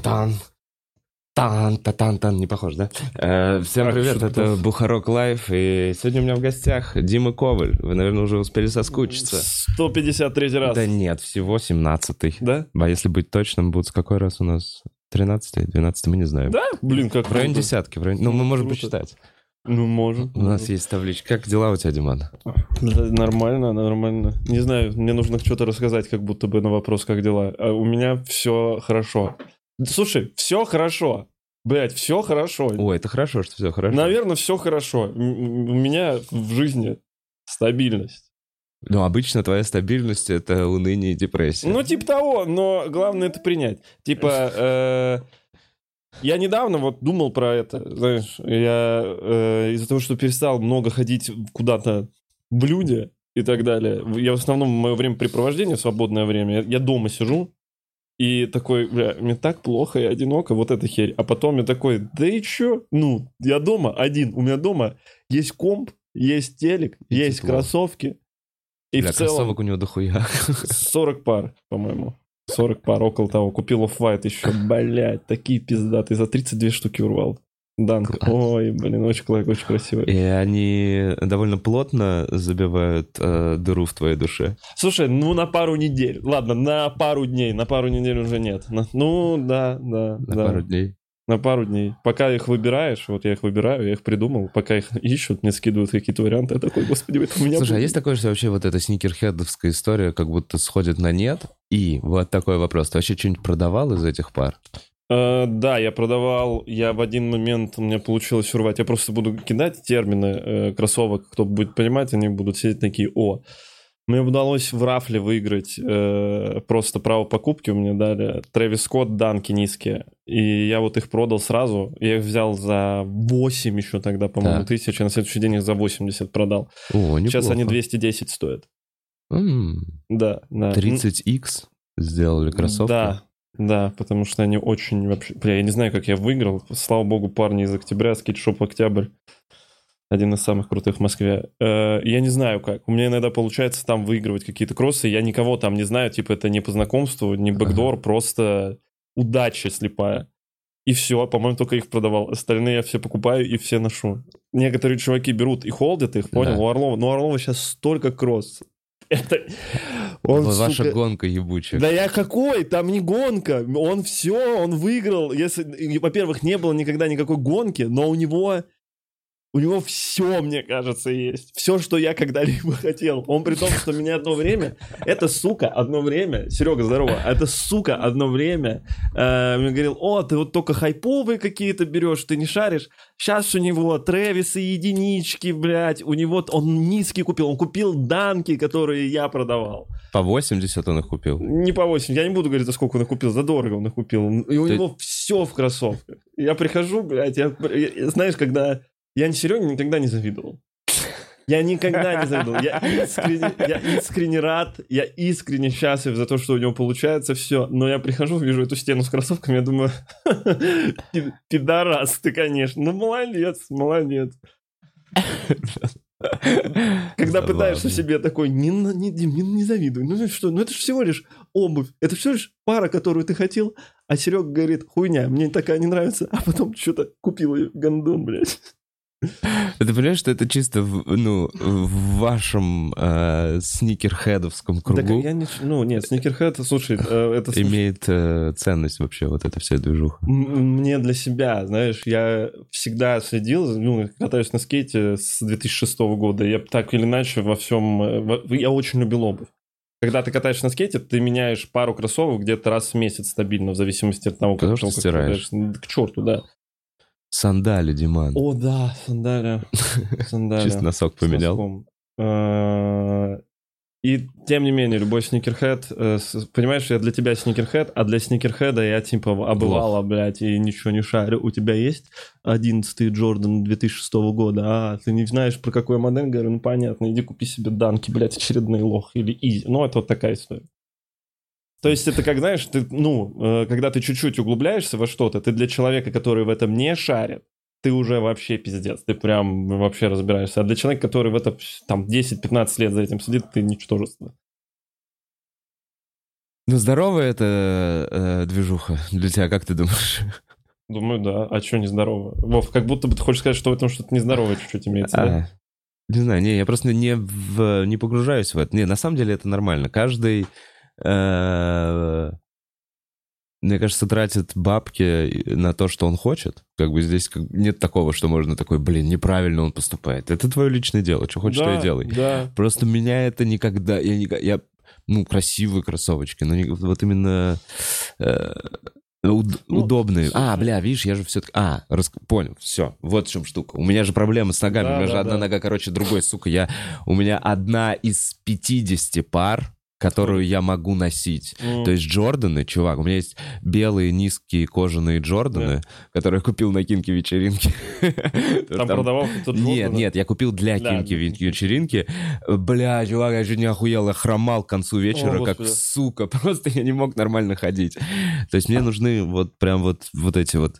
Тан-тан-тан. Тан-та-тан-тан. Не похож, да? Э, всем привет, это? Бухарог Лайв. И сегодня у меня в гостях Дима Коваль. Вы, наверное, уже успели соскучиться. 153 раз. Да нет, всего 17-й. Да? А если быть точным, будет с какой раз у нас? 13-й, 12 мы не знаем. Да? Блин, как В районе круто. десятки. В районе... Ну, мы можем Круто. посчитать. Ну, может. У нас есть табличка. Как дела у тебя, Диман? Да, Нормально, нормально. Не знаю, мне нужно что-то рассказать, как будто бы на вопрос, как дела. А у меня все хорошо. Слушай, все хорошо. Блять, все хорошо. Ой, это хорошо, что все хорошо. Наверное, все хорошо. У меня в жизни стабильность. Ну, обычно твоя стабильность — это уныние и депрессия. Ну, типа того, но главное это принять. Типа, э, я недавно вот думал про это, знаешь, я э, из-за того, что перестал много ходить куда-то в люди и так далее, я в основном мое времяпрепровождение, свободное время, я, я дома сижу, и такой, бля, мне так плохо и одиноко, вот эта херь. А потом я такой, да и чё? Ну, я дома один, у меня дома есть комп, есть телек, И есть тепло. кроссовки. И Бля, в целом... кроссовок у него дохуя. 40 пар, по-моему. 40 пар, около того. Купил Off-White еще, блядь, такие пиздатые. За 32 штуки урвал. Dunk. Класс. Ой, блин, очень, очень красиво. И они довольно плотно забивают э, дыру в твоей душе. Слушай, ну на пару недель. Ладно, на пару дней. На пару недель уже нет. На- ну, да, да, На да. пару дней. На пару дней. Пока их выбираешь, вот я их выбираю, я их придумал. Пока их ищут, мне скидывают какие-то варианты. Я такой, господи, это у меня... Слушай, а будет». есть такое, что вообще вот эта сникерхедовская история как будто сходит на нет? И вот такой вопрос. Ты вообще что-нибудь продавал из этих пар? Э, да, я продавал, я в один момент, у меня получилось урвать, я просто буду кидать термины э, кроссовок, кто будет понимать, они будут сидеть такие, о, мне удалось в рафле выиграть э, просто право покупки, у меня дали Трэвис Скотт, данки низкие, и я вот их продал сразу, я их взял за 8 еще тогда, по-моему, Так. тысяч, а на следующий день их за 80 продал. О, неплохо. Сейчас они 210 стоят. М, Да, да. 30X сделали кроссовки. Да, да, потому что они очень вообще... Бля, я не знаю, как я выиграл. Слава богу, парни из Октября, скейтшоп Октябрь. Один из самых крутых в Москве. Э, я не знаю как. У меня иногда получается там выигрывать какие-то кроссы. Я никого там не знаю. Типа это не по знакомству, не бэкдор, просто удача слепая. И все, по-моему, только их продавал. Остальные я все покупаю и все ношу. Некоторые чуваки берут и холдят их, понял? Да. У Орлова. Но у Орлова сейчас столько кросс. Это... Он, Вот Ваша сука, гонка ебучая. да я какой? Там не гонка. Он все, он выиграл. Если, во-первых, не было никогда никакой гонки, но у него у него все, мне кажется, есть. Все, что я когда-либо хотел. Он при том, что меня одно время, это сука, одно время, Серега, здорово, это сука, одно время э, мне говорил, о, ты вот только хайповые какие-то берешь, ты не шаришь. Сейчас у него Трэвисы единички, блядь, у него, он низкий купил, он купил данки, которые я продавал. По 80 он их купил. Не по 8. Я не буду говорить, за сколько он их купил. За дорого он их купил. И у Ты- него все в кроссовках. Я прихожу, блядь, я, я- знаешь, когда... Я Сереге никогда не завидовал. Я никогда не завидовал. Я искренне, я искренне рад, я искренне счастлив за то, что у него получается все. Но я прихожу, вижу эту стену с кроссовками, я думаю, «Пи- пидорас ты, конечно. Ну, молодец, молодец. Когда пытаешься себе такой, не, не, Дим, не, не завидуй. Ну что, ну это же всего лишь обувь. Это всего лишь пара, которую ты хотел. А Серега говорит, хуйня, мне такая не нравится. А потом что-то купил ее, гандон, блядь. Ты понимаешь, что это чисто в, ну, в вашем э, сникерхедовском Так кругу я не... Ну нет, сникерхед, слушай, э, это... слушай, имеет э, ценность вообще вот эта вся движуха. Мне для себя, знаешь, я всегда следил, ну, катаюсь на скейте с 2006 года, я так или иначе во всем... э, во- Я очень любил обувь. Когда ты катаешься на скейте, ты меняешь пару кроссовок где-то раз в месяц стабильно, в зависимости от того, Потому как что долго ты стираешь. катаешься. К черту, да. Сандали, Диман. О, да, сандали. Сандали. Чисто носок поменял. Э, И тем не менее, любой сникерхед, э, понимаешь, я для тебя сникерхед, а для сникерхеда я типа обывала, блядь, и ничего не шарю. У тебя есть 11 Джордан 2006 года, а ты не знаешь, про какой модель, говорю, ну понятно, иди купи себе данки, блядь, очередные лох или изи. Ну, это вот такая история. То есть это как, знаешь, ты, ну, э, когда ты чуть-чуть углубляешься во что-то, ты для человека, который в этом не шарит, ты уже вообще пиздец, ты прям вообще разбираешься. А для человека, который в это там 10-15 лет за этим сидит, ты ничтожество. Ну, здоровая это э, движуха для тебя, как ты думаешь? Думаю, да. А что нездорово? Вов, как будто бы ты хочешь сказать, что в этом что-то нездоровое чуть-чуть имеется, да? А, не знаю, не, я просто не, в, не погружаюсь в это. Не, на самом деле это нормально. Каждый, мне кажется, тратит бабки на то, что он хочет. Как бы здесь как- нет такого, что можно такой, блин, неправильно он поступает. Это твое личное дело, что хочешь, то Да, и делай. Да. Просто меня это никогда... Я, никогда- я ну, красивые кроссовочки, но не- вот именно э, уд- Ну, удобные. А, слушай. бля, видишь, я же все-таки... А, рас- понял, все, вот в чем штука. У меня же проблема с ногами, Да, у меня же да, одна да. нога, короче, другой, сука. Я... У меня одна из 50 пар, которую я могу носить. М. То есть Джорданы, чувак, у меня есть белые низкие кожаные Джорданы, которые я купил на кинке вечеринке. Там продавал кто-то Нет, нет, я купил для Для- кинки ве- вечеринки. Бля, чувак, я чуть не охуел, я хромал к концу вечера, О, как Господи. сука. Просто я не мог нормально ходить. То есть мне нужны вот прям вот, вот эти вот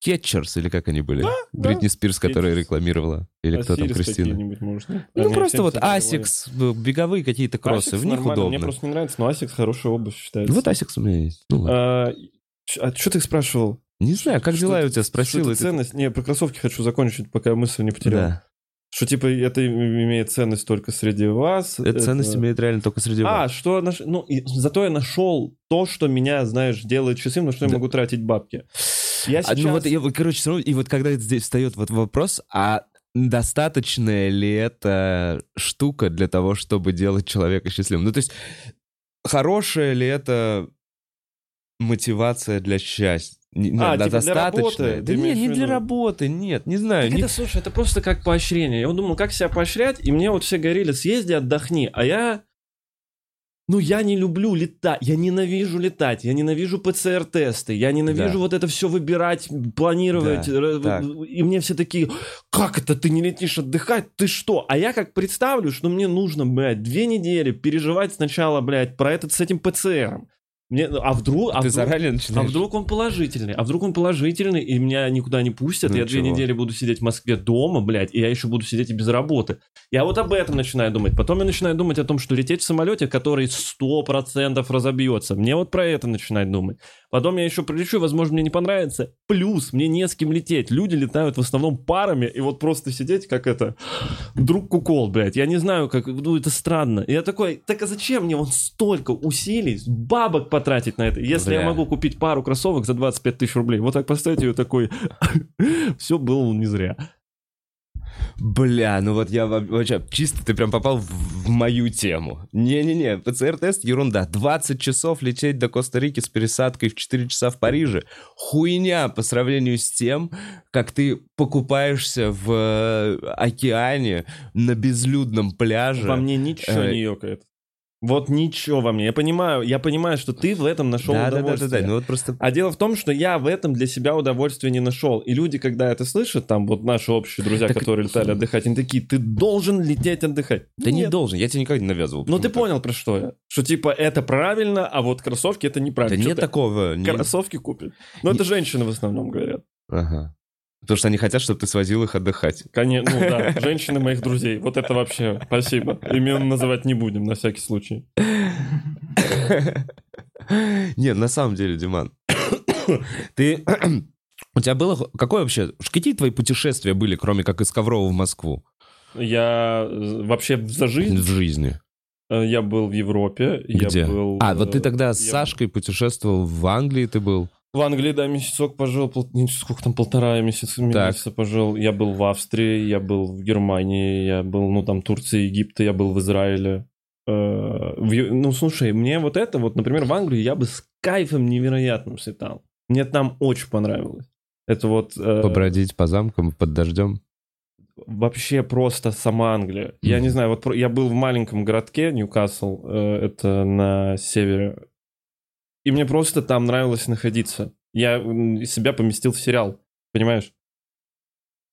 скетчерс, или как они были? Бритни Спирс, которая рекламировала. Или кто там, Кристина. может, нет? Ну, Они просто вот всегда Asics, беговые какие-то кроссы, Asics в них нормально, удобно. Мне просто не нравится, но Asics хорошая обувь считается. Вот Asics у меня есть. Ну. А, а что ты спрашивал? не знаю, как Что дела это- у тебя? Спросил. Что и это ты- ценность? Не, про кроссовки хочу закончить, пока мысль не потерял. Да. Что типа это имеет ценность только среди вас. Эта ценность имеет реально только среди А, вас. что наш... ну и зато я нашел то, что меня, знаешь, делает счастливым, на что я Да. могу тратить бабки. Я сейчас... Ну вот, я, короче, всё равно- и вот когда здесь встает вот вопрос, а достаточная ли это штука для того, чтобы делать человека счастливым? Ну, то есть, хорошая ли это мотивация для счастья? Не- А, да, типа для работы, Да нет, не для работы, нет, не знаю. Так не- это, слушай, это просто как поощрение. Я вот думал, как себя поощрять, и мне вот все говорили, съезди, отдохни, а я... Ну, я не люблю летать, я ненавижу летать, я ненавижу ПЦР-тесты, я ненавижу Да. вот это все выбирать, планировать. Да. И мне все такие, как это ты не летишь отдыхать, ты что? А я как представлю, что мне нужно, блядь, две недели переживать сначала, блядь, про этот с этим ПЦРом. Мне, а вдруг... а Ты вдруг- заранее а вдруг он положительный? А вдруг он положительный, и меня никуда не пустят? Ну я две чего? недели буду сидеть в Москве дома, блядь, и я еще буду сидеть и без работы. Я вот об этом начинаю думать. Потом я начинаю думать о том, что лететь в самолете, который 100% разобьется. Мне вот про это начинать думать. Потом я еще прилечу, возможно, мне не понравится. Плюс, мне не с кем лететь. Люди летают в основном парами, и вот просто сидеть, как это, друг кукол, блядь. Я не знаю, как, ну, это странно. И я такой, так а зачем мне вот столько усилий, бабок потратить на это, если я Бля. могу купить пару кроссовок за 25 тысяч рублей? Вот так поставить ее такой, все было не зря. Бля, ну вот я во- вообще чисто ты прям попал в, в мою тему. Не-не-не, ПЦР-тест ерунда. 20 часов лететь до Коста-Рики с пересадкой в 4 часа в Париже. Хуйня по сравнению с тем, как ты покупаешься в э, океане на безлюдном пляже. Во мне ничего э, не ёкает. Вот ничего во мне. Я понимаю, я понимаю, что ты в этом нашел да, да, да, да, удовольствие. да. Ну вот просто А дело в том, что я в этом для себя удовольствия не нашел. И люди, когда это слышат, там вот наши общие друзья, Так- которые летали отдыхать, они такие, ты должен лететь отдыхать. ты не Нет. должен, я тебе никогда не навязывал. Ну ты почему-то. понял, про что я. Что типа это правильно, а вот кроссовки это Да неправильно. нет Чё-то такого. не- Кроссовки купят. Но это женщины в основном говорят. Ага. Потому что они хотят, чтобы ты свозил их отдыхать. Конечно, ну да, женщины моих друзей. Вот это вообще, спасибо. Имен называть не будем, на всякий случай. Не, на самом деле, Диман, ты... У тебя было... Какое вообще... Какие твои путешествия были, кроме как из Коврова в Москву Я э, вообще за жизнь, в жизни? э, я был в Европе. Где? Я был, А, вот ты э, тогда с я- Сашкой путешествовал в Англии, ты был? В Англии, да, месяцок пожил, пол- сколько там, полтора месяца, месяца пожил. Я был в Австрии, я был в Германии, я был, ну, там, Турция, Египта, я был в Израиле. Э, в ну, слушай, мне вот это, вот, например, в Англию я бы с кайфом невероятным слетал. Мне там очень понравилось. Это вот... э, Побродить по замкам под дождем. вообще просто сама Англия. Я Мгм. не знаю, вот я был в маленьком городке Ньюкасл, э, это на севере, и мне просто там нравилось находиться. Я себя поместил в сериал, понимаешь?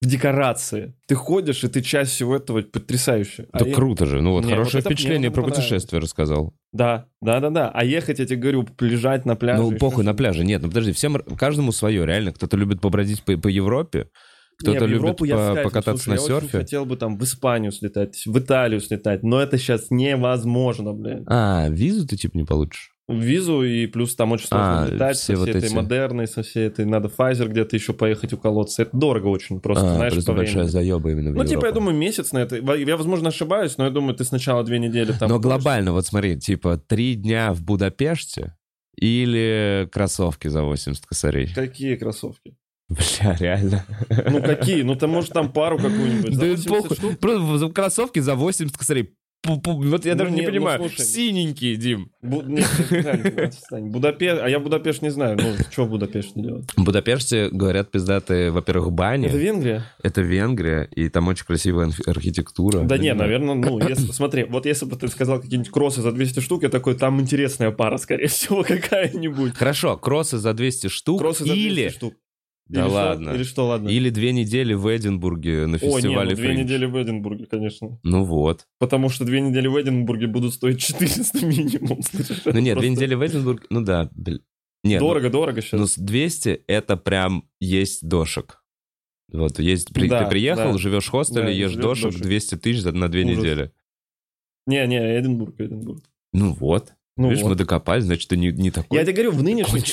В декорации. Ты ходишь, и ты часть всего этого потрясающе. А Это я- круто же. Ну вот Не, хорошее вот впечатление про путешествие рассказал. Да, да, да, да. А ехать, я тебе говорю, лежать на пляже. Ну, похуй на пляже. Нет, ну подожди, всем, каждому свое, реально. Кто-то любит побродить по, по Европе, кто-то любит я по- кайфом. покататься Слушай, на я серфе. хотел бы там в Испанию слетать, в Италию слетать, но это сейчас невозможно, блин. А, визу ты типа не получишь? Визу, и плюс там очень сложно А, летать все со вот всей этой эти- модерной, со всей этой, надо Pfizer где-то еще поехать уколоться. Это дорого очень, просто, а, знаешь, просто по большая времени. заеба именно в Ну, типа, я Европу. думаю, месяц на это. Я, возможно, ошибаюсь, но я думаю, ты сначала две недели там... Но глобально, вот смотри, типа три дня в Будапеште или кроссовки за 80 косарей? Какие кроссовки? Бля, реально. Ну, какие? Ну, ты, может, там пару какую-нибудь. Да 80 похуй. Просто кроссовки за 80 косарей. Вот я Ну, даже не нет, ну, понимаю. слушай. Синенькие, Дим. Бу- Нет, отстань. Будапешт, а я Будапешт не знаю. Ну, что в Будапеште делать? В Будапеште, говорят, пиздатые, во-первых, бани. Это Венгрия? Это Венгрия, и там очень красивая архи- архитектура. Да не, наверное, ну, если, смотри, вот если бы ты сказал какие-нибудь кроссы за 200 штук, я такой, там интересная пара, скорее всего, какая-нибудь. Хорошо, кроссы за 200 штук Кроссы за 200 или... штук. Да Или что? ладно. Или что, ладно? Или две недели в Эдинбурге на О, не, фестивале ну, две недели в Эдинбурге, конечно. Ну вот. Потому что две недели в Эдинбурге будут стоить 400 минимум. слышишь? Ну нет, две Просто недели в Эдинбурге, ну да. Нет, ну- Дорого, дорого Ну, сейчас. с 200 это прям есть дошек. Вот, есть, при- Да, ты приехал, да. живешь в хостеле, Да, ешь дошек, дошек. 200 тысяч на две Ужас. недели. Не, не, Эдинбург, Эдинбург. Ну вот. Ну Видишь, вот. мы докопались, значит, ты не, не такой Я тебе говорю, в нынешних...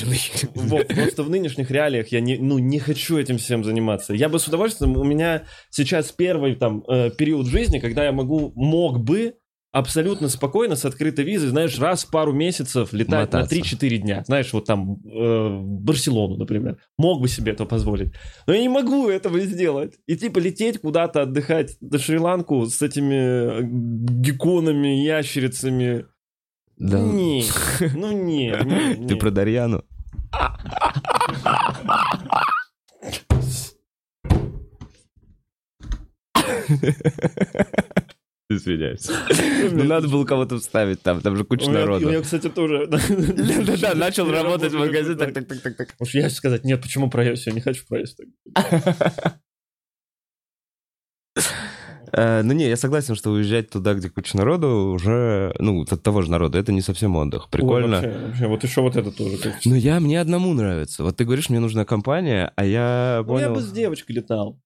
Вот, просто в нынешних реалиях я не, ну, не хочу этим всем заниматься. Я бы с удовольствием... У меня сейчас первый там э, период жизни, когда я могу, мог бы абсолютно спокойно с открытой визой, знаешь, раз в пару месяцев летать Мотаться. на 3-4 дня. Знаешь, вот там э, Барселону, например. Мог бы себе это позволить. Но я не могу этого сделать. И типа лететь куда-то отдыхать до Шри-Ланку с этими э, гекконами, ящерицами. Да. Не, ну не, не, не. Ты про Дарьяну? Извиняюсь. Ну, надо было кого-то вставить там, там же куча меня, у меня, кстати, тоже... Да-да-да, начал Я работать в магазин, так. так, так, так. Уж я сказать, нет, почему проезд? Я не хочу проезд. Э, Ну не, я согласен, что уезжать туда, где куча народу, уже, ну, от того же народа, это не совсем отдых. Прикольно. Ой, вообще, вообще, вот еще вот это тоже. как- Но я, мне одному нравится. Вот ты говоришь, мне нужна компания, а я Ну, я понял... бы с девочкой летал.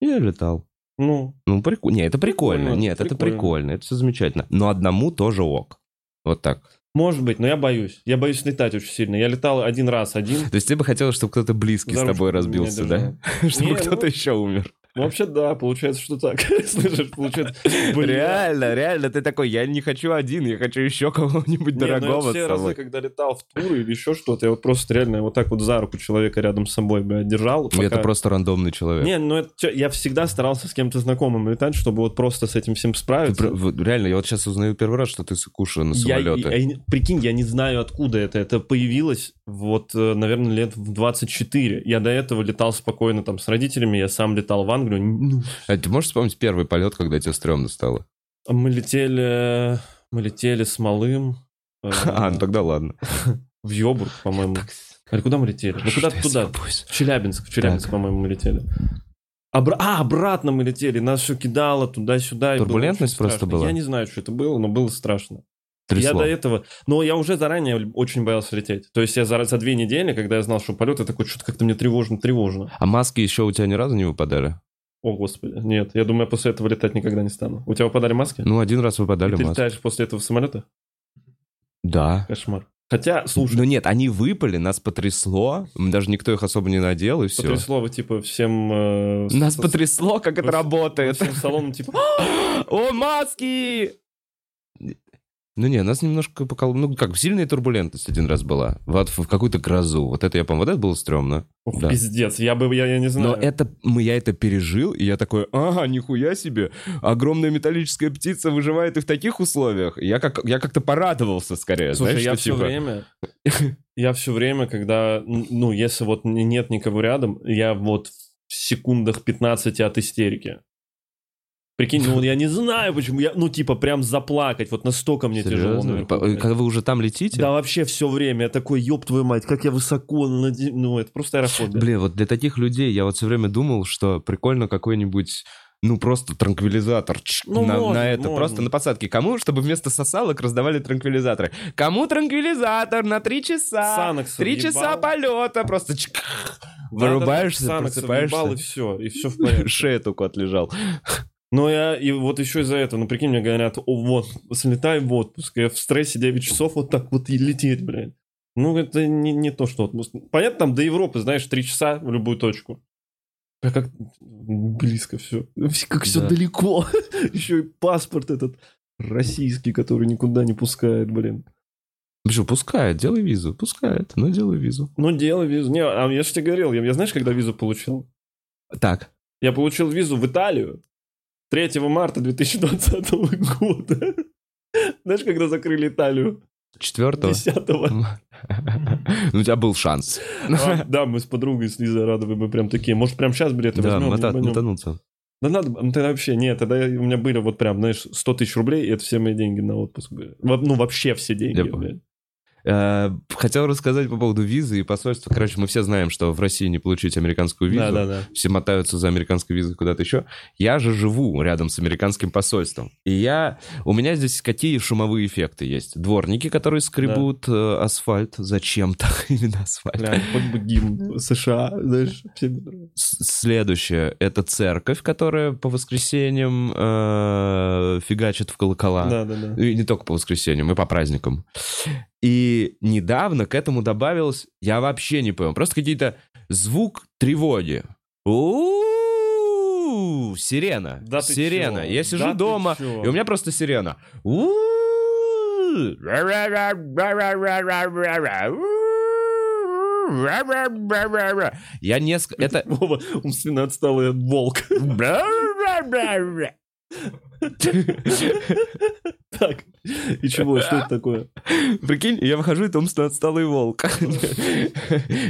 Я летал. Ну, Ну, прикольно. Не, это прикольно. Прикольно, Нет, это прикольно. прикольно. Это все замечательно. Но одному тоже ок. Вот так. может быть, но я боюсь. Я боюсь летать очень сильно. Я летал один раз, один. То есть тебе бы хотелось, чтобы кто-то близкий с тобой разбился, да? Чтобы кто-то ну- еще умер. Ну, вообще, да, получается, что так. Слышишь, получается... Реально, реально, ты такой, я не хочу один, я хочу еще кого-нибудь ну я дорогого все разы, когда летал в туры или еще что-то, я вот просто реально вот так вот за руку человека рядом с собой держал. Это просто рандомный человек. Не, ну я всегда старался с кем-то знакомым летать, чтобы вот просто с этим всем справиться. Реально, я вот сейчас узнаю первый раз, что ты сыкуша на самолеты. прикинь, я не знаю, откуда это. Это появилось вот, э, наверное, лет в 24. Я до этого летал спокойно там с родителями, я сам летал в Англию. Ну, А ты можешь вспомнить первый полет, когда тебе стрёмно стало? мы летели, мы летели с малым э, А, ну тогда ладно. в Йобург, по-моему. Или куда мы летели? Ну куда-то туда. В Челябинск, в Челябинск, по-моему, мы летели. Обра- А, обратно мы летели, нас все кидало туда-сюда. и было Турбулентность просто была? Я не знаю, что это было, но было страшно. Трясло. Я до этого... Но я уже заранее очень боялся лететь. То есть я за, за две недели, когда я знал, что полет, я такой, что-то как-то мне тревожно-тревожно. А маски еще у тебя ни разу не выпадали? О, господи. Нет, я думаю, я после этого летать никогда не стану. У тебя выпадали маски? Ну, один раз выпадали И ты маски. летаешь после этого в самолета? Да. Кошмар. Хотя, слушай, Но нет, они выпали, нас потрясло. Даже никто их особо не надел, и все. потрясло вы, типа, всем... э, Нас с- потрясло, как это Во- работает. Всем салоном, типа, О, маски! Ну не, нас немножко покол... Ну как, сильная турбулентность один раз была. Вот в какую-то грозу. Вот это я помню, вот это было стрёмно. Ух, Да. пиздец, я бы, я, я не знаю. Но это, мы, я это пережил, и я такой, ага, нихуя себе, огромная металлическая птица выживает и в таких условиях. Я, как, я как-то порадовался скорее. Слушай, знаешь, я все типа- время... Я все время, когда, ну, если вот нет никого рядом, я вот в секундах 15 от истерики. Прикинь, ну я не знаю, почему я, ну типа прям заплакать, вот настолько мне тяжело. Серьезно? наверху, По- блядь. Когда вы уже там летите? Да вообще все время, я такой, ёб твою мать, как я высоко, наде- ну это просто аэрофоб. блядь. Блин, вот для таких людей я вот все время думал, что прикольно какой-нибудь ну, просто транквилизатор чш, Ну, на, можно, на это, можно. просто на посадке. Кому? Чтобы вместо сосалок раздавали транквилизаторы. Кому транквилизатор на три часа? Санокс Три часа полета, просто чик, вырубаешься, Санокс просыпаешься. въебал, и все, и все в порядке. Шея только отлежал. Но я, и вот еще из-за этого, ну прикинь, мне говорят, о, вот, слетай в отпуск, я в стрессе 9 часов вот так вот и лететь, блядь. Ну, это не, не то, что отпуск. Понятно, там до Европы, знаешь, 3 часа в любую точку. А как близко все. Как все Да. далеко. Еще и паспорт этот российский, который никуда не пускает, блин. Почему? Пускает, делай визу. Пускает, но делай визу. Ну, дело визу. Не, а я же тебе говорил, я, я знаешь, когда визу получил? Так, Я получил визу в Италию 3 марта 2020 года. Знаешь, когда закрыли Италию? четвертого. 10 Ну, у тебя был шанс. А, Да, мы с подругой с Лизой Радовой, мы прям такие, может, прям сейчас билеты Да, возьмем? ебанем?» мотануться. Да надо, ну тогда вообще, нет, тогда у меня были вот прям, знаешь, 100 тысяч рублей, и это все мои деньги на отпуск были. Ну, вообще все деньги, блядь. Э, Хотел рассказать по поводу визы и посольства. Короче, мы все знаем, что в России не получить американскую визу. Да-да-да. Все мотаются за американской визой куда-то еще. Я же живу рядом с американским посольством. И я... У меня здесь какие шумовые эффекты есть? Дворники, которые скребут э, асфальт. Зачем-то именно асфальт. Бля, хоть бы гимн США, знаешь, Следующее — это церковь, которая по воскресеньям э, фигачит в колокола. Да-да-да. И не только по воскресеньям, и по праздникам. И недавно к этому добавилось, я вообще не понял, просто какие-то звук тревоги. У-у-у, Сирена. Да Сирена. Я сижу Да дома, и у меня просто сирена. Я несколько... Это... Умственно отсталый волк. Так, и чего, что это такое? Прикинь, я выхожу, и там стоит отсталый волк.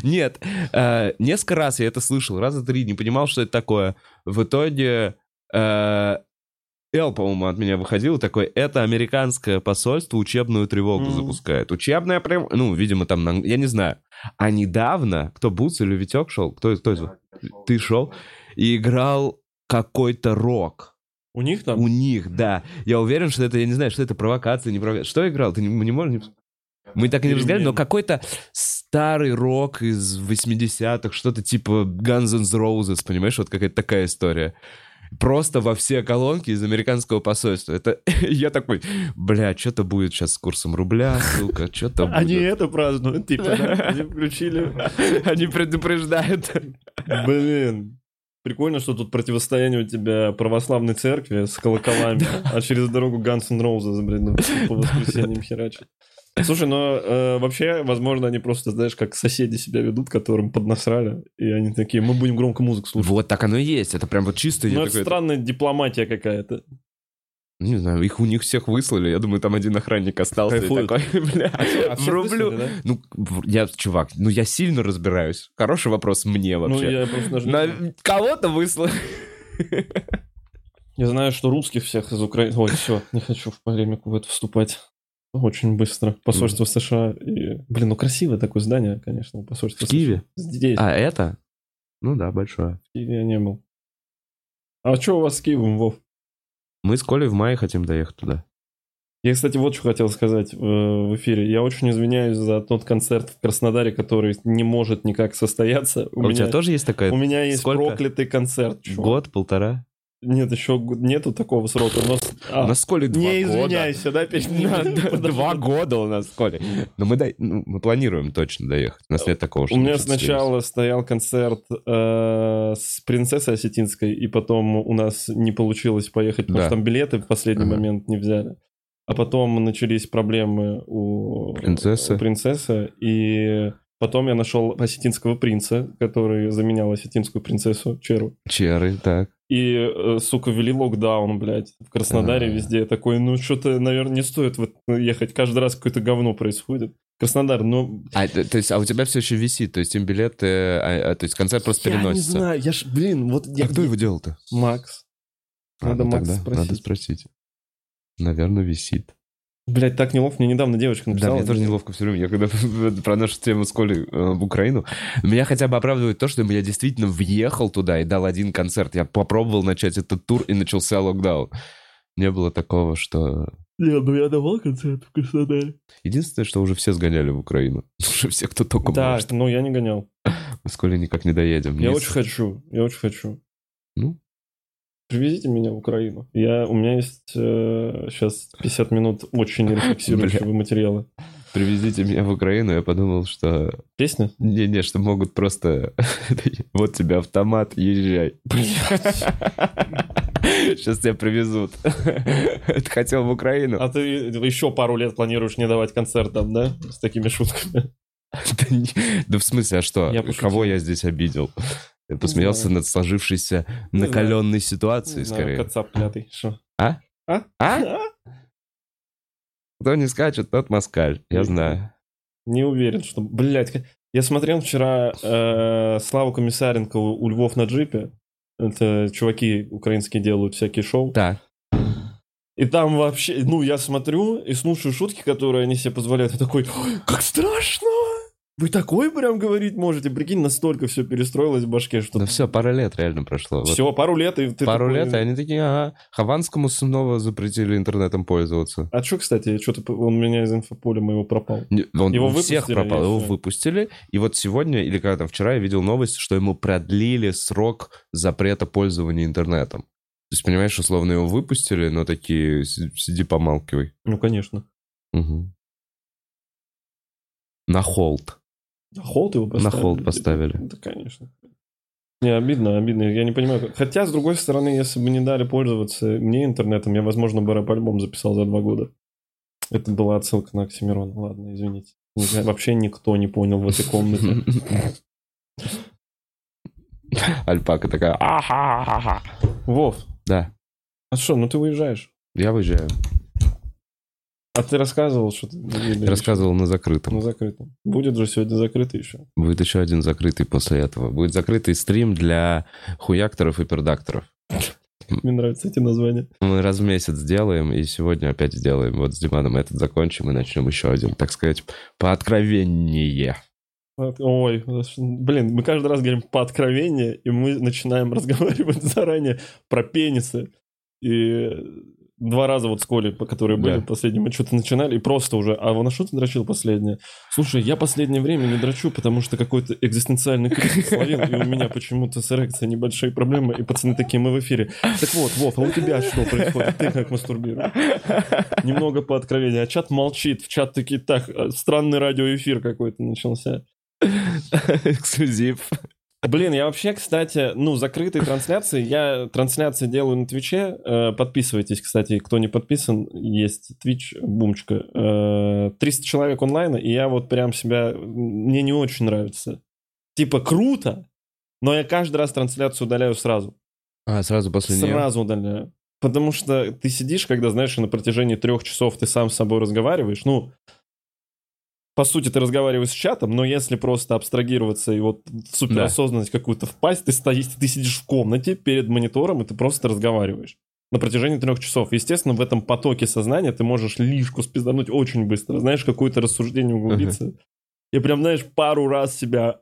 Нет, э, несколько раз я это слышал, раза три, не понимал, что это такое. В итоге э, Эл, по-моему, от меня выходил такой, это американское посольство учебную тревогу Мгм. запускает. Учебная прям, ну, видимо, там, на- я не знаю. А недавно, кто, Буц или Витек шел? Кто, кто из вас? Ты шел и играл какой-то рок. У них там? У них, да. Я уверен, что это, я не знаю, что это провокация, не провокация. Что играл? Ты не, мы не можем... не- Мы так и не разговаривали, но какой-то старый рок из 80-х, что-то типа Guns N' Roses, понимаешь? Вот какая-то такая история. Просто во все колонки из американского посольства. Это я такой, бля, что-то будет сейчас с курсом рубля, сука, что-то будет. Они это празднуют, типа, да? Они включили. Они предупреждают. Блин. Прикольно, что тут противостояние у тебя православной церкви с колоколами, а через дорогу Guns N' Roses, блин, ну, по воскресеньям херачат. Слушай, но э, вообще, возможно, они просто, знаешь, как соседи себя ведут, которым поднасрали, и они такие, мы будем громко музыку слушать. Вот так оно и есть. Это прям вот чисто. Ну, это странная дипломатия какая-то. Не знаю, их у них всех выслали. Я думаю, там один охранник остался Кайфует. и такой, бля, А всех врублю. выслали, да? Ну, я, чувак, ну я сильно разбираюсь. Хороший вопрос мне Ну, вообще. я просто даже... На кого-то выслали. Я знаю, что русских всех из Украины... Ой, все, не хочу в полемику в это вступать. Очень быстро. Посольство США и... Блин, ну красивое такое здание, конечно, посольство В Киеве? США. Здесь, А это? Ну да, большое. в Киеве я не был. А что у вас с Киевом, Вов? Мы с Колей в мае хотим доехать туда. Я, кстати, вот что хотел сказать э, в эфире. Я очень извиняюсь за тот концерт в Краснодаре, который не может никак состояться. У, А у меня, тебя тоже есть такая? у меня есть Сколько? проклятый концерт. чувак. Год, полтора? Нет, еще нету такого срока. Но... с- а, У нас с Колей два не года. извиняйся, не- Да, да, Подожди. Два года у нас с Колей. Но мы, дай- ну, мы планируем точно доехать. У нас нет такого, что У меня сначала стоял концерт э, с принцессой осетинской, и потом у нас не получилось поехать, потому Да. что там билеты в последний Ага. момент не взяли. А потом начались проблемы у Принцессы. у принцессы, и потом я нашел осетинского принца, который заменял осетинскую принцессу Черу. Черы, так. И, э, сука, ввели локдаун, блядь, в Краснодаре А. везде. Я такой, ну, что-то, наверное, не стоит вот ехать. Каждый раз какое-то говно происходит. Краснодар, но... А, то есть, а у тебя все еще висит, то есть им билеты, а, а, то есть концерт просто Я не переносится. знаю, я ж, блин, вот я... А кто его делал-то? Макс. А, Надо ну Макса тогда спросить. Надо спросить. Наверное, висит. Блять, так неловко, мне недавно девочка Да, написала. мне тоже неловко все время. Я когда про нашу тему с Колей э, в Украину, меня хотя бы оправдывает то, что я действительно въехал туда и дал один концерт. Я попробовал начать этот тур, и начался локдаун. Не было такого, что... Не, ну я давал концерт в Краснодаре. Единственное, что уже все сгоняли в Украину. Уже все, кто только Да, может. но я не гонял. Мы с Колей никак не доедем. Я Не очень хочу, я очень хочу. Ну? Привезите меня в Украину. Я, у меня есть сейчас 50 минут очень рефлексирующего материала. Привезите меня в Украину, я подумал, что... Песня? Не-не, что могут просто... Вот тебе автомат, езжай. Сейчас тебя привезут. Ты хотел в Украину? А ты еще пару лет планируешь не давать концерт там, да? С такими шутками. Да в смысле, а что? Кого я здесь обидел? Посмеялся над сложившейся накаленной ситуацией, скорее. Кацап клятый. Шо? А? А? А? Кто не скачет, тот москаль. Я знаю. Не уверен, что... Блять, я смотрел вчера э, Славу Комиссаренко у, у Львов на джипе. Это чуваки украинские делают всякие шоу. Да. И там вообще, ну, я смотрю и слушаю шутки, которые они себе позволяют. Я такой, «Ой, как страшно! Вы такое прям говорить можете? Прикинь, настолько все перестроилось в башке, что... Ну все, пара лет реально прошло. Вот Все, пару лет, и ты Пару такой- лет, и они такие, ага, Хованскому снова запретили интернетом пользоваться. А что, кстати, что-то он меня из инфополя моего пропал. Не, Он Его всех выпустили пропал, его выпустили. И вот сегодня, или когда там вчера, я видел новость, что ему продлили срок запрета пользования интернетом. То есть, понимаешь, условно его выпустили, но такие, си- сиди помалкивай. Ну, конечно. Мгм. На холд. На холд его поставили? холд поставили. Да, конечно. Не, обидно, обидно. Я не понимаю. Хотя, с другой стороны, если бы не дали пользоваться мне интернетом, я, возможно, бы рэп-альбом записал за два года. Это была отсылка на Оксимирона. Ладно, извините. Ни- Вообще никто не понял в этой комнате. Альпака такая, Вов, Да, а что, ну ты уезжаешь? я выезжаю. А ты рассказывал, что ты... Я рассказывал на закрытом. На закрытом. Будет же сегодня закрытый еще. Будет еще один закрытый после этого. Будет закрытый стрим для хуякторов и пердакторов. Мне нравятся эти названия. Мы раз в месяц делаем, и сегодня опять сделаем. Вот с Диманом этот закончим и начнем еще один, так сказать, по откровеннее. Вот, Ой, блин, мы каждый раз говорим по откровению, и мы начинаем разговаривать заранее про пенисы. И два раза вот с Колей, по которые были Да. последние, мы что-то начинали, и просто уже, а на что ты дрочил последнее? Слушай, я последнее время не дрочу, потому что какой-то экзистенциальный кризис словил, и у меня почему-то с эрекцией небольшие проблемы, и пацаны такие, мы в эфире. Так вот, Вов, а у тебя что происходит? Ты как мастурбируешь? Немного по откровению. А чат молчит. В чат такие, так, э, странный радиоэфир какой-то начался. Эксклюзив. Блин, я вообще, кстати, ну, закрытые трансляции, я трансляции делаю на Твиче, э, подписывайтесь, кстати, кто не подписан, есть Твич, бумчика, Э, 300 человек онлайна, и я вот прям себя, мне не очень нравится. Типа, круто, но я каждый раз трансляцию удаляю сразу. А, сразу после нее? Сразу удаляю. Потому что ты сидишь, когда, знаешь, на протяжении трех часов ты сам с собой разговариваешь, ну, по сути, ты разговариваешь с чатом, но если просто абстрагироваться и вот в суперосознанность какую-то впасть, ты стоишь, ты сидишь в комнате перед монитором, и ты просто разговариваешь на протяжении трех часов. Естественно, в этом потоке сознания ты можешь лишку спиздануть очень быстро, знаешь, какое-то рассуждение углубиться. И прям, знаешь, пару раз себя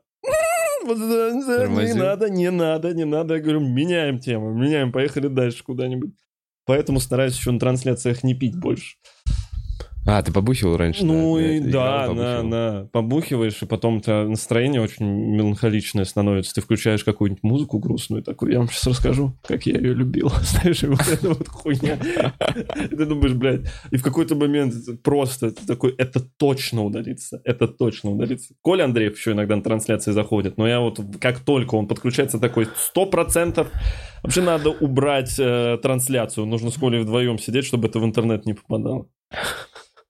не надо, не надо, не надо. Я говорю, меняем тему, меняем, поехали дальше куда-нибудь. Поэтому стараюсь еще на трансляциях не пить больше. А, ты побухивал раньше? Ну да? и Играл, да, побухивал. да, да. Побухиваешь, и потом у тебя настроение очень меланхоличное становится. Ты включаешь какую-нибудь музыку грустную такую. Я вам сейчас расскажу, как я ее любил. Знаешь, вот эта вот хуйня. Ты думаешь, блядь, и в какой-то момент просто ты такой, это точно удалится, это точно удалится. Коля Андреев еще иногда на трансляции заходит, но я вот как только он подключается такой, сто процентов вообще надо убрать э, трансляцию. Нужно с Колей вдвоем сидеть, чтобы это в интернет не попадало.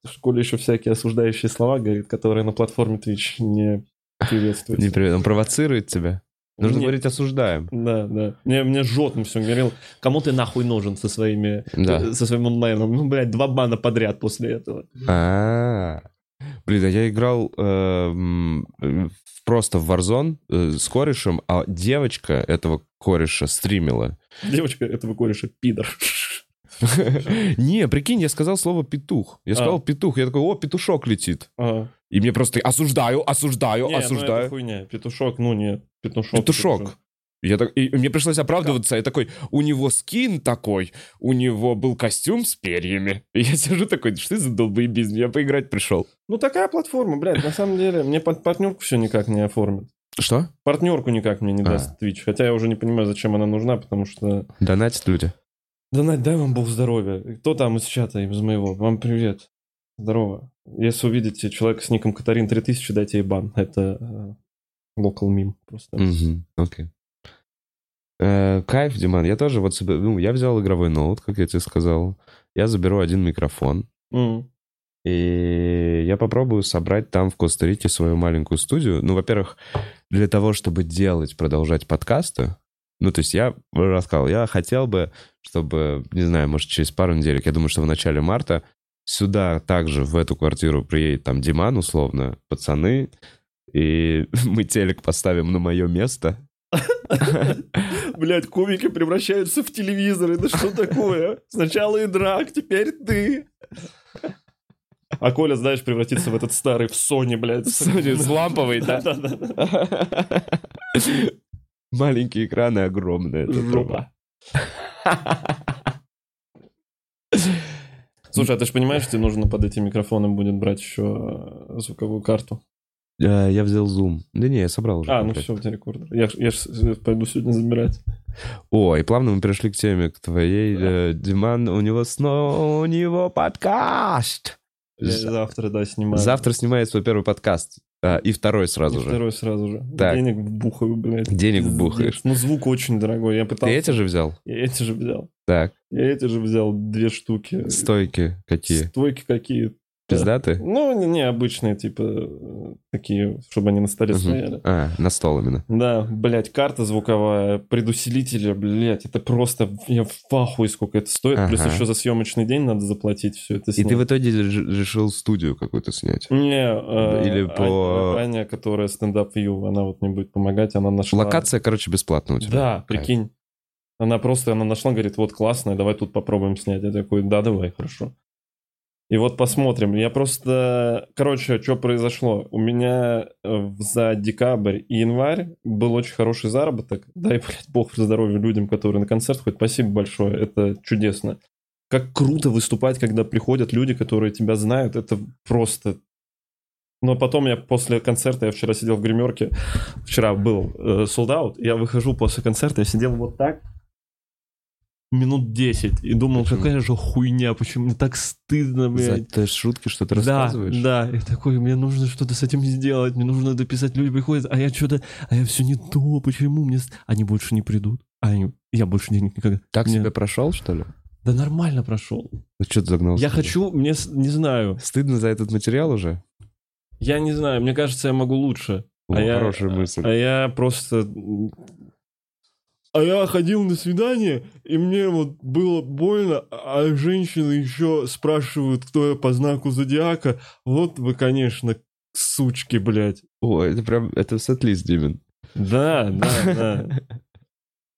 Что Коля еще всякие осуждающие слова говорит, которые на платформе Twitch не приветствуются. Не привет, он провоцирует тебя. Нужно Не- говорить «осуждаем». Да, да. Мне, мне жжет, все говорил, кому ты нахуй нужен со своими, Да. э, со своим онлайном? Ну, блядь, два бана подряд после этого. А, Блин, а я играл э, э, просто в Warzone э, с корешем, а девочка этого кореша стримила. Девочка этого кореша пидор. Не, прикинь, я сказал слово петух. Я А. сказал петух. Я такой, о, петушок летит. Ага. И мне просто осуждаю, осуждаю, Не, ну это осуждаю. хуйня. Петушок, ну нет. Петушок. Петушок. Я так, и мне пришлось оправдываться. Я такой, у него скин такой, у него был костюм с перьями. И я сижу такой, что за долбоебизм? Я поиграть пришел. Ну такая платформа, блядь, на самом деле, мне под партнерку все никак не оформит. Что? Партнерку никак мне не А. даст Twitch. Хотя я уже не понимаю, зачем она нужна, потому что... Донатят люди. Да, Надь, дай вам бог здоровья. Кто там из чата, из моего? Вам привет. Здорово. Если увидите человека с ником Катарин 3000, дайте ей бан. Это э, local meme просто. Окей. Э, Кайф, Диман. Я тоже вот себе... Ну, я взял игровой ноут, как я тебе сказал. Я заберу один микрофон. М. И я попробую собрать там в Коста-Рике свою маленькую студию. Ну, во-первых, для того, чтобы делать, продолжать подкасты. Ну, то есть я рассказал, я хотел бы, чтобы, не знаю, может, через пару недель, я думаю, что в начале марта сюда также, в эту квартиру приедет там Диман, условно, пацаны, и мы телек поставим на мое место. Блядь, кубики превращаются в телевизоры. Да что такое? Сначала и драк, теперь ты. А Коля, знаешь, превратится в этот старый, в Sony, блядь. Sony с ламповой, да? Да-да-да. Маленькие экраны огромные. это Жопа. Слушай, а ты же понимаешь, что тебе нужно под этим микрофоном будет брать еще э, звуковую карту? Э, Я взял зум. Да не, я собрал уже. А, ну все, у тебя рекордер. Я, ж- я ж пойду сегодня забирать. О, и плавно мы перешли к теме, к твоей. Да. э, Диман, у него снова, у него подкаст. Я завтра, да, снимаю. Завтра снимает свой первый подкаст. А, И второй И сразу же. второй сразу же. Так. Денег вбухаю, блядь. Денег вбухаешь. Ну, звук очень дорогой. Я Ты пытался... эти же взял? Я эти же взял. Так, Я эти же взял две штуки. стойки какие? Стойки какие? Пиздаты? Ну, не, не обычные, типа, э, такие, чтобы они на столе Мгм. стояли. А, на стол именно. Да, блядь, карта звуковая, предусилители, блядь, это просто, я в ахуе, сколько это стоит. Плюс Ага. еще за съемочный день надо заплатить все это И снять. ты в итоге решил студию какую-то снять? Не, э, Или Аня- по- Аня, которая стендап-вью, она вот мне будет помогать, она нашла... Локация, короче, бесплатная у тебя. Да, прикинь. Она просто, она нашла, говорит, вот классно, давай тут попробуем снять. Я такой, да, давай, хорошо. И вот посмотрим. Я просто... Короче, что произошло? У меня э, за декабрь и январь был очень хороший заработок. Дай, блядь, бог здоровья людям, которые на концерт ходят. Спасибо большое, это чудесно. Как круто выступать, когда приходят люди, которые тебя знают. Это просто... Но потом я после концерта, я вчера сидел в гримерке, вчера был э, sold out, я выхожу после концерта, я сидел вот так, минут 10, и думал, Почему? какая же хуйня, почему мне так стыдно, За блядь. те шутки, что ты Да, рассказываешь? да, и такой, мне нужно что-то с этим сделать, мне нужно дописать, люди приходят, а я что-то, а я все не то, почему мне... Они больше не придут, а они... я больше денег никогда... Так Мне- себе прошел, что ли? Да нормально прошел. Ну что ты загнался? Я хочу, мне, не знаю, Стыдно за этот материал уже? я не знаю, мне кажется, я могу лучше. О, А я- хорошая мысль. А я просто... А я ходил на свидание, и мне вот было больно, а женщины еще спрашивают, кто я по знаку зодиака. Вот вы, конечно, сучки, блядь. О, это прям, это сет-лист, Димин. Да, да, да.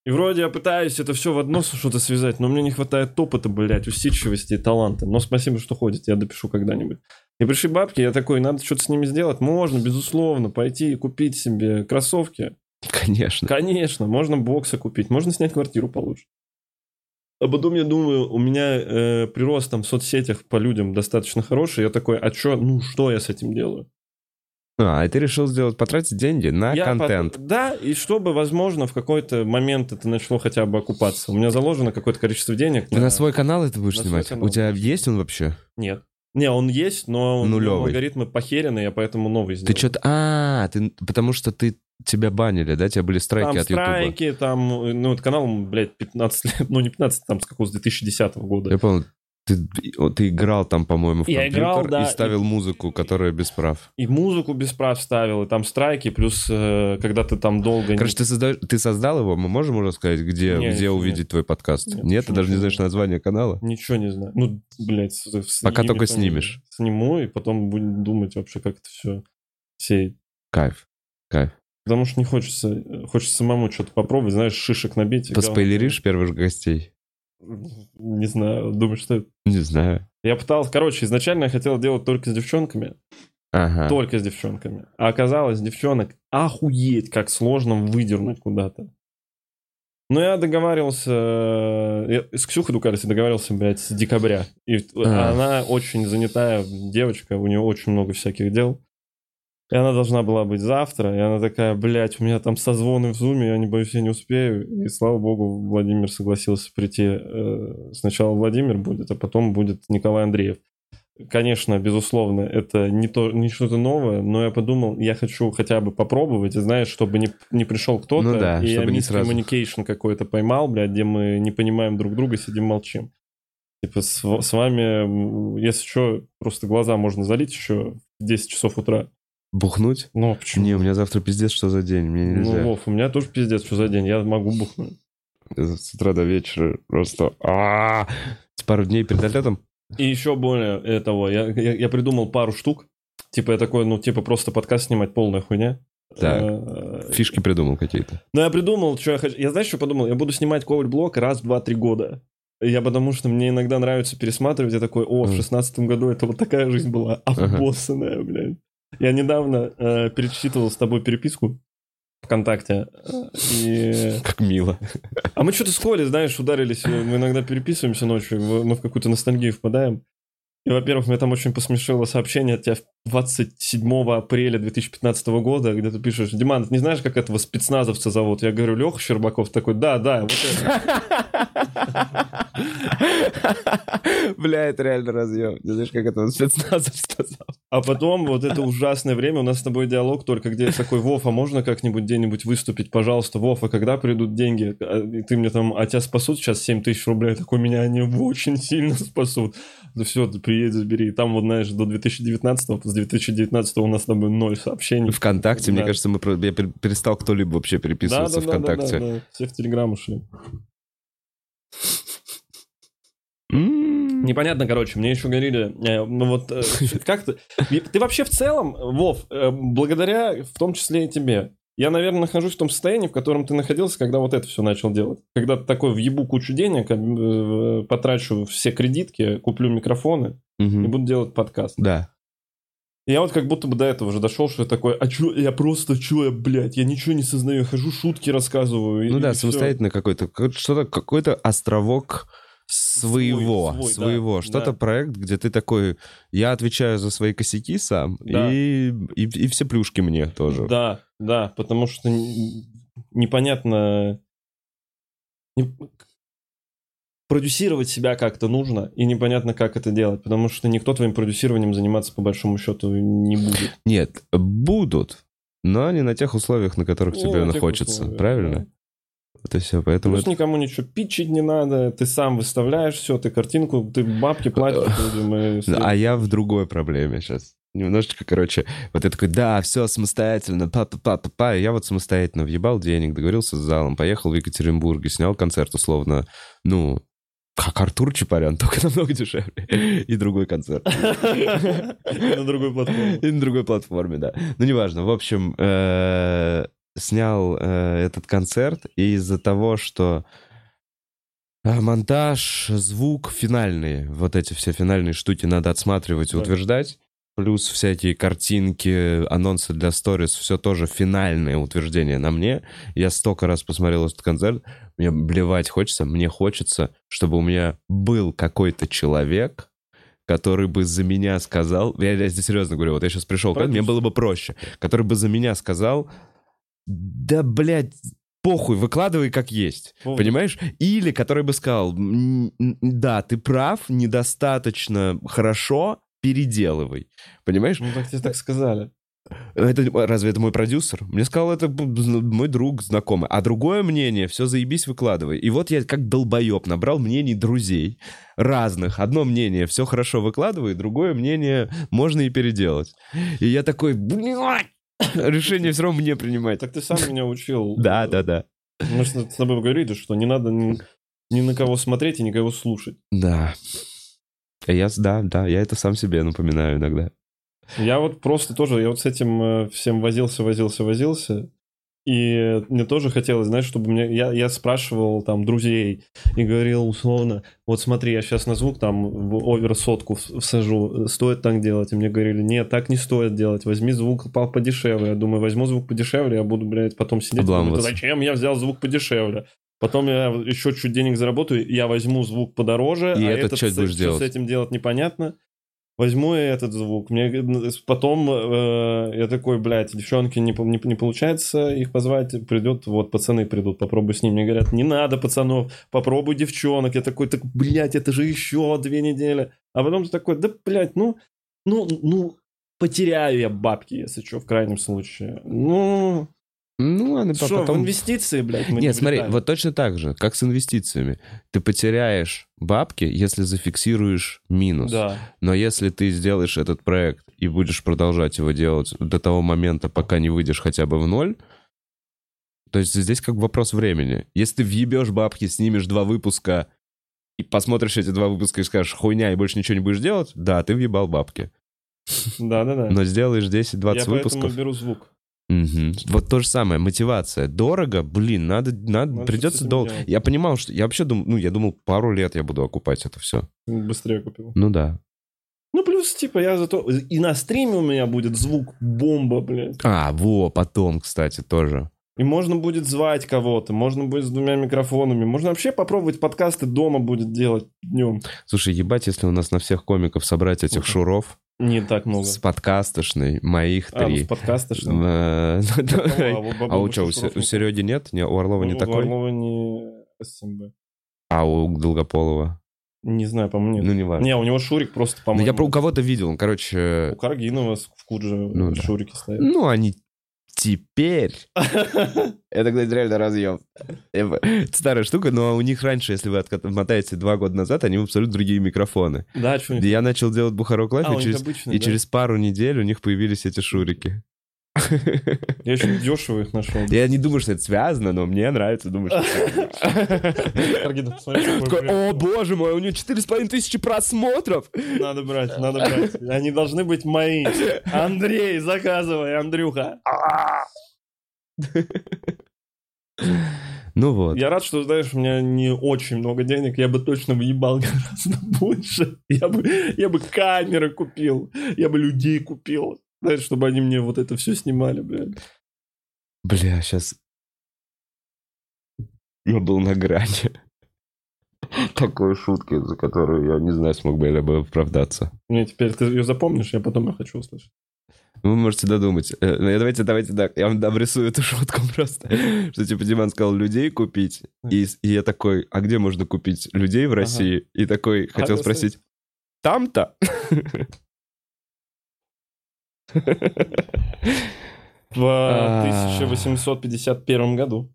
И вроде я пытаюсь это все в одно что-то связать, но мне не хватает опыта, блядь, усидчивости и таланта. Но спасибо, что ходите, я допишу когда-нибудь. И пришли бабки, я такой, надо что-то с ними сделать. Можно, безусловно, пойти и купить себе кроссовки. Конечно. Конечно, можно боксы купить, можно снять квартиру получше. А потом я думаю, у меня э, прирост там в соцсетях по людям достаточно хороший. Я такой, а чё, ну что я с этим делаю? А, и ты решил сделать, потратить деньги на Я контент. пот- Да, и чтобы, возможно, в какой-то момент это начало хотя бы окупаться. У меня заложено какое-то количество денег. Ты на свой канал это будешь на снимать? канал У тебя буду есть он вообще? Нет. Не, он есть, но Нулевый. алгоритмы похерены, я поэтому новый сделал. Ты что-то... А, ты... потому что ты... Тебя банили, да? Тебя были страйки Там от Ютуба. страйки, там, ну, вот канал, блядь, 15 лет, ну, не 15, там, с какого, с 2010 года. Я понял. Ты, ты играл там, по-моему, в Я компьютер играл, да, и ставил музыку, которая без прав. И музыку без прав ставил, и там страйки, плюс э, когда ты там долго... не- Короче, ты, создаешь, ты создал его, мы можем уже сказать, где, Не, где увидеть нет. твой подкаст? Нет, Нет, ты даже не знаешь название канала? Ничего не знаю. Ну, блядь, с- Пока сними только снимешь. Сниму, и потом будем думать вообще, как это все сеять. Кайф, кайф. Потому что не хочется, э, хочется самому что-то попробовать, знаешь, шишек набить. и Поспойлеришь первых гостей? Не знаю, думаю, что это... Не знаю. Я пытался, короче, изначально я хотел делать только с девчонками, Ага. только с девчонками. А оказалось, девчонок охуеть, как сложно выдернуть куда-то. Но я договаривался, э, я с Ксюхой Дукалис я договаривался, блядь, с декабря. И А. она очень занятая девочка, у нее очень много всяких дел. И она должна была быть завтра, и она такая, блядь, у меня там созвоны в зуме, я не боюсь, я не успею. И слава богу, Владимир согласился прийти. Э, Сначала Владимир будет, а потом будет Николай Андреев. Конечно, безусловно, это не, то, не что-то новое, но я подумал, я хочу хотя бы попробовать, и знаешь, чтобы не, не пришел кто-то, Ну да, и я чтобы не сразу. communication какой-то поймал, блядь, где мы не понимаем друг друга, сидим молчим. Типа с, с вами, если что, просто глаза можно залить еще в 10 часов утра. Бухнуть? Ну, почему? Не, у меня завтра пиздец, что за день, мне Ну, нельзя. Вов, у меня тоже пиздец, что за день, я могу бухнуть. С утра до вечера просто... а Пару дней перед отлетом? И еще более этого, я, я, я придумал пару штук. Типа я такой, ну, типа просто подкаст снимать полная хуйня. Так. Э, Фишки придумал какие-то. Ну, я придумал, что я хочу. Я знаешь, что подумал? Я буду снимать коваль-блок раз в 2-3 года. Я потому что мне иногда нравится пересматривать. Я такой, о, в шестнадцатом году это вот такая жизнь была обоссанная, блядь. Я недавно э, перечитывал с тобой переписку ВКонтакте. э, И... Как мило. А мы что-то с Колей, знаешь, ударились. э, Мы иногда переписываемся ночью, мы в какую-то ностальгию впадаем. И, во-первых, меня там очень посмешило сообщение от тебя 27 апреля 2015 года, где ты пишешь, Диман, не знаешь, как этого спецназовца зовут? Я говорю, Леха Щербаков такой, да, да, вот это. Бля, это реально разъем. Не знаешь, как это спецназов сказал? А потом вот это ужасное время, у нас с тобой диалог только, где я такой, Вов, а можно как-нибудь где-нибудь выступить, пожалуйста, Вов, а когда придут деньги? А, И ты мне там, а тебя спасут сейчас 7 тысяч рублей? Такой, меня они очень сильно спасут. Да все, ты приедешь, забери. И там вот, знаешь, до 2019 с 2019 у нас с тобой ноль сообщений. ВКонтакте, мне Да. кажется, мы я пер- перестал кто-либо вообще переписываться Да-да-да-да-да, ВКонтакте. да. Все в Телеграм ушли. Непонятно, короче, мне еще говорили, э, ну вот, э, как ты, ты вообще в целом, Вов, э, благодаря в том числе и тебе, я, наверное, нахожусь в том состоянии, в котором ты находился, когда вот это все начал делать. Когда ты такой въебу кучу денег, э, потрачу все кредитки, куплю микрофоны и Мгм. буду делать подкаст. Да. И Я вот как будто бы до этого уже дошел, что я такой, а чё, я просто, чё я, блядь, я ничего не сознаю, я хожу, шутки рассказываю. и- Ну и да, всё. самостоятельно какой-то, какой-то- что-то, какой-то островок своего, Свой, свой, своего, да, что-то да. проект, где ты такой, я отвечаю за свои косяки сам, Да. и, и, и все плюшки мне тоже. Да, да, потому что непонятно... Продюсировать себя как-то нужно, и непонятно, как это делать, потому что никто твоим продюсированием заниматься по большому счету не будет. Нет, будут, но не на тех условиях, на которых Не тебе на хочется, условиях, правильно? да. Это все, поэтому... Плюс это- никому ничего питчить не надо, ты сам выставляешь все, ты картинку, ты бабки платишь людям. и всё. А я в другой проблеме сейчас. Немножечко, короче, вот я такой, да, все самостоятельно, па-па-па-па-па. Я вот самостоятельно въебал денег, договорился с залом, поехал в Екатеринбург и снял концерт, условно, ну, как Артур Чапарян, только намного дешевле. И другой концерт. На другой платформе. И на другой платформе, да. Ну, неважно. В общем, э, снял э, этот концерт, и из-за того, что э, монтаж, звук финальные, вот эти все финальные штуки надо отсматривать и Да. утверждать, плюс всякие картинки, анонсы для сторис, все тоже финальное утверждение на мне. Я столько раз посмотрел этот концерт, мне блевать хочется, мне хочется, чтобы у меня был какой-то человек, который бы за меня сказал, я, я здесь серьезно говорю, вот я сейчас пришел, мне было бы проще, который бы за меня сказал, да, блядь, похуй, выкладывай как есть, Вов, понимаешь? Или который бы сказал, «М, м, да, ты прав, недостаточно хорошо, переделывай, понимаешь? Ну так тебе так сказали. Это, разве это мой продюсер? Мне сказал, это мой друг, знакомый. А другое мнение, все заебись, выкладывай. И вот я как долбоеб набрал мнений друзей разных. Одно мнение, все хорошо выкладывай, другое мнение можно и переделать. И я такой, блядь, решение все равно мне принимать. Так ты сам меня учил. Да, да, да. Мы с тобой говорили, что не надо ни, ни на кого смотреть и никого слушать. Да. Я, да, да, я это сам себе напоминаю иногда. Я вот просто тоже, я вот с этим э, всем возился, возился, возился. И мне тоже хотелось, знаешь, чтобы мне... Я, я спрашивал там друзей и говорил условно, вот смотри, я сейчас на звук там в овер сотку всажу, стоит так делать? И мне говорили, нет, так не стоит делать, возьми звук подешевле. Я думаю, возьму звук подешевле, я буду, блядь, потом сидеть, думать, зачем я взял звук подешевле? Потом я еще чуть денег заработаю, я возьму звук подороже, и а этот, этот что будешь что делать? с этим делать непонятно. Возьму я этот звук. Мне потом э, я такой, блядь, девчонки не, не, не получается их позвать, придет, вот пацаны придут, попробуй с ним. Мне говорят, не надо пацанов, попробуй девчонок. Я такой, так, блядь, это же еще две недели. А потом ты такой, да, блядь, ну, ну, ну, потеряю я бабки, если что, в крайнем случае. Ну, ну, ладно, что, потом... в инвестиции, блядь, мы Нет, не смотри, влетаем. вот точно так же, как с инвестициями. Ты потеряешь бабки, если зафиксируешь минус. Да. Но если ты сделаешь этот проект и будешь продолжать его делать до того момента, пока не выйдешь хотя бы в ноль, то есть здесь как вопрос времени. Если ты въебешь бабки, снимешь два выпуска и посмотришь эти два выпуска и скажешь хуйня и больше ничего не будешь делать, да, ты въебал бабки. Да-да-да. Но сделаешь 10-20 Я поэтому выпусков. беру звук. Мгм. Вот то же самое, мотивация. Дорого, блин, надо, надо, Надо придется долго. Я понимал, что я вообще думал, ну, я думал, пару лет я буду окупать это все. Быстрее купил. Ну да. Ну, плюс, типа, я зато... И на стриме у меня будет звук бомба, блядь. А, во, потом, кстати, тоже. И можно будет звать кого-то, можно будет с двумя микрофонами. Можно вообще попробовать подкасты дома будет делать днем. Слушай, ебать, если у нас на всех комиков собрать этих Мгм. шуров Не так много. с подкастошной, моих А, ну, три. с что ли? Э, Такого, А у что, у Се- у не- Сереги нет? Не, у Орлова не Ну, У такой? Орлова не СМБ. А у Долгополова? Не знаю, по-моему, нет. Ну, не важно. Не, у него Шурик просто, Ну, по-моему... я про у кого-то видел, он, короче... У Каргинова с- в Кудже Ну, да. Шурики стоят. Ну, они теперь... Это, кстати, реально разъем. Старая штука, но у них раньше, если вы отмотаете два года назад, они абсолютно другие микрофоны. Да, что Я начал делать Бухарог Лайв, А, и через пару недель у них появились эти шурики. Я еще дешево их нашел. Я не думаю, что это связано, но мне нравится думать, что. О, боже мой, у с половиной тысячи просмотров. Надо брать, надо брать. Они должны быть мои. Андрей, заказывай, Андрюха. Ну вот. Я рад, что, знаешь, у меня не очень много денег. Я бы точно въебал гораздо больше. Я бы, я бы камеры купил. Я бы людей купил. Знаешь, чтобы они мне вот это все снимали, блядь. Бля, сейчас... Я был на грани. Такой шутки, за которую я не знаю, смог бы я бы оправдаться. Мне теперь ты ее запомнишь, я потом ее хочу услышать. Ну, Вы можете додумать. Э, ну, Давайте, давайте так. Я вам обрисую эту шутку просто. Что, типа, Диман сказал людей купить. И, и я такой, а где можно купить людей в России? И такой, хотел на спросить, там-то? В А. 1851 году.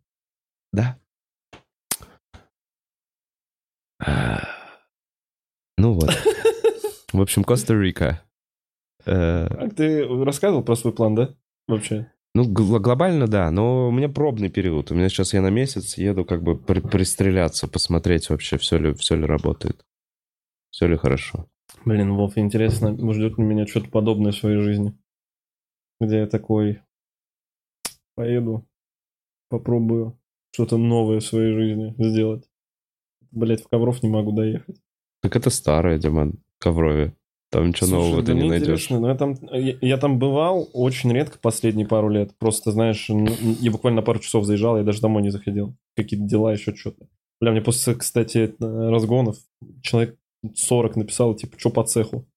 Да. А, Ну вот. В общем, Коста-Рика. Э, А ты рассказывал про свой план, да? Вообще. Ну, гл- глобально, да, но у меня пробный период. У меня сейчас я на месяц еду как бы при- пристреляться, посмотреть вообще, все ли, все ли работает. Все ли хорошо. Блин, Вов, интересно, ждет ли меня что-то подобное в своей жизни? Где я такой поеду, попробую что-то новое в своей жизни сделать. Блять, в Ковров не могу доехать. Так это старое, Диман, Коврове. Там ничего Слушай, нового да ты не найдешь. интересно, но я там, я, я там бывал очень редко последние пару лет. Просто, знаешь, я буквально на пару часов заезжал, я даже домой не заходил. Какие-то дела, еще что-то. Бля, мне после, кстати, э, разгонов человек 40 написал, типа, что по цеху?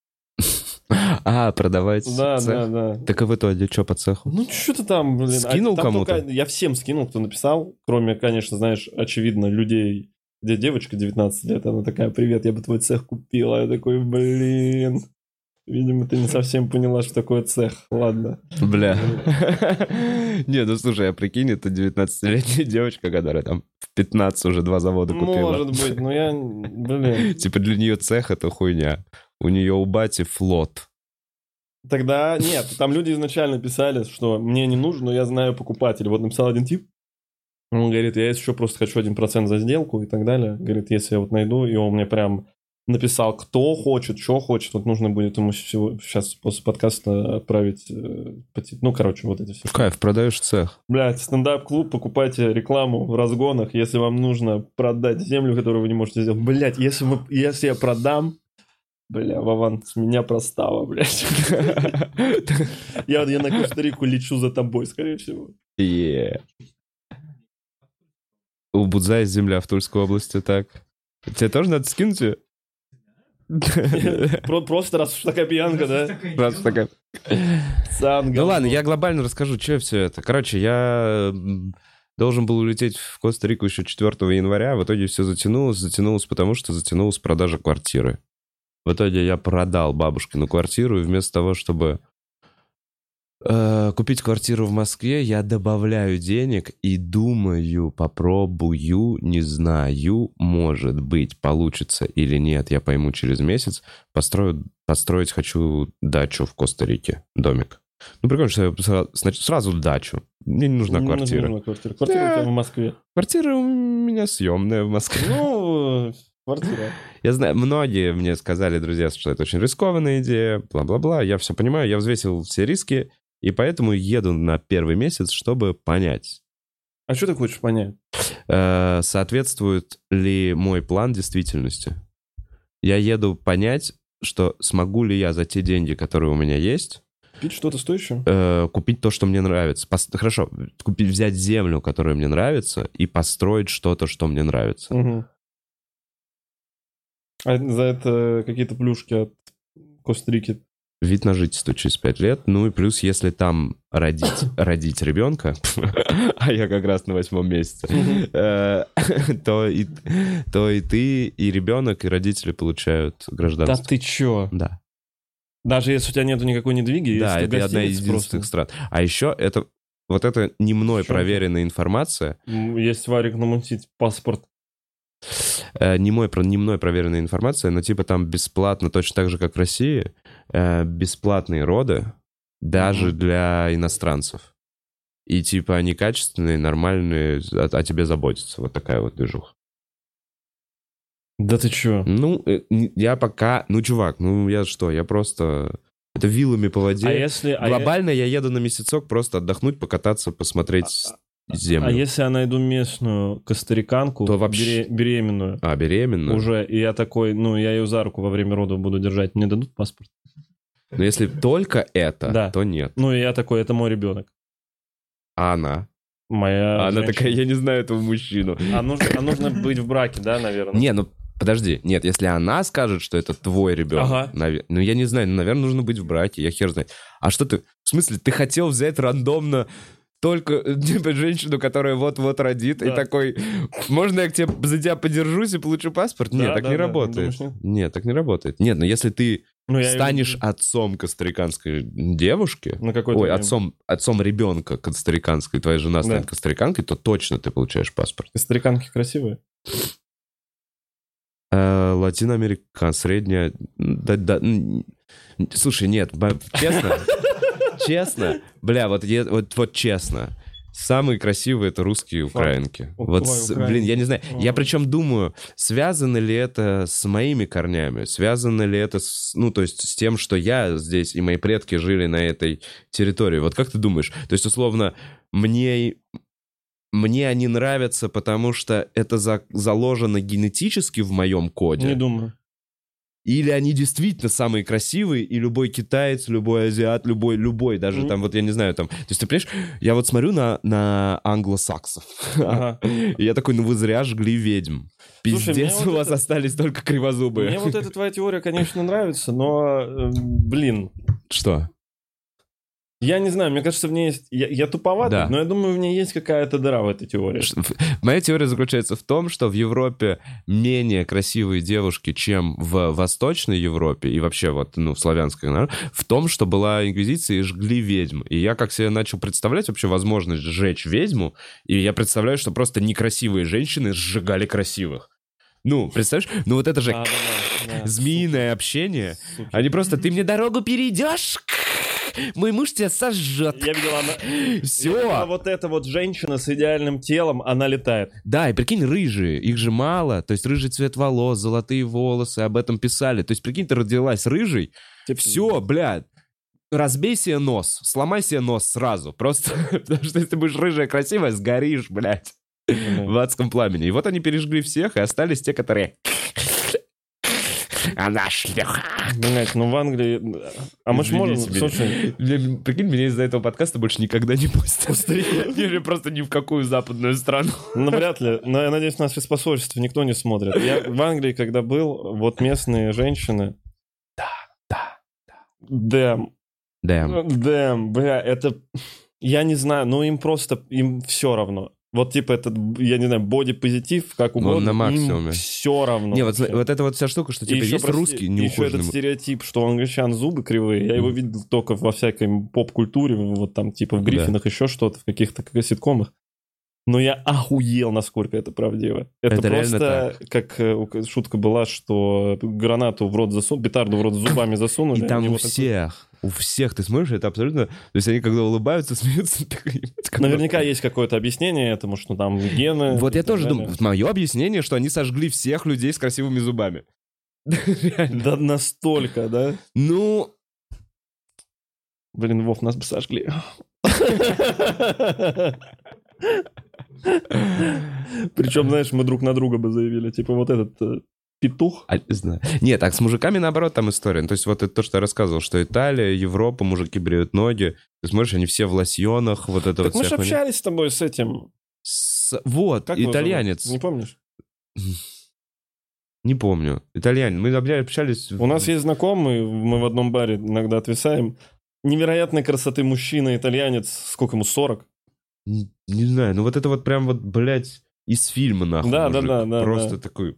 А, продавать Да, цех? да, да. Так и в итоге что по цеху? Ну, что-то там, блин. Скинул а там кому-то? только- Я всем скинул, кто написал, кроме, конечно, знаешь, очевидно, людей, где девочка 19 лет, она такая, привет, я бы твой цех купила. Я такой, блин. Видимо, ты не совсем поняла, что такое цех. Ладно. Бля. Не, ну слушай, а прикинь, это 19-летняя девочка, которая там в 15 уже два завода купила. Может быть, но я... Блин. Типа для нее цех это хуйня. У нее у бати флот. Тогда нет, там люди изначально писали, что мне не нужно, но я знаю покупателя. Вот написал один тип, он говорит, я еще просто хочу 1% за сделку и так далее. Говорит, если я вот найду, и он мне прям написал, кто хочет, что хочет. Вот нужно будет ему всего, сейчас после подкаста отправить. э, Ну, короче, вот эти все. Кайф, продаешь цех. Блядь, стендап-клуб, покупайте рекламу в разгонах, если вам нужно продать землю, которую вы не можете сделать. Блядь, если, мы, если я продам, бля, Вован, с меня простава, блядь. Я, я на Коста-Рику лечу за тобой, скорее всего. Е. У Будза есть земля в Тульской области, так. Тебе тоже надо скинуть ее? Про- Просто раз уж такая пьянка, да? Раз такая. Сам Ну ладно, я глобально расскажу, что все это. Короче, я должен был улететь в Коста-Рику еще 4 января. В итоге все затянулось. Затянулось потому, что затянулась продажа квартиры. В итоге я продал бабушкину квартиру, и вместо того, чтобы э, купить квартиру в Москве, я добавляю денег и думаю, попробую, не знаю, может быть, получится или нет, я пойму через месяц. Построю, построить хочу дачу в Коста-Рике, домик. Ну, прикольно, что я сра- снач- сразу дачу. Мне не нужна Не квартира. нужна квартира. Квартира у тебя в Москве. Квартира у меня съемная в Москве. Ну, квартира. Я знаю, многие мне сказали, друзья, что это очень рискованная идея, бла-бла-бла. Я все понимаю, я взвесил все риски, и поэтому еду на первый месяц, чтобы понять, А что ты хочешь понять? э, соответствует ли мой план действительности. Я еду понять, что смогу ли я за те деньги, которые у меня есть, Пить что-то стоящее? э, купить то, что мне нравится. Пос- Хорошо, купить, взять землю, которая мне нравится, и построить что-то, что мне нравится. Мгм. А за это какие-то плюшки от Коста-Рики? Вид на жительство через 5 лет. Ну и плюс, если там родить, родить ребенка, а я как раз на восьмом месяце, э, то и, то и ты, и ребенок, и родители получают Да гражданство. ты чё? Да, Даже если у тебя нету никакой недвиги, да, это одна из единственных стран. А еще это вот это не мной проверенная информация, Есть варик намутить паспорт. Э, не, мой, про- не мной проверенная информация, но типа там бесплатно, точно так же, как в России, э, бесплатные роды даже для иностранцев. И типа они качественные, нормальные, о, о тебе заботятся. Вот такая вот движуха. Да ты чё? Ну, э, я пока... Ну, чувак, ну я что, я просто... Это вилами по воде. А если... а я- Глобально я еду на месяцок просто отдохнуть, покататься, посмотреть с- землю. А если я найду местную костариканку, То вообще- бере- беременную, А, беременную? уже, и я такой, ну, я ее за руку во время родов буду держать, мне дадут паспорт? Но если только это, Да. то нет. Ну, и я такой, это мой ребенок. А она? Моя А она женщина. такая, я не знаю этого мужчину. А нужно, а нужно быть в браке, да, наверное? Не, ну подожди, нет, если она скажет, что это твой ребенок, Ага. наве- ну я не знаю, ну, наверное, нужно быть в браке, я хер знает. А что ты, в смысле, ты хотел взять рандомно только э, типа, женщину, которая вот-вот родит, и Да. такой, можно я к тебе, за тебя подержусь и получу паспорт? Нет, Да, так да, не да. работает. Думаешь, нет? Нет, так не работает. Нет, но если ты Ну, я станешь её- отцом костариканской девушки, на ой, время. отцом, отцом ребенка костариканской, твоя жена станет Да. костариканкой, то точно ты получаешь паспорт. Костариканки красивые. Э, Латиноамерика, средняя... Да, да, слушай, нет, честно, честно, бля, вот, е- вот, вот честно, самые красивые это русские украинки. Ой, Вот, с- блин, я не знаю, я Ага. причем думаю, связано ли это с моими корнями, связано ли это, с, ну, то есть с тем, что я здесь и мои предки жили на этой территории. Вот как ты думаешь? То есть, условно, мне мне они нравятся, потому что это за- заложено генетически в моем коде. Не думаю. Или они действительно самые красивые, и любой китаец, любой азиат, любой, любой, даже Мгм. там, вот я не знаю, там... То есть ты понимаешь, я вот смотрю на, на англосаксов, Ага. и я такой, ну вы зря жгли ведьм. Слушай, Пиздец, вот у вас это- остались только кривозубые. Мне вот эта твоя теория, конечно, нравится, но, э, блин, Что? Я не знаю, мне кажется, в ней есть... Я, я туповатый, Да. но я думаю, в ней есть какая-то дыра в этой теории. Моя теория заключается в том, что в Европе менее красивые девушки, чем в Восточной Европе и вообще вот, ну, в славянской, наверное, в том, что была инквизиция и жгли ведьм. И я как себе начал представлять вообще возможность сжечь ведьму, и я представляю, что просто некрасивые женщины сжигали красивых. Ну, представляешь? Ну вот это же Да, да, да, да. змеиное общение. Они просто, ты мне дорогу перейдешь, мой муж тебя сожжет. Я видел, она... я видел, Все. вот эта вот женщина с идеальным телом, она летает. Да, и прикинь, рыжие, их же мало. То есть рыжий цвет волос, золотые волосы, об этом писали. То есть прикинь, ты родилась рыжей, Типа, все, блядь, разбей себе нос, сломай себе нос сразу. Просто потому что если ты будешь рыжая красивая, сгоришь, блядь, в адском пламени. И вот они пережгли всех, и остались те, которые... Она шлюха. Блять, ну в Англии... А мы же можем... Слушай, Прикинь, меня из-за этого подкаста больше никогда не пустят. Или просто ни в какую западную страну. ну вряд ли. Но я надеюсь, нас из посольства никто не смотрит. Я в Англии, когда был, вот местные женщины... Да, да. Дэм, Да. дэм, бля, это... Я не знаю, ну им просто... Им все равно. Вот типа этот, я не знаю, боди-позитив, как Ну, он угодно. на максимуме. все равно. Не, вот, вот эта вот вся штука, что И типа еще, есть прости, русский еще этот неухоженный. стереотип, что у англичан зубы кривые, я его видел только во всякой поп-культуре, вот там типа в Гриффинах еще что-то, в каких-то как ситкомах. Но я охуел, насколько это правдиво. Это, Это просто, как э, шутка была, что гранату в рот засунули, петарду в рот зубами засунули. И там у такой- всех, у всех, ты смотришь, это абсолютно... То есть они когда улыбаются, смеются, Наверняка есть какое-то объяснение этому, что там гены. Вот я тоже думаю, мое объяснение, что они сожгли всех людей с красивыми зубами. Да настолько, да? Ну, Блин, Вов, нас бы сожгли. Причем, знаешь, мы друг на друга бы заявили. Типа вот этот э, петух. а, не знаю. Нет, так с мужиками наоборот там история. Ну, То есть вот это то, что я рассказывал, что Италия, Европа, мужики бреют ноги. Ты смотришь, они все в лосьонах, вот это Так вот мы же хуйня. общались с тобой с этим. С- Вот, Как итальянец. Не помнишь? Не помню. Итальянец. Мы общались... У нас есть знакомый, мы в одном баре иногда отвисаем. Невероятной красоты мужчина, итальянец, сколько ему, 40? Не, не знаю, ну вот это вот прям вот, блядь, из фильма, нахуй. Да, да, мужик. да, да, Просто да. такой...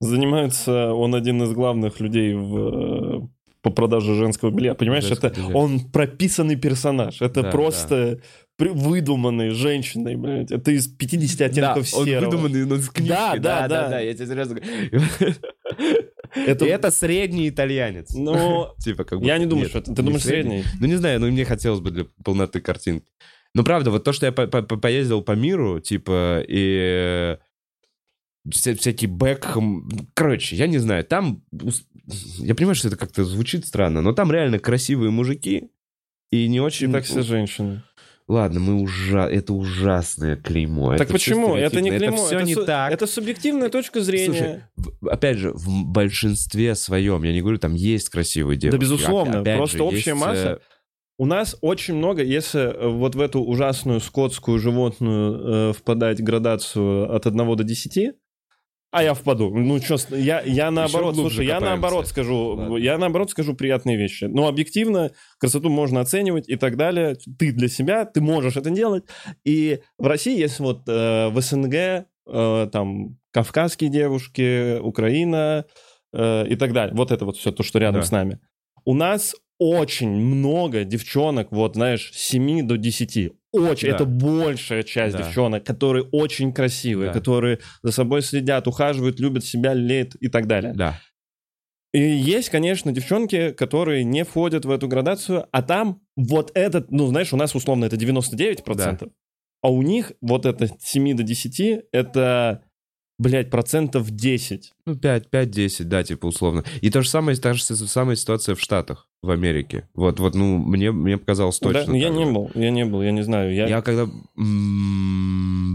Занимается он один из главных людей в, э, по продаже женского белья. Понимаешь, Женского это белья. он прописанный персонаж. Это Да, просто при- выдуманный женщиной, блядь. Это из 50 оттенков да, он серого. выдуманный, ну, с книжки. Да, да, да. я тебе серьезно говорю. Это- И это средний итальянец. Ну, Типа как я не думаю, что это... Ты думаешь, средний? Ну, не знаю, но мне хотелось бы для полноты картинки. Ну, правда, вот то, что я по- по- по- поездил по миру, типа, и вся- всякий Бекхэм... Короче, я не знаю, там... Я понимаю, что это как-то звучит странно, но там реально красивые мужики, и не И очень... так все женщины. Ладно, мы ужа... это ужасное клеймо. Так это почему? Это не клеймо. Это все это не су- так. Это субъективная точка Слушай, зрения. в- опять же, в большинстве своем, я не говорю, там есть красивые девушки. безусловно, Опять просто же, общая есть, масса. э, У нас очень много, если э, вот в эту ужасную скотскую животную э, впадать градацию от 1 до 10, а я впаду. Ну, что, я, я наоборот, слушай, я наоборот скажу, я наоборот скажу приятные вещи. Но объективно красоту можно оценивать и так далее. Ты для себя, ты можешь это делать. И в России есть вот э, в СНГ э, там кавказские девушки, Украина э, и так далее. Вот это вот все то, что рядом Да. с нами. У нас очень много девчонок, вот знаешь, с 7 до 10. Очень, Да. это большая часть Да. девчонок, которые очень красивые, Да. которые за собой следят, ухаживают, любят себя, леют и так далее. Да. И есть, конечно, девчонки, которые не входят в эту градацию, а там вот этот, ну, знаешь, у нас условно это 99%, а у них вот это с 7 до 10, это, блядь, процентов 10. Ну, 5, 5-10, да, типа, условно. И то же самое, та же самая ситуация в Штатах, в Америке. Вот, вот, ну, мне, мне показалось точно. Да? Я так не был, я не был, я не знаю. Я... Я когда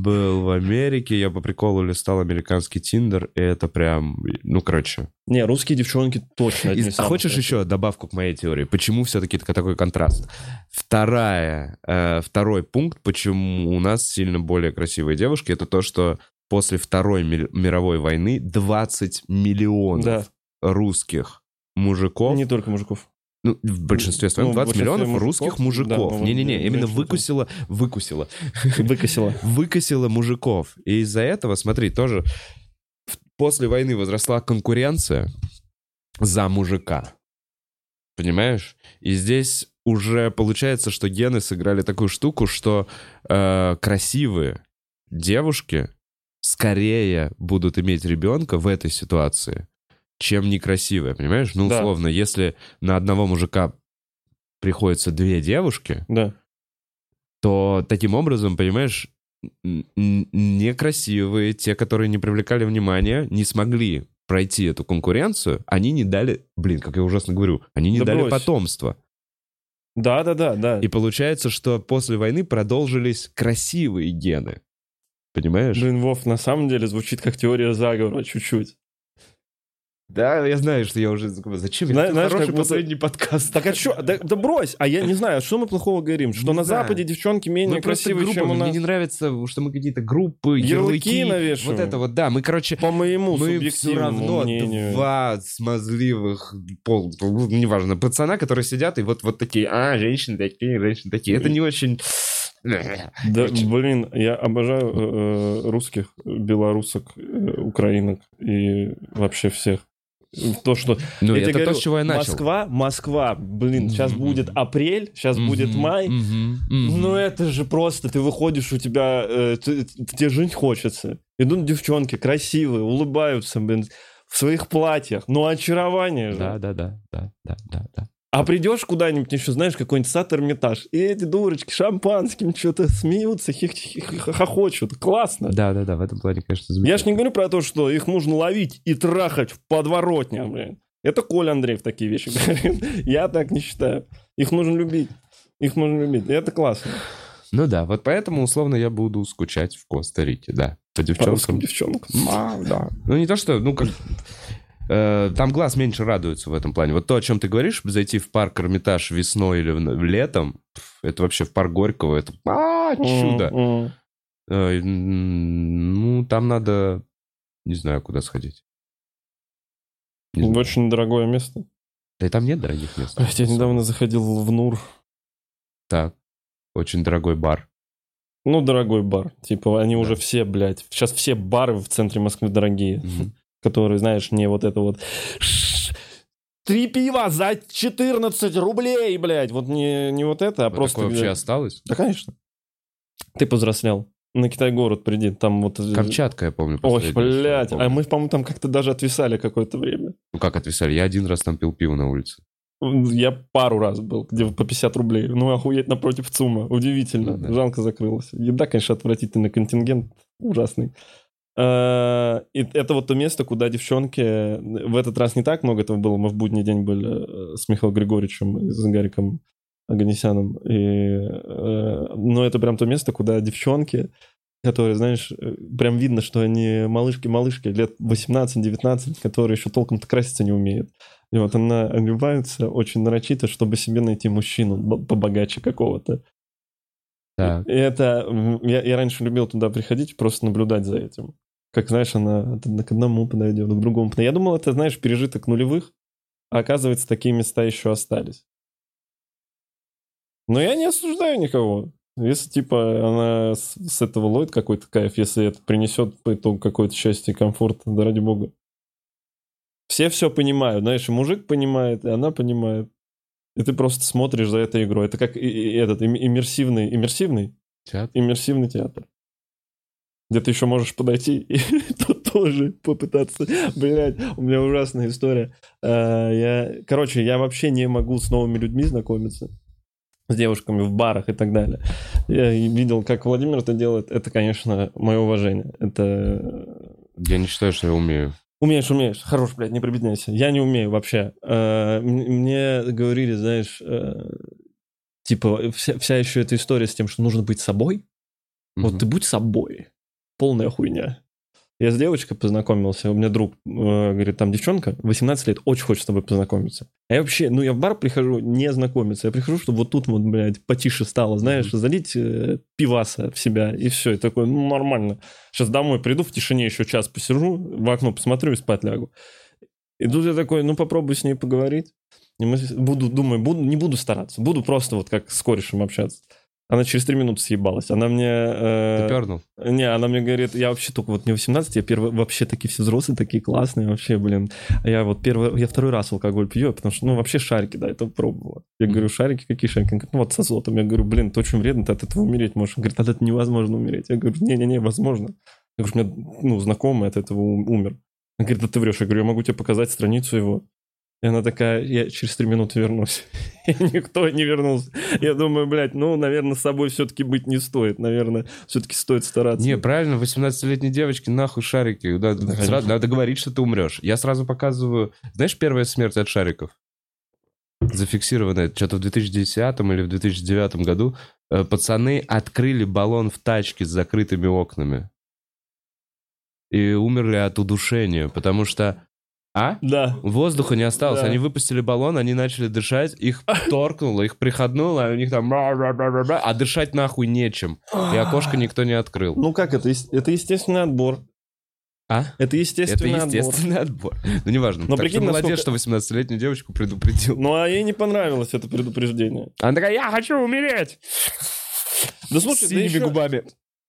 был в Америке, я по приколу листал американский Тиндер, и это прям, ну, короче. Не, русские девчонки точно И- а хочешь красивых. еще добавку к моей теории? Почему все-таки такой контраст? Вторая, э, второй пункт, почему у нас сильно более красивые девушки, это то, что после Второй ми- мировой войны 20 миллионов Да, русских мужиков не только мужиков. Ну, в большинстве своем Ну, в 20 большинстве миллионов мужиков, русских мужиков. да, ну, Не-не-не, да, именно выкусила, выкусила, Выкосила. выкосила мужиков. И из-за этого, смотри, тоже после войны возросла конкуренция за мужика. Понимаешь? И здесь уже получается, что гены сыграли такую штуку, что э, красивые девушки скорее будут иметь ребенка в этой ситуации, чем некрасивые, понимаешь? Ну, Да. условно, если на одного мужика приходится две девушки, Да. то таким образом, понимаешь, некрасивые, те, которые не привлекали внимания, не смогли пройти эту конкуренцию, они не дали, блин, как я ужасно говорю, они не Да дали брось. потомства. Да, да, да, да. И получается, что после войны продолжились красивые гены. Понимаешь? Блин, Вов, на самом деле звучит как теория заговора чуть-чуть. Да, я знаю, что я уже... Зачем? Зна- Это знаешь, хороший как будто- последний подкаст. Так а что? Да, да брось! А я не знаю, что мы плохого говорим? Что Не на знаю. Западе девчонки менее Мы красивые, чем у нас? Мне не нравится, что мы какие-то группы, Ярлыки ярлыки. навешиваем. Вот это вот, да. Мы, короче, По моему мы все субъективному равно мнению. два смазливых, пол, ну, неважно, пацана, которые сидят и вот, вот такие, а, женщины такие, женщины такие. Это не очень... Да, блин, я обожаю э, э, русских, белорусок, э, украинок и вообще всех. То, что... Ну, я это говорю, то, с чего я начал. Москва, Москва, блин, сейчас Мгм. будет апрель, сейчас будет Мгм, май. мгм, мгм. Ну это же просто, ты выходишь, у тебя, э, ты- тебе жить хочется. Идут девчонки красивые, улыбаются, блин, в своих платьях. Ну очарование же. Да, да, да, да, да, да, да. А придешь куда-нибудь еще, знаешь, какой-нибудь сад Эрмитаж, и эти дурочки шампанским что-то смеются, хих- хохочут. Классно. Да, да, да, в этом плане, конечно, Я ж не говорю про то, что их нужно ловить и трахать в подворотнях, блин. Это Коля Андреев такие вещи говорит. Я так не считаю. Их нужно любить. Их нужно любить. И это классно. Ну да, вот поэтому, условно, я буду скучать в Коста-Рике, да. По По девчонкам. девчонкам. А, да. Ну не то, что, ну как... э, там глаз меньше радуется в этом плане. Вот то, о чем ты говоришь, зайти в парк Эрмитаж весной или в- летом, это вообще в парк Горького, это а, чудо. М, м. Э, Ну, там надо, не знаю, куда сходить. Не знаю. Очень дорогое место. Да и там нет дорогих мест. Я недавно заходил в Нур. Так, очень дорогой бар. Ну, дорогой бар. Типа, они Да. уже все, блядь. Сейчас все бары в центре Москвы дорогие. Которые, знаешь, не вот это вот... «Ш- Три пива за 14 рублей, блядь. Вот не, не вот это, а Вот просто... такое вообще осталось? Да, конечно. Ты повзрослел. На Китай-город приди, там вот... э, Камчатка, я помню. Ой, блядь. помню. А мы, по-моему, там как-то даже отвисали какое-то время. Ну как отвисали? Я один раз там пил пиво на улице. Я пару раз был, где по 50 рублей. Ну, охуеть напротив ЦУМа. Удивительно. Ну да. Жалко закрылось. Еда, конечно, отвратительный контингент. Ужасный. А, И это вот то место, куда девчонки... В этот раз не так много этого было. Мы в будний день были э, с Михаилом Григорьевичем и с Гариком Аганесяном. И, э, но это прям то место, куда девчонки, которые, знаешь, э, прям видно, что они малышки-малышки, лет 18-19, которые еще толком-то краситься не умеют. И вот она одевается очень нарочито, чтобы себе найти мужчину побогаче какого-то. Так. И это... Я, я раньше любил туда приходить, просто наблюдать за этим. Как, знаешь, она к одному подойдет, к другому подойдет. Я думал, это, знаешь, пережиток нулевых, а оказывается, такие места еще остались. Но я не осуждаю никого. Если, типа, она с, с этого ловит какой-то кайф, если это принесет по итогу какое-то счастье и комфорт, да ради бога. Все все понимают, знаешь, и мужик понимает, и она понимает. И ты просто смотришь за этой игрой. Это как и- и этот им- иммерсивный, иммерсивный, Чат. иммерсивный театр. Где ты еще можешь подойти и тут тоже попытаться. Блять, у меня ужасная история. А, Я, короче, я вообще не могу с новыми людьми знакомиться. С девушками в барах и так далее. Я видел, как Владимир это делает. Это, конечно, мое уважение. Это Я не считаю, что я умею. Умеешь, умеешь. Хорош, блядь, не прибедняйся. Я не умею вообще. Э, Мне говорили, знаешь, э, типа, вся, вся еще эта история с тем, что нужно быть собой. Вот Мгм. ты будь собой. Полная хуйня. Я с девочкой познакомился, у меня друг э, говорит, там девчонка, 18 лет, очень хочет с тобой познакомиться. А я вообще, ну я в бар прихожу не знакомиться, я прихожу, чтобы вот тут вот, блядь, потише стало, знаешь, залить э, пиваса в себя, и все, и такой, ну нормально. Сейчас домой приду, в тишине еще час посижу, в окно посмотрю и спать лягу. И тут я такой, ну попробуй с ней поговорить. И мы буду, думаю, буду, не буду стараться. Буду просто вот как с корешем общаться. Она через три минуты съебалась. Она мне... э, Ты пернул? не, она мне говорит, я вообще только вот не 18, я первый, вообще такие все взрослые, такие классные, вообще, блин. А я вот первый, я второй раз алкоголь пью, потому что, ну, вообще шарики, да, это пробовала. Я говорю, шарики, какие шарики? Она говорит, ну, вот с азотом. Я говорю, блин, это очень вредно, ты от этого умереть можешь. Он говорит, от этого невозможно умереть. Я говорю, не-не-не, возможно. Я говорю, у меня, ну, знакомый от этого ум- умер. Она говорит, да ты врешь. Я говорю, я могу тебе показать страницу его. И она такая, я через три минуты вернусь. И никто не вернулся. Я думаю, блядь, ну, наверное, с собой все-таки быть не стоит. Наверное, все-таки стоит стараться. Не, правильно, 18-летней девочке нахуй шарики. Да, Да, сразу надо говорить, что ты умрешь. Я сразу показываю... Знаешь, первая смерть от шариков? Зафиксированная что-то в 2010 или в 2009 году. э, Пацаны открыли баллон в тачке с закрытыми окнами. И умерли от удушения, потому что... А? Да. Воздуха не осталось. Да. Они выпустили баллон, они начали дышать, их торкнуло, их приходнуло, а у них там... А дышать нахуй нечем. И окошко никто не открыл. Ну как это? Это естественный отбор. А? Это Это естественный отбор. естественный отбор. Ну, неважно. Но так прикинь, что молодец, насколько- что 18-летнюю девочку предупредил. Ну а ей не понравилось это предупреждение. Она такая, я хочу умереть! Да слушай, да Синими еще, губами.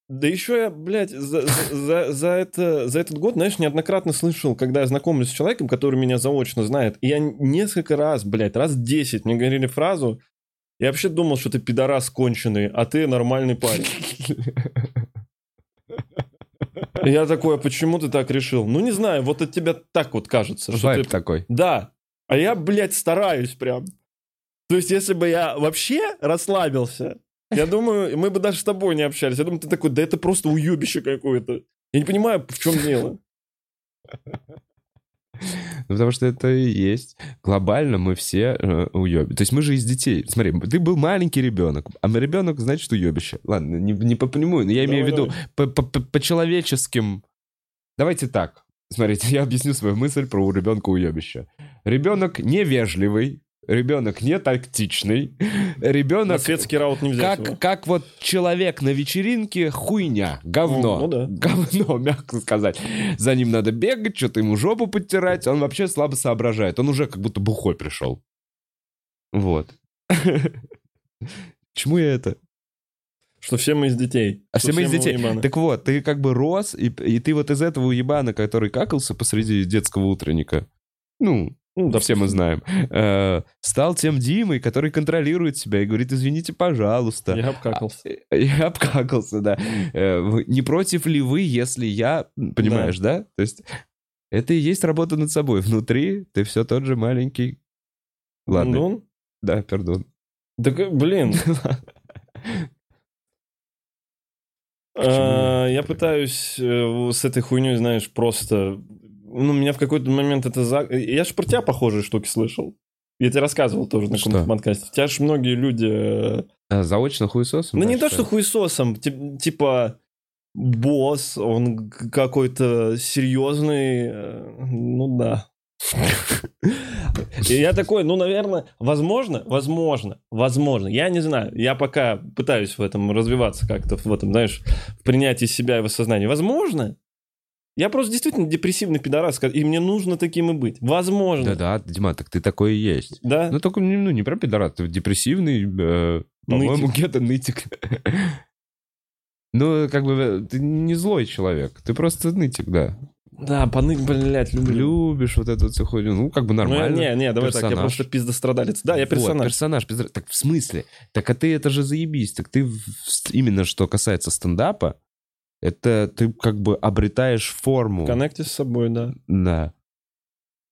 Да еще я, блядь, за, за- за это, за этот год, знаешь, неоднократно слышал, когда я знакомлюсь с человеком, который меня заочно знает, и я несколько раз, блядь, раз 10 мне говорили фразу, я вообще думал, что ты пидорас конченый, а ты нормальный парень. Я такой, а почему ты так решил? Ну, не знаю, вот от тебя так вот кажется. Что ты... такой. Да. А я, блядь, стараюсь прям. То есть, если бы я вообще расслабился, я думаю, мы бы даже с тобой не общались. Я думаю, ты такой, да это просто уебище какое-то. Я не понимаю, в чем дело. Ну, потому что это и есть. Глобально мы все э. То есть мы же из детей. Смотри, ты был маленький ребенок, а мы ребенок, значит, уебище. Ладно, не, не по прямую, но я имею в Давай, виду по- по- по- по-человеческим. Давайте так. Смотрите, я объясню свою мысль про у ребенка уебище. Ребенок невежливый, ребенок не тактичный, На ребенок светский раут не взять как, его. как вот человек на вечеринке хуйня, говно. Ну, ну да. Говно, мягко сказать. За ним надо бегать, что-то ему жопу подтирать. Он вообще слабо соображает. Он уже как будто бухой пришел. Вот. Чему я это? Что все мы из детей. А все мы из детей. уебаны. Так вот, ты как бы рос, и, и ты вот из этого уебана, который какался посреди детского утренника, ну, Ну, да, все мы знаем, э, стал тем Димой, который контролирует себя и говорит, извините, пожалуйста. Я обкакался. Я обкакался, да. Э, вы- Не против ли вы, если я... Понимаешь, да? То есть это и есть работа над собой. Внутри ты все тот же маленький... Ладно, Ну, да, пердон. Так, э, блин, А, Я пытаюсь э, с этой хуйней, знаешь, просто... Ну, меня в какой-то момент это... за- Я ж про тебя похожие штуки слышал. Я тебе рассказывал тоже на Что? каком-то подкасте. У тебя ж многие люди... А, заочно хуесосом? Ну, не да, то, что хуесосом. ти- Типа, босс, он какой-то серьезный. э, Ну, да. И я такой, ну, наверное, возможно, возможно, возможно. Я не знаю. Я пока пытаюсь в этом развиваться как-то, в этом, знаешь, в принятии себя и в осознании. Возможно, я просто действительно депрессивный пидорас, и мне нужно таким и быть. Возможно. Да-да, Дима, так ты такой и есть. Да? Ну, только не- ну, не про пидорат, ты депрессивный, э, по-моему, где-то нытик. Ну, как бы, э, ты не злой человек, ты просто нытик, да. Да, поныть, блядь, люблю. Любишь вот эту всю хуйню, ну, как бы Ну, нормально. не, не, давай так, я Персонаж. просто пиздострадалец. Да, я Вот, персонаж. персонаж, пизда- Так в смысле? Так а ты это же заебись. Так ты именно что касается стендапа, это ты как бы обретаешь форму. Коннекте с собой, да. Да.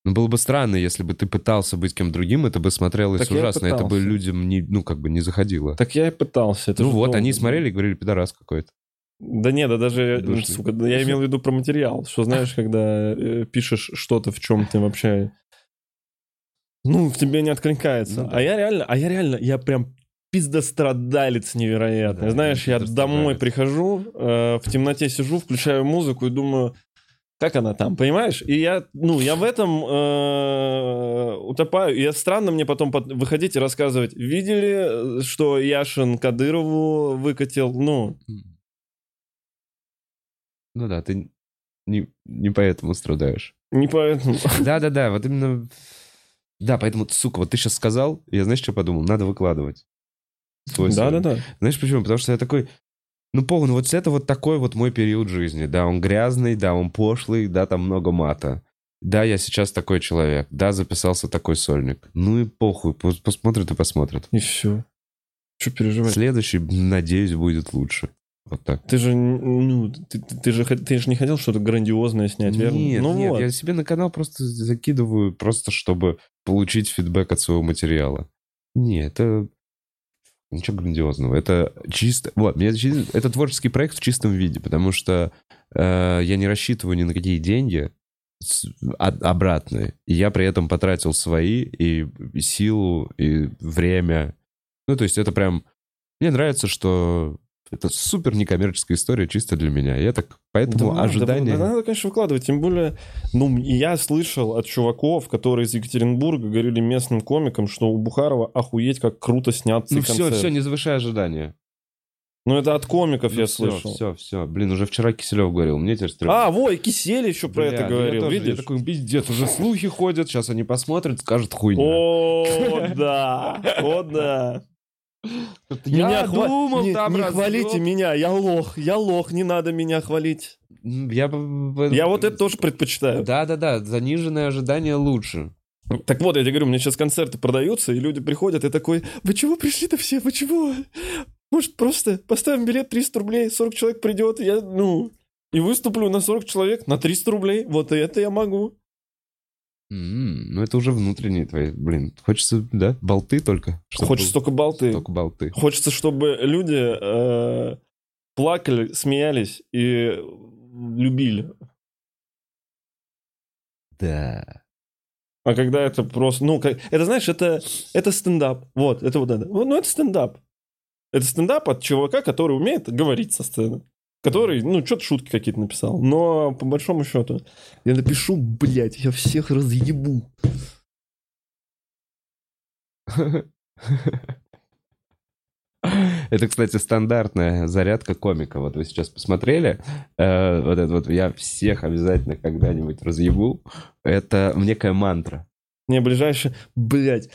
Ну, было бы странно, если бы ты пытался быть кем другим, это бы смотрелось Так ужасно. Это бы людям не, ну, как бы не заходило. Так я и пытался. Это ну вот, долго они смотрели и говорили, пидорас какой-то. Да нет, да даже, Душный. сука, да я имел в виду про материал. Что знаешь, когда э, пишешь что-то, в чем ты вообще... Ну, в тебе не откликается. Ну да. А я реально, а я реально, я прям пиздострадалец невероятный. Да, Знаешь, я домой прихожу, э, в темноте сижу, включаю музыку и думаю, как она там, понимаешь? И я, ну, я в этом э, утопаю. И я странно мне потом под- выходить и рассказывать. Видели, э, что Яшин Кадырову выкатил? Ну, Ну да, ты не, не поэтому страдаешь. Не поэтому. Да-да-да, вот именно... Да, поэтому, сука, вот ты сейчас сказал, я знаешь, что подумал? Надо выкладывать. Да-да-да. Знаешь почему? Потому что я такой, ну, похуй, ну вот это вот такой вот мой период жизни. Да, он грязный, да, он пошлый, да, там много мата. Да, я сейчас такой человек. Да, записался такой сольник. Ну и похуй, пос- посмотрят и посмотрят. И все. Что переживать? Следующий, надеюсь, будет лучше. Вот так. Ты же, ну, ты, ты- же, ты же не хотел что-то грандиозное снять, верно? Нет, ну нет, вот. я себе на канал просто закидываю, просто чтобы получить фидбэк от своего материала. Не, это ничего грандиозного. Это чисто... Вот, это творческий проект в чистом виде, потому что э, я не рассчитываю ни на какие деньги от- обратные. И я при этом потратил свои и, и силу, и время. Ну, то есть это прям... Мне нравится, что это супер некоммерческая история чисто для меня. Я так... Поэтому Да, да, ожидания... да, надо, конечно, выкладывать. Тем более, ну, я слышал от чуваков, которые из Екатеринбурга говорили местным комикам, что у Бухарова охуеть, как круто снятся Ну все, все, не завышай ожидания. Ну, это от комиков я все, слышал. Все, все. Блин, уже вчера Киселев говорил, мне теперь стрёмно. А, во, и Кисель еще про Бля, это ну говорил, тоже- видишь? Я такой, пиздец, уже слухи ходят, сейчас они посмотрят, скажут хуйня. О, да, о, да. Я хва- думал, не, там не разъёб. хвалите меня, я лох, я лох, не надо меня хвалить. Я, Я вот это тоже предпочитаю. Да-да-да, заниженные ожидания лучше. Так вот, я тебе говорю, у меня сейчас концерты продаются, и люди приходят, и такой, вы чего пришли-то все, вы чего? Может, просто поставим билет 300 рублей, 40 человек придет, я, ну, и выступлю на 40 человек на 300 рублей, вот это я могу. М, Ну это уже внутренние твои, блин, хочется, да, болты только. чтобы Хочется только болты. Только болты. Хочется, чтобы люди э, плакали, смеялись и любили. Да. А когда это просто, ну, как, это знаешь, это, это стендап. Вот, это вот это. Ну, это стендап. Это стендап от чувака, который умеет говорить со сцены. Который, ну, что-то шутки какие-то написал. Но, по большому счету, я напишу, блядь, я всех разъебу. Это, кстати, стандартная зарядка комика. Вот вы сейчас посмотрели, э, вот это вот «я всех обязательно когда-нибудь разъебу». Это некая мантра. Не, ближайшее, блядь,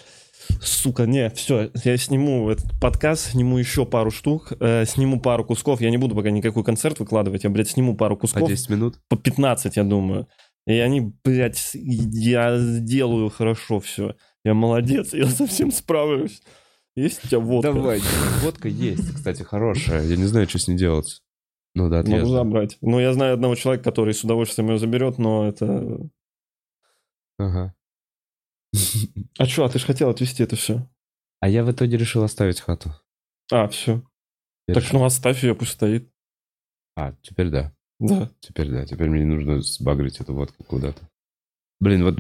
сука, не, все, я сниму этот подкаст, сниму еще пару штук, э, сниму пару кусков, я не буду пока никакой концерт выкладывать, я, блядь, сниму пару По кусков. 10 минут. по 15, я думаю. И они, блядь, я сделаю хорошо все. Я молодец, я совсем справлюсь. Есть у тебя водка? Давай. Водка есть, кстати, хорошая. Я не знаю, что с ней делать. Ну да, Могу отлежно. забрать. Ну, я знаю одного человека, который с удовольствием ее заберет, но это... Ага. А что, а ты же хотел отвезти это все? А я в итоге решил оставить хату. А, все. Я Так, решил- ну оставь ее, пусть стоит. А, теперь да. Да. Теперь да. Теперь мне не нужно сбагрить эту водку куда-то. Блин, вот...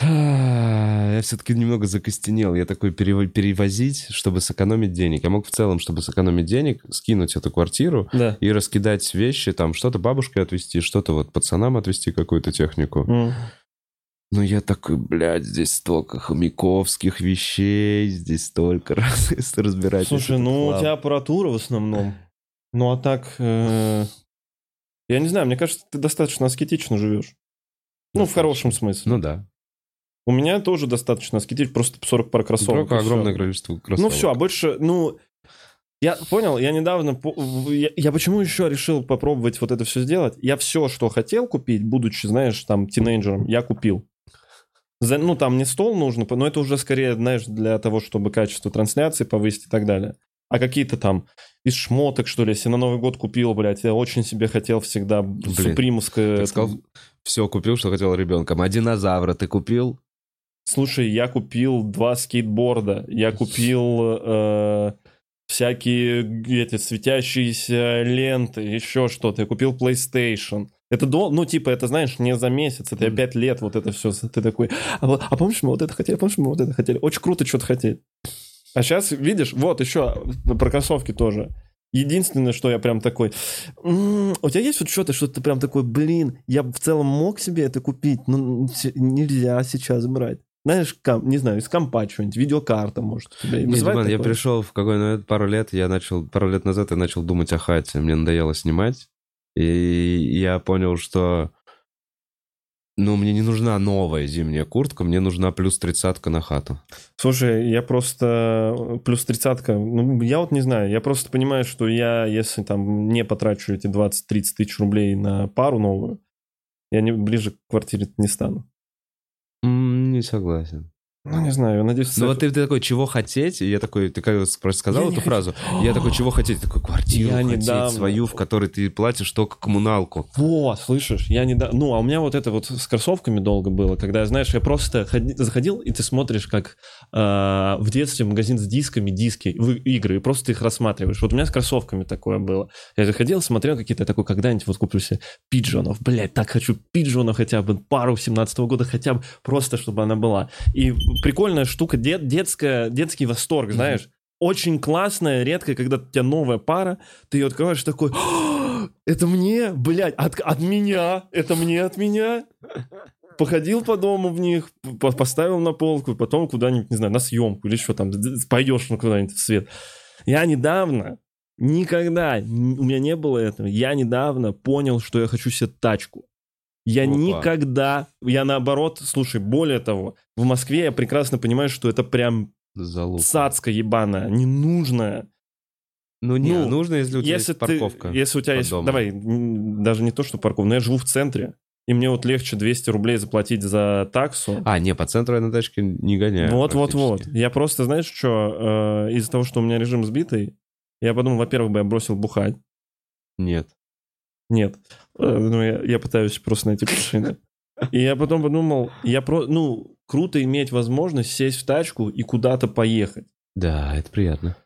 Я все-таки немного закостенел. Я такой перево- перевозить, чтобы сэкономить денег. Я мог в целом, чтобы сэкономить денег, скинуть эту квартиру Да. и раскидать вещи, там что-то бабушке отвезти, что-то вот пацанам отвезти какую-то технику. М. Ну, я такой, блядь, здесь столько хомяковских вещей, здесь столько раз разбирать. Слушай, ну у тебя аппаратура в основном. Ну а так... э, Я не знаю, мне кажется, ты достаточно аскетично живешь. Ну, в хорошем смысле. Ну да. У меня тоже достаточно аскетично, просто 40 пар кроссовок. Только огромное количество кроссовок. Ну все, а больше, ну... Я понял, я недавно... Я, я почему еще решил попробовать вот это все сделать? Я все, что хотел купить, будучи, знаешь, там, тинейджером, я купил. За- ну, там не стол нужно, но это уже скорее, знаешь, для того, чтобы качество трансляции повысить и так далее. А какие-то там из шмоток, что ли, если на Новый год купил, блядь, я очень себе хотел всегда супримовское... Ты сказал, все купил, что хотел ребенком. А динозавра ты купил? Слушай, я купил два скейтборда, я купил э, всякие эти светящиеся ленты, еще что-то. Я купил PlayStation. Это до, ну типа это знаешь не за месяц, это пять лет вот это все. Ты такой, а, вот- а помнишь мы вот это хотели, помнишь мы вот это хотели. Очень круто что-то хотеть. А сейчас видишь, вот еще про кроссовки тоже. Единственное, что я прям такой, «М, у тебя есть вот что-то, что ты прям такой, блин, я в целом мог себе это купить, но нельзя сейчас брать. Знаешь, ком- не знаю, из компа что-нибудь, видеокарта, может, тебя Не, вызывает Диман, я пришел в какой ну, пару лет, я начал, пару лет назад я начал думать о хате. Мне надоело снимать. И я понял, что Ну, мне не нужна новая зимняя куртка, мне нужна плюс тридцатка на хату. Слушай, я просто э, плюс тридцатка, ну, я вот не знаю, я просто понимаю, что я, если там не потрачу эти 20-30 тысяч рублей на пару новую, я не, ближе к квартире не стану. Не согласен. Ну, не знаю, я надеюсь... Ну вот ты, ты такой, чего хотеть? И я такой, ты как просто сказал Я эту фразу? Я такой, чего хотеть? Такой, квартиру Я хотеть недавно- свою, в которой ты платишь только коммуналку. Вот, слышишь, я не... да- Ну, а у меня вот это вот с кроссовками долго было, когда, знаешь, я просто ходи- заходил, и ты смотришь, как э, в детстве магазин с дисками, диски, в игры, и просто ты их рассматриваешь. Вот у меня с кроссовками такое было. Я заходил, смотрел какие-то, такой, когда-нибудь вот куплю себе пиджонов. Блядь, так хочу пиджонов хотя бы, пару 17 года хотя бы, просто чтобы она была. И прикольная штука, дет- детская, детский восторг, знаешь. Очень классная, редкая, когда у тебя новая пара, ты ее открываешь такой, «А, это мне, блядь, от, от меня, это мне от меня. Походил по дому в них, по- поставил на полку, потом куда-нибудь, не знаю, на съемку или что там, пойдешь ну, куда-нибудь в свет. Я недавно, никогда, у меня не было этого, я недавно понял, что я хочу себе тачку. Я Опа. никогда, я наоборот, слушай, более того, в Москве я прекрасно понимаю, что это прям Залуп. цацка ебаная, ненужная. Ну не, Ну, нужно, если у тебя Если есть парковка. Ты, если у тебя есть... домом. Давай, даже не то, что парковка, но я живу в центре, и мне вот легче 200 рублей заплатить за таксу. А, не, по центру я на тачке не гоняю. вот, вот, вот. Я просто, знаешь, что, э, из-за того, что у меня режим сбитый, я подумал, во-первых, бы я бросил бухать. Нет. Нет. Э, Ну, я, я пытаюсь просто найти причины. И я потом подумал, я про... Ну, круто иметь возможность сесть в тачку и куда-то поехать. Да, это приятно.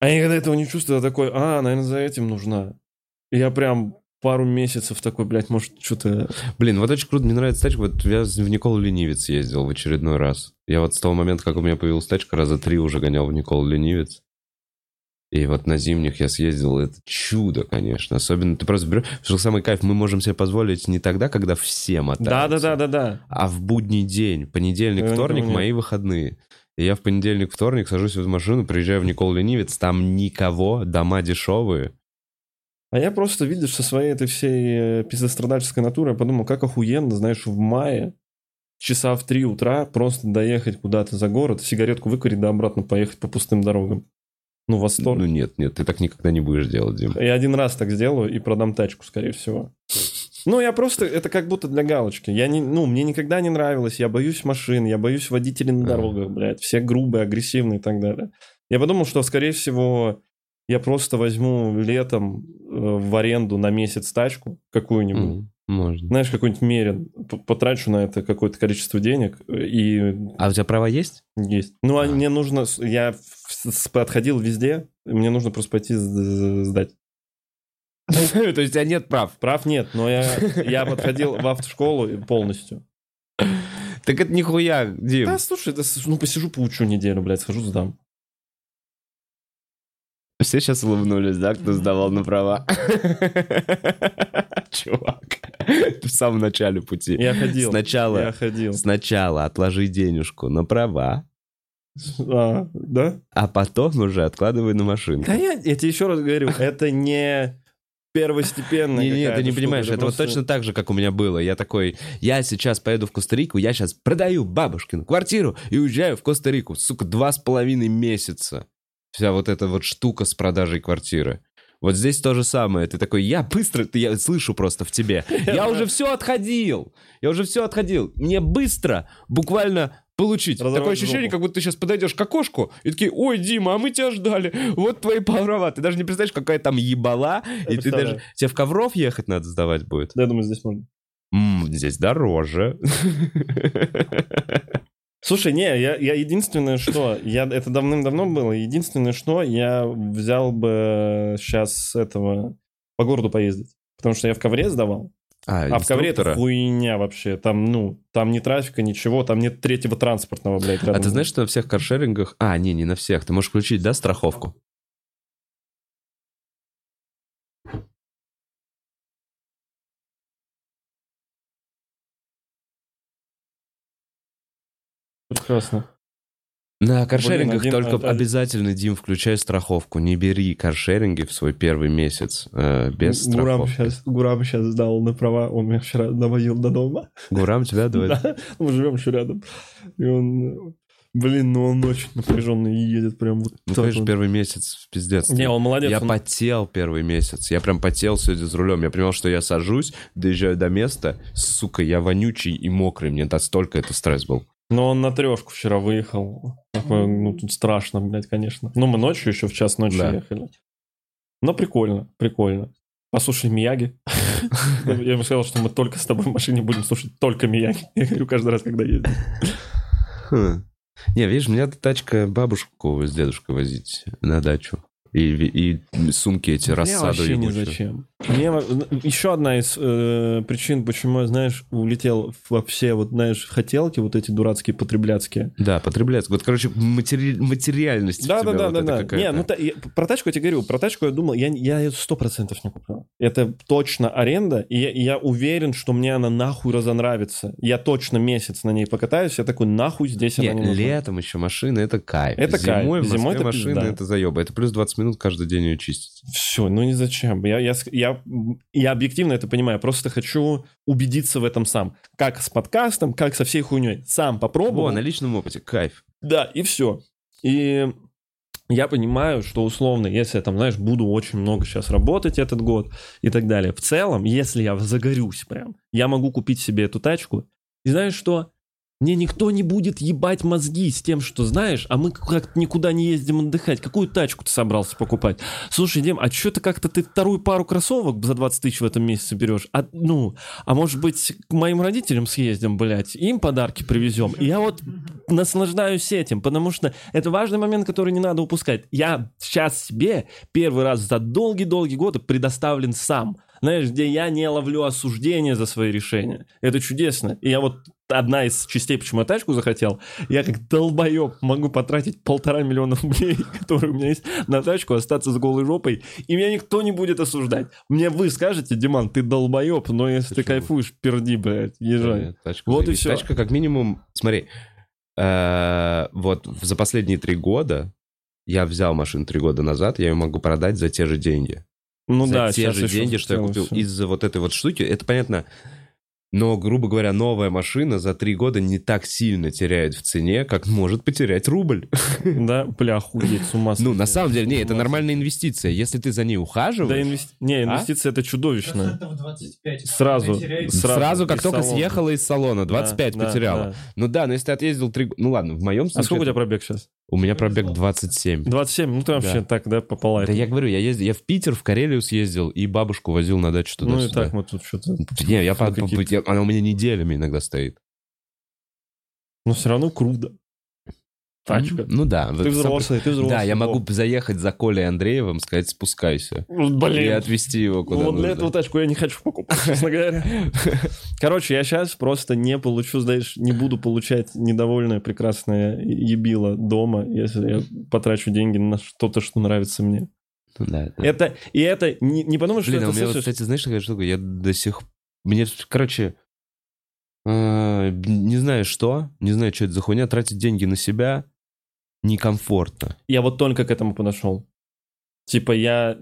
А я никогда этого не чувствую, я такой, а, наверное, за этим нужна. И я прям пару месяцев такой, блядь, может, что-то... Блин, вот очень круто, мне нравится тачка. Вот я в Николу Ленивец ездил в очередной раз. Я вот с того момента, как у меня появилась тачка, раза три уже гонял в Николу Ленивец. И вот на зимних я съездил, это чудо, конечно. Особенно ты просто берешь... Что самый кайф, мы можем себе позволить не тогда, когда все мотаются. Да-да-да-да-да. А в будний день, понедельник, Я вторник, нет. мои выходные. И я в понедельник, вторник сажусь в машину, приезжаю в Никол Ленивец, там никого, дома дешевые. А я просто, видишь, со своей этой всей э, пиздострадальческой натурой подумал, как охуенно, знаешь, в мае часа в 3 утра просто доехать куда-то за город, сигаретку выкурить, да обратно поехать по пустым дорогам. Ну, восторг. Ну нет, нет, ты так никогда не будешь делать, Дим. Я один раз так сделаю и продам тачку, скорее всего. Ну, я просто, это как будто для галочки. Я не, ну, мне никогда не нравилось, я боюсь машин, я боюсь водителей на дорогах, блядь, все грубые, агрессивные и так далее. Я подумал, что, скорее всего, я просто возьму летом э, в аренду на месяц тачку какую-нибудь, Можно. знаешь, какой-нибудь мерен, потрачу на это какое-то количество денег э, и А у тебя права есть? есть. Ну, а А. мне нужно, я подходил везде, мне нужно просто пойти сдать. То есть у тебя нет прав. Прав нет, но я, я подходил в автошколу полностью. Так это нихуя, Дим. Да, слушай, да, ну посижу, поучу неделю, блядь, схожу, сдам. Все сейчас улыбнулись, да, кто сдавал на права? Чувак, ты в самом начале пути. Я ходил. Сначала, Я ходил. сначала отложи денежку на права, А, да? а потом уже откладывай на машинку. Да я, я тебе еще раз говорю, это не первостепенная Не, не, ты не штука, понимаешь, это вот просто- точно так же, как у меня было. Я такой, я сейчас поеду в Коста-Рику, я сейчас продаю бабушкину квартиру и уезжаю в Коста-Рику. Сука, два с половиной месяца. Вся вот эта вот штука с продажей квартиры. Вот здесь то же самое. Ты такой, я быстро, ты, я слышу просто в тебе. Я уже все отходил. Я уже все отходил. Мне быстро, буквально получить. Разорвать Такое ощущение, как будто ты сейчас подойдешь к окошку и такие, ой, Дима, а мы тебя ждали. Вот твои права. Ты даже не представляешь, какая там ебала. И ты даже... Тебе в Ковров ехать надо сдавать будет? Да, я думаю, здесь можно. М, здесь дороже. Слушай, не, я, я единственное, что, я, это давным-давно было, единственное, что я взял бы сейчас этого, по городу поездить. Потому что я в ковре сдавал, а в ковре это хуйня вообще. Там, ну, там ни трафика, ничего, там нет третьего транспортного, блядь, А рядом. ты знаешь, что на всех каршерингах... А, не, не на всех. Ты можешь включить, да, страховку? Прекрасно. На каршерингах один- только а- обязательно, Дим, включай страховку. Не бери каршеринги в свой первый месяц э, без Гурам страховки. сейчас, Гурам сейчас сдал на права, он меня вчера доводил до дома. Гурам тебя доводит? Да, мы живем еще рядом. И он, блин, ну он очень напряженный и едет прям вот Ну, конечно, вот. первый месяц пиздец. Не, он молодец. Я он- потел первый месяц. Я прям потел сегодня за рулем. Я понимал, что я сажусь, доезжаю до места. Сука, я вонючий и мокрый. Мне настолько это стресс был. Но он на трешку вчера выехал. Такой, ну, тут страшно, блядь, конечно. Ну, мы ночью еще в час ночи Да. ехали. Но прикольно, прикольно. Послушай Мияги. Я ему сказал, что мы только с тобой в машине будем слушать только Мияги. Я говорю каждый раз, когда едем. Не, видишь, у меня тачка бабушку с дедушкой возить на дачу. И, и сумки эти рассаду вообще не ебучую. зачем. Мне еще одна из э, причин, почему я, знаешь, улетел во все, вот, знаешь, хотелки, вот эти дурацкие потребляцкие. Да, потребляется. Вот, короче, матери- материальность Да, да, да, вот да, да. Не, ну та- я- про тачку я тебе говорю, про тачку я думал, я, я ее сто процентов не куплю. Это точно аренда, и я, и я уверен, что мне она нахуй разонравится. Я точно месяц на ней покатаюсь, я такой, нахуй здесь Не, она не нужна. летом еще машины, это кайф. Это кайф. Зимой в Москве Зимой это машины, пизда. это заеба. Это плюс 20 минут каждый день ее чистить. Все, ну не зачем. Я, я, с- я, я объективно это понимаю, просто хочу убедиться в этом сам. Как с подкастом, как со всей хуйней. Сам попробовал. О, на личном опыте, кайф. Да, и все. И я понимаю, что условно, если я там, знаешь, буду очень много сейчас работать этот год и так далее, в целом, если я загорюсь прям, я могу купить себе эту тачку. И знаешь что? Мне никто не будет ебать мозги с тем, что знаешь, а мы как никуда не ездим отдыхать. Какую тачку ты собрался покупать? Слушай, Дим, а что-то как-то ты вторую пару кроссовок за 20 тысяч в этом месяце берешь? А, ну, а может быть, к моим родителям съездим, блядь, им подарки привезем? И я вот наслаждаюсь этим, потому что это важный момент, который не надо упускать. Я сейчас себе первый раз за долгие-долгие годы предоставлен сам. Знаешь, где я не ловлю осуждения за свои решения. Это чудесно. И я вот одна из частей, почему я тачку захотел, я как долбоеб могу потратить полтора миллиона рублей, которые у меня есть, на тачку, остаться с голой жопой, и меня никто не будет осуждать. Мне вы скажете, Диман, ты долбоеб, но если ты Почему? кайфуешь, перди, блядь, езжай. Нет, тачка Вот и всё. Тачка как минимум, смотри, э, вот за последние три года я взял машину три года назад, я ее могу продать за те же деньги. Ну за да, те же деньги, что я купил из-за вот этой вот штуки. Это понятно. Но, грубо говоря, новая машина за три года не так сильно теряет в цене, как может потерять рубль. Да, бля, охуеть, с ума Ну, на самом деле, не, это нормальная инвестиция. Если ты за ней Да, ухаживаешь, инвести- Не, инвестиция это чудовищно. Процентов 25. Сразу. Сразу сразу, как только салона. съехала из салона, 25 Да, да, потеряла. да. Ну да, но если ты отъездил три... Ну ладно, в моем А случае... сколько у тебя пробег сейчас? У меня пробег 27. 27, ну ты вообще Да. так, да, попала. Да я говорю, я ездил, я в Питер, в Карелию съездил и бабушку возил на дачу ну и туда-сюда. так мы тут что-то... Не, я, по- по- я- она у меня неделями иногда стоит. Но все равно круто. Тачка. Ну да. Ты вот взрослый, ты взрослый. Да, я могу заехать за Колей Андреевым, сказать, спускайся. Ну, И Блин. отвезти его куда Вот для этого тачку я не хочу покупать, честно говоря. Короче, я сейчас просто не получу, знаешь, не буду получать недовольное прекрасное ебило дома, если я потрачу деньги на что-то, что нравится мне. Ну да, да. Это, и это, не, не потому что Блин, а это у меня вот, слышишь- кстати, знаешь, такая штука, я до сих... Мне, короче, э, не знаю что, не знаю, что это за хуйня, тратить деньги на себя некомфортно. Я вот только к этому подошел. Типа я...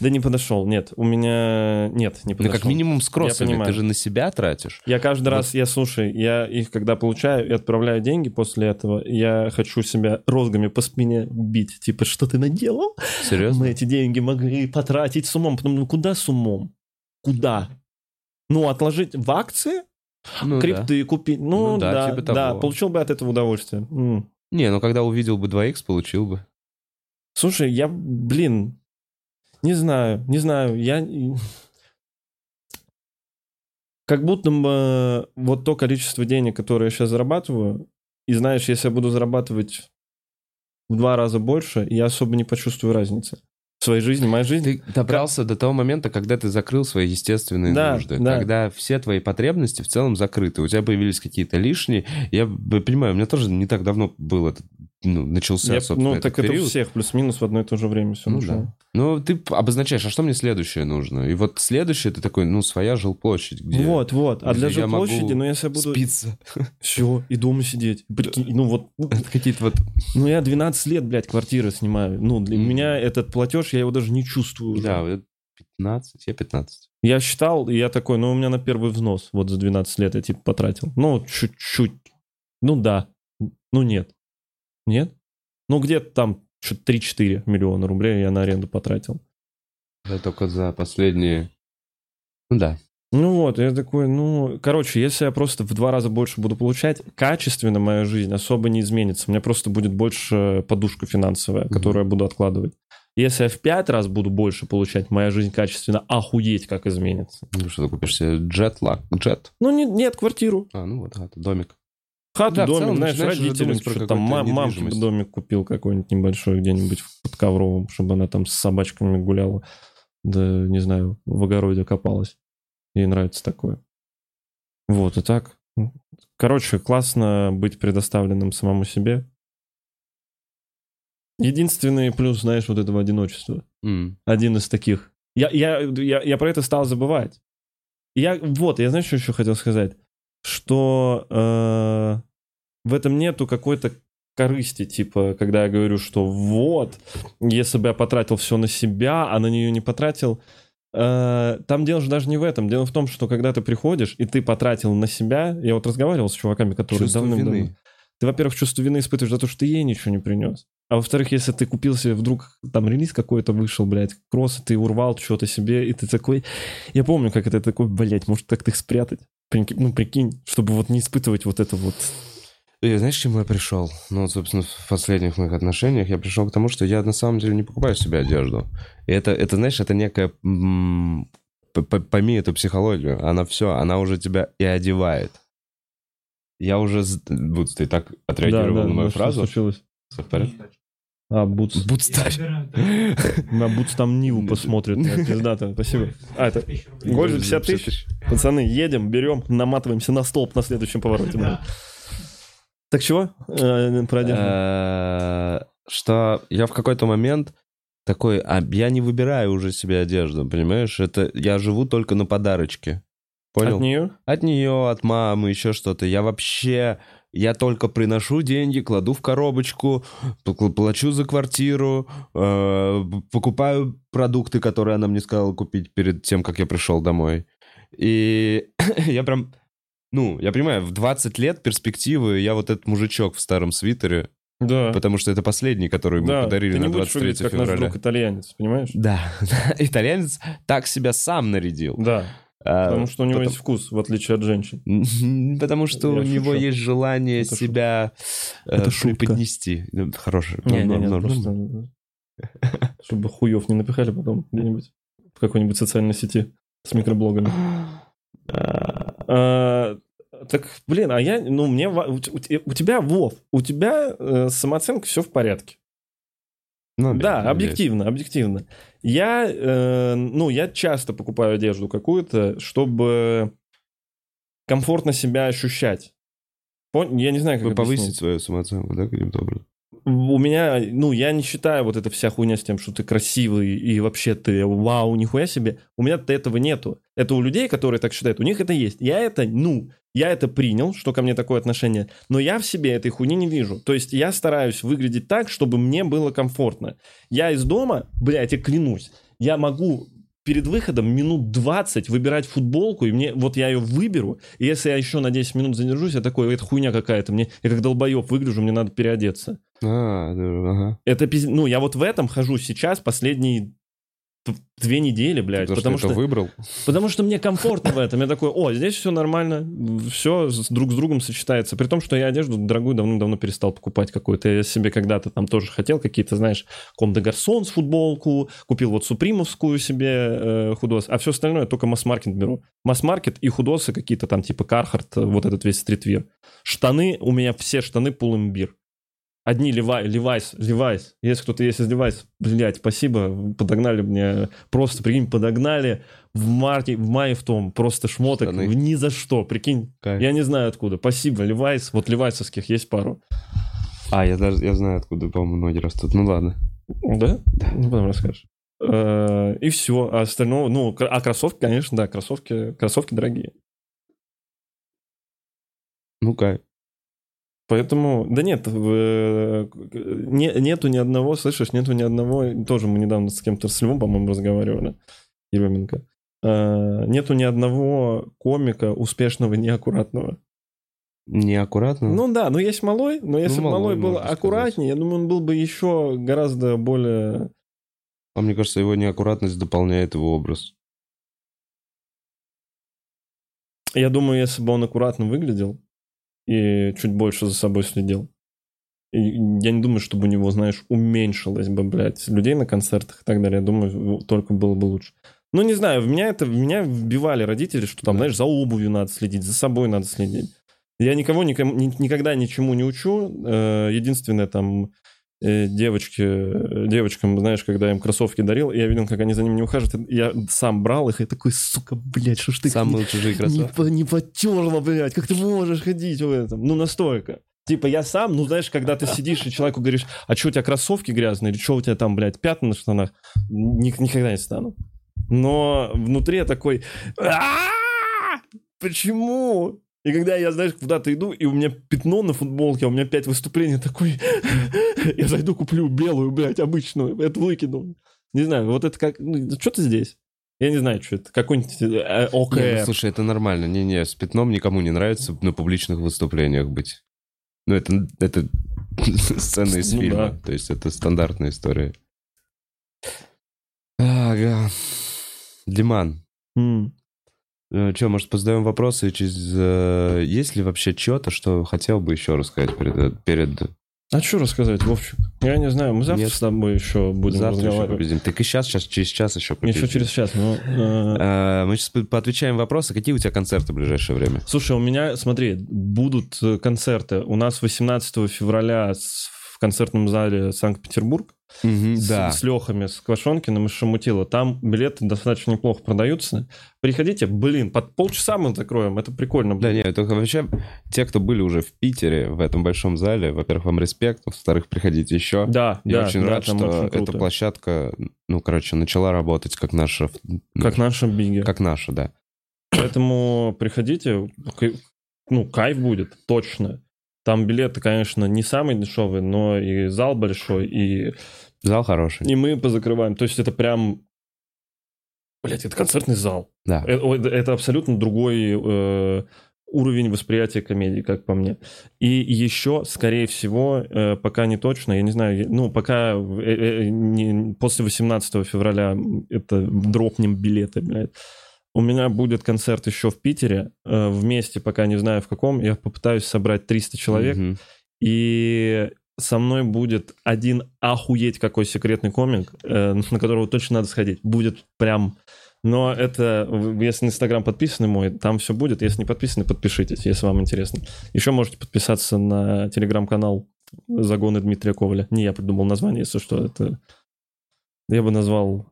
Да не подошел, нет. У меня... Нет, не Ну, подошел. как минимум с кроссами, ты же на себя тратишь. Я каждый Вот. раз, я слушай, я их когда получаю и отправляю деньги после этого, я хочу себя розгами по спине бить. Типа, что ты наделал? Серьезно? Мы эти деньги могли потратить с умом. Потом, ну куда с умом? Куда? Ну, отложить в акции, Ну, да. крипты купить. Ну, Ну да, да, типа да, того. получил бы от этого удовольствие. М. Не, ну когда увидел бы 2х, получил бы. Слушай, я, блин, не знаю, не знаю, я... Как будто бы вот то количество денег, которое я сейчас зарабатываю, и знаешь, если я буду зарабатывать в два раза больше, я особо не почувствую разницы. Своей жизни, моя жизнь... Ты добрался до того момента, когда ты закрыл свои естественные Да, нужды, да. когда все твои потребности в целом закрыты, у тебя появились какие-то лишние. Я понимаю, у меня тоже не так давно был этот ну, начался, Я- собственно, ну, этот так это у всех плюс-минус в одно и то же время все Ну да. Ну, ты обозначаешь, а что мне следующее нужно? И вот следующее, это такой, ну, своя жилплощадь, где Вот, вот. А для могу жилплощади, ну, если я буду... спиться. Все, и дома сидеть. Прикинь, ну вот, ну, Это какие-то вот... ну я 12 лет, блядь, квартиры снимаю. Ну, для меня этот платеж, я его даже не чувствую уже. Да, вот 15, я 15. Я считал, и я такой, ну, у меня на первый взнос вот за 12 лет я типа потратил. Ну, чуть-чуть. Ну, да. Ну, нет. Нет? Ну, где-то там что-то 3-4 миллиона рублей я на аренду потратил. Я только за последние... Ну да. Ну вот, я такой, ну, короче, если я просто в два раза больше буду получать, качественно моя жизнь особо не изменится. У меня просто будет больше подушка финансовая, Мгм. которую я буду откладывать. Если я в пять раз буду больше получать, моя жизнь качественно охуеть как изменится. Ну что, ты купишь себе джет, лак, джет? Ну, не- нет, квартиру. А, ну вот, это домик. Хату, Да, домик, знаешь, родителям что-то там, мам, мамке домик купил какой-нибудь небольшой где-нибудь под ковровым, чтобы она там с собачками гуляла, да, не знаю, в огороде копалась. Ей нравится такое. Вот, и так. Короче, классно быть предоставленным самому себе. Единственный плюс, знаешь, вот этого одиночества М. один из таких. Я, я, я, я про это стал забывать. Я, вот, я знаешь, что еще хотел сказать? Что э, в этом нету какой-то корысти, типа, когда я говорю, что вот, если бы я потратил все на себя, а на нее не потратил, э, там дело же даже не в этом. Дело в том, что когда ты приходишь, и ты потратил на себя, я вот разговаривал с чуваками, которые давным-давно- ты, во-первых, чувство вины испытываешь за то, что ты ей ничего не принес. А во-вторых, если ты купил себе вдруг там релиз какой-то вышел, блядь, кросс, и ты урвал что-то себе, и ты такой... Я помню, как это такой, блядь, может как-то их спрятать? Прикинь, ну, прикинь, чтобы вот не испытывать вот это вот... И знаешь, к чему я пришел? Ну, вот, собственно, в последних моих отношениях я пришел к тому, что я на самом деле не покупаю себе одежду. И это, это знаешь, это некая... Пойми эту психологию. Она все, она уже тебя и одевает. Я уже... Вот ты так отреагировал на мою что фразу. случилось? Всё в порядке? А, Бутс. Будстарь. На Бутс там Ниву посмотрит. блядь, Пиздато, спасибо. А, это... Голь за 50 тысяч. Пацаны, едем, берем, наматываемся на столб на следующем повороте. Так чего? Э, Про. Э, Что я в какой-то момент такой, а я не выбираю уже себе одежду, понимаешь? Это я живу только на подарочке. Понял? От нее? От нее, от мамы, еще что-то. Я вообще, я только приношу деньги, кладу в коробочку, пл- плачу за квартиру, э, покупаю продукты, которые она мне сказала купить перед тем, как я пришел домой. И я прям, ну, я понимаю, в 20 лет перспективы я вот этот мужичок в старом свитере, Да. потому что это последний, который мы Да, подарили ты не на будешь 23 выглядеть как наш февраля. друг итальянец, понимаешь? Да, итальянец так себя сам нарядил. Да, А, потому что у него потом- есть вкус, в отличие от женщин. Потому что Я у него шучу. есть желание Это себя э, Это преподнести. Ну, Хороший. Не, не, не, просто ну, чтобы хуев не напихали потом где-нибудь в какой-нибудь социальной сети с микроблогами. А, Так, блин, а я, ну, мне, у, у тебя, Вов, у тебя э, с самооценкой все в порядке. Ну, Да, надеюсь. объективно, объективно. Я, э, ну, я часто покупаю одежду какую-то, чтобы комфортно себя ощущать. Пон- Я не знаю, как объяснить. повысить свою самооценку, да, каким-то образом? У меня, ну, я не считаю вот эта вся хуйня с тем, что ты красивый и вообще ты вау, нихуя себе. У меня этого нету. Это у людей, которые так считают, у них это есть. Я это, ну, я это принял, что ко мне такое отношение, но я в себе этой хуйни не вижу. То есть я стараюсь выглядеть так, чтобы мне было комфортно. Я из дома, блядь, я клянусь, я могу перед выходом минут 20 выбирать футболку, и мне, вот я ее выберу, и если я еще на 10 минут задержусь, я такой, это хуйня какая-то, мне, я как долбоеб выгляжу, мне надо переодеться. А, да, ага. Это ну я вот в этом хожу сейчас последние две недели, блядь, Потому, потому что, что, выбрал. потому что мне комфортно в этом. Я такой, о, здесь все нормально, все друг с другом сочетается. При том, что я одежду дорогую давным-давно перестал покупать какую-то. Я себе когда-то там тоже хотел какие-то, знаешь, Ком де Гарсон с футболку, купил вот супримовскую себе э, худос, а все остальное только масс-маркет беру. Масс-маркет и худосы какие-то там типа Кархарт, вот этот весь стритвир. Штаны, у меня все штаны Pull&Bear. Одни Levi, Levi's, Levi's. Если кто-то есть из Levi's, блядь, спасибо, подогнали мне, просто, прикинь, подогнали в марте, в мае в том, просто шмоток, Штаны. ни за что, прикинь. Кайф. Я не знаю откуда. Спасибо, Levi's, вот levi's овских есть пару. А, я даже я знаю, откуда, по-моему, ноги растут. Ну ладно. Да? Ну, потом расскажешь. Э, И все. А остальное, ну, а кроссовки, конечно, да, кроссовки, кроссовки дорогие. Ну кайф. Поэтому, да нет, в- не, нету ни одного, слышишь, нету ни одного, тоже мы недавно с кем-то, с Львом, по-моему, разговаривали, Еременко, Э, нету ни одного комика успешного неаккуратного. Неаккуратно. Ну да, ну есть малой, но если бы Малой, малой был можно сказать. аккуратнее, я думаю, он был бы еще гораздо более... А мне кажется, его неаккуратность дополняет его образ. Я думаю, если бы он аккуратно выглядел и чуть больше за собой следил, и я не думаю, чтобы у него, знаешь, уменьшилось бы, блядь, людей на концертах и так далее. Я думаю, только было бы лучше. Ну, не знаю, в меня это, в меня вбивали родители, что там, Да. знаешь, за обувью надо следить, за собой надо следить. Я никого никому, ни- никогда ничему не учу. Э, Единственное, там, э, девочки, э, девочкам, знаешь, когда им кроссовки дарил, я видел, как они за ними не ухаживают, я сам брал их и такой, сука, блядь, что ж ты Самые чужие не, кроссовки. по- не потерло, блядь, как ты можешь ходить в этом? Ну, настолько. Типа я сам, ну, знаешь, когда ты сидишь и человеку говоришь, а что у тебя кроссовки грязные, или что у тебя там, блядь, пятна на штанах, Ни- никогда не стану. Но внутри я такой, «А-а-а! почему? И когда я, знаешь, куда-то иду, и у меня пятно на футболке, а у меня пять выступлений, такой, я зайду, куплю белую, блядь, обычную, это выкину. Не знаю, вот это как, ну, что-то здесь. Я не знаю, что это, какой-нибудь э, Не, ну, ОКР. слушай, это нормально. Не-не, с пятном никому не нравится на публичных выступлениях быть. Ну, это, это сцена из Ну фильма. да. То есть это стандартная история. Ага. Диман, М. что, может, позадаем вопросы через... э, есть ли вообще что-то, что хотел бы еще рассказать перед... перед... А что рассказать, Вовчик? Я не знаю, мы завтра Нет. с тобой еще будем Завтра еще разговаривать. победим. Так и сейчас, сейчас, через час еще Еще победим. через час. Ну, э, Э, Мы сейчас поотвечаем вопросы. Какие у тебя концерты в ближайшее время? Слушай, у меня, смотри, будут э, концерты. У нас 18 февраля в концертном зале Санкт-Петербург с, Да. с Лехами, с Квашонкиным и Шамутило. Там билеты достаточно неплохо продаются. Приходите, блин, под полчаса мы закроем, это прикольно. Да, нет, только вообще те, кто были уже в Питере, в этом большом зале, во-первых, вам респект, во-вторых, приходите еще. да, Я да, очень да, рад, что очень эта площадка, ну, короче, начала работать как наша. ну, Как наша Биги. Как наша, да. Поэтому приходите, ну, кайф будет, точно. Там билеты, конечно, не самые дешевые, но и зал большой, и, Зал хороший. и мы позакрываем. То есть это прям... Блять, это концертный зал. Да. Э- Это, это абсолютно другой э, уровень восприятия комедии, как по мне. И еще, скорее всего, э, пока не точно, я не знаю, ну, пока э, э, не- после 18 февраля это дропнем билеты, блядь. У меня будет концерт еще в Питере, э, вместе, пока не знаю в каком, я попытаюсь собрать 300 человек, Мгм. и со мной будет один охуеть какой секретный комик, э, на которого точно надо сходить. Будет прям... Но это, если на Инстаграм подписаны мой, там все будет. Если не подписаны, подпишитесь, если вам интересно. Еще можете подписаться на телеграм-канал Загоны Дмитрия Коваля. Не я придумал название, если что. Это я бы назвал...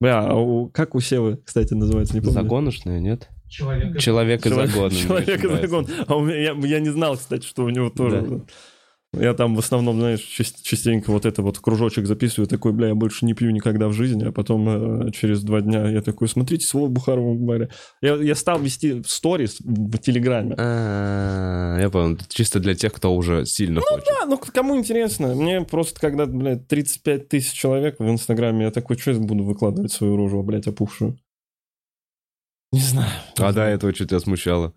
Бля, а у- как у Севы, кстати, называется? Не помню. Загоночная, нет? Человек. Человек и загон. Человек и загон. А у меня, я, я не знал, кстати, что у него тоже. Я там в основном, знаешь, част- частенько вот это вот кружочек записываю, такой, бля, я больше не пью никогда в жизни, а потом э, через два дня я такой, смотрите, с Вовой Бухаровым в баре. Я, я стал вести сторис в Телеграме. А, Я понял. Чисто для тех, кто уже сильно хочет. Да, ну кому интересно? Мне просто, когда, блядь, 35 тысяч человек в Инстаграме, я такой, что я буду выкладывать свою рожу, блядь, опухшую? Не знаю. А до этого что тебя смущало?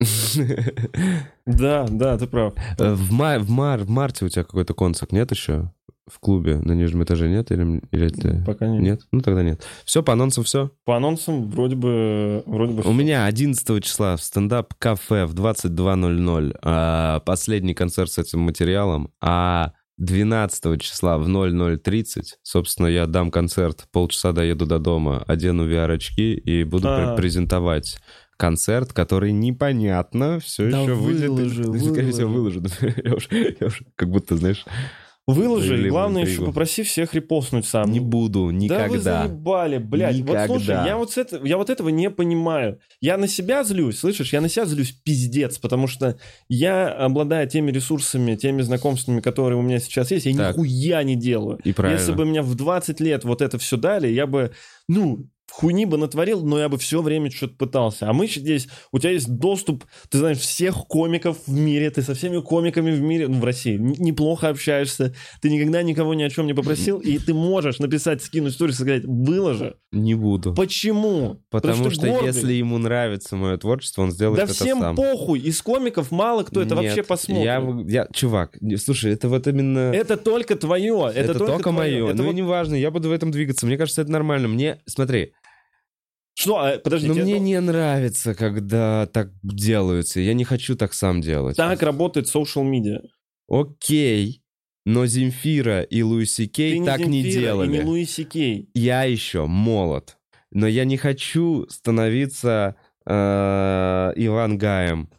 Да, да, ты прав. Э, В, ма- в, мар- в марте у тебя какой-то концерт нет еще? В клубе на нижнем этаже нет? Или, или это... Пока не. Нет? Ну тогда нет. Все, по анонсам все. По анонсам вроде бы... Вроде бы У меня 11 числа в стендап-кафе в 22.00 а, последний концерт с этим материалом, а 12 числа в 00.30, собственно, я дам концерт, полчаса доеду до дома, одену VR-очки и буду А. пр- презентовать концерт, который непонятно все Да еще выйдет. выложи, Скорее всего, выложу. Я уж- я уж как будто, знаешь... Выложи, Завели и в главное еще попроси всех репостнуть сам. Не буду, Да вы никогда. заебали, блядь. Вот Никогда. слушай, я вот, это- я вот этого не понимаю. Я на себя злюсь, слышишь? Я на себя злюсь пиздец, потому что я, обладая теми ресурсами, теми знакомствами, которые у меня сейчас есть, я Так. нихуя не делаю. И правильно. Если бы мне в 20 лет вот это все дали, я бы, ну, хуйни бы натворил, но я бы все время что-то пытался. А мы здесь, у тебя есть доступ, ты знаешь, всех комиков в мире, ты со всеми комиками в мире, ну, в России, неплохо общаешься, ты никогда никого ни о чем не попросил, и ты можешь написать, скинуть сторис и сказать, выложи. Не буду. Почему? Потому что, гордый. если ему нравится мое творчество, он сделает Да это всем сам. похуй, из комиков мало кто это Нет, вообще посмотрит. Я, я, чувак, слушай, это вот именно... Это только твое, это, Это, только, твое. мое. Это ну вот- неважно, я буду в этом двигаться. Мне кажется, это нормально. Мне, смотри, Что, а, подожди, но мне не нравится, когда так делаются. Я не хочу так сам делать. так работает social media. Окей, но Земфира и Луиси Кей так не Земфира делали. И не Луиси Кей. Я еще молод, но я не хочу становиться э, Иван Гаем.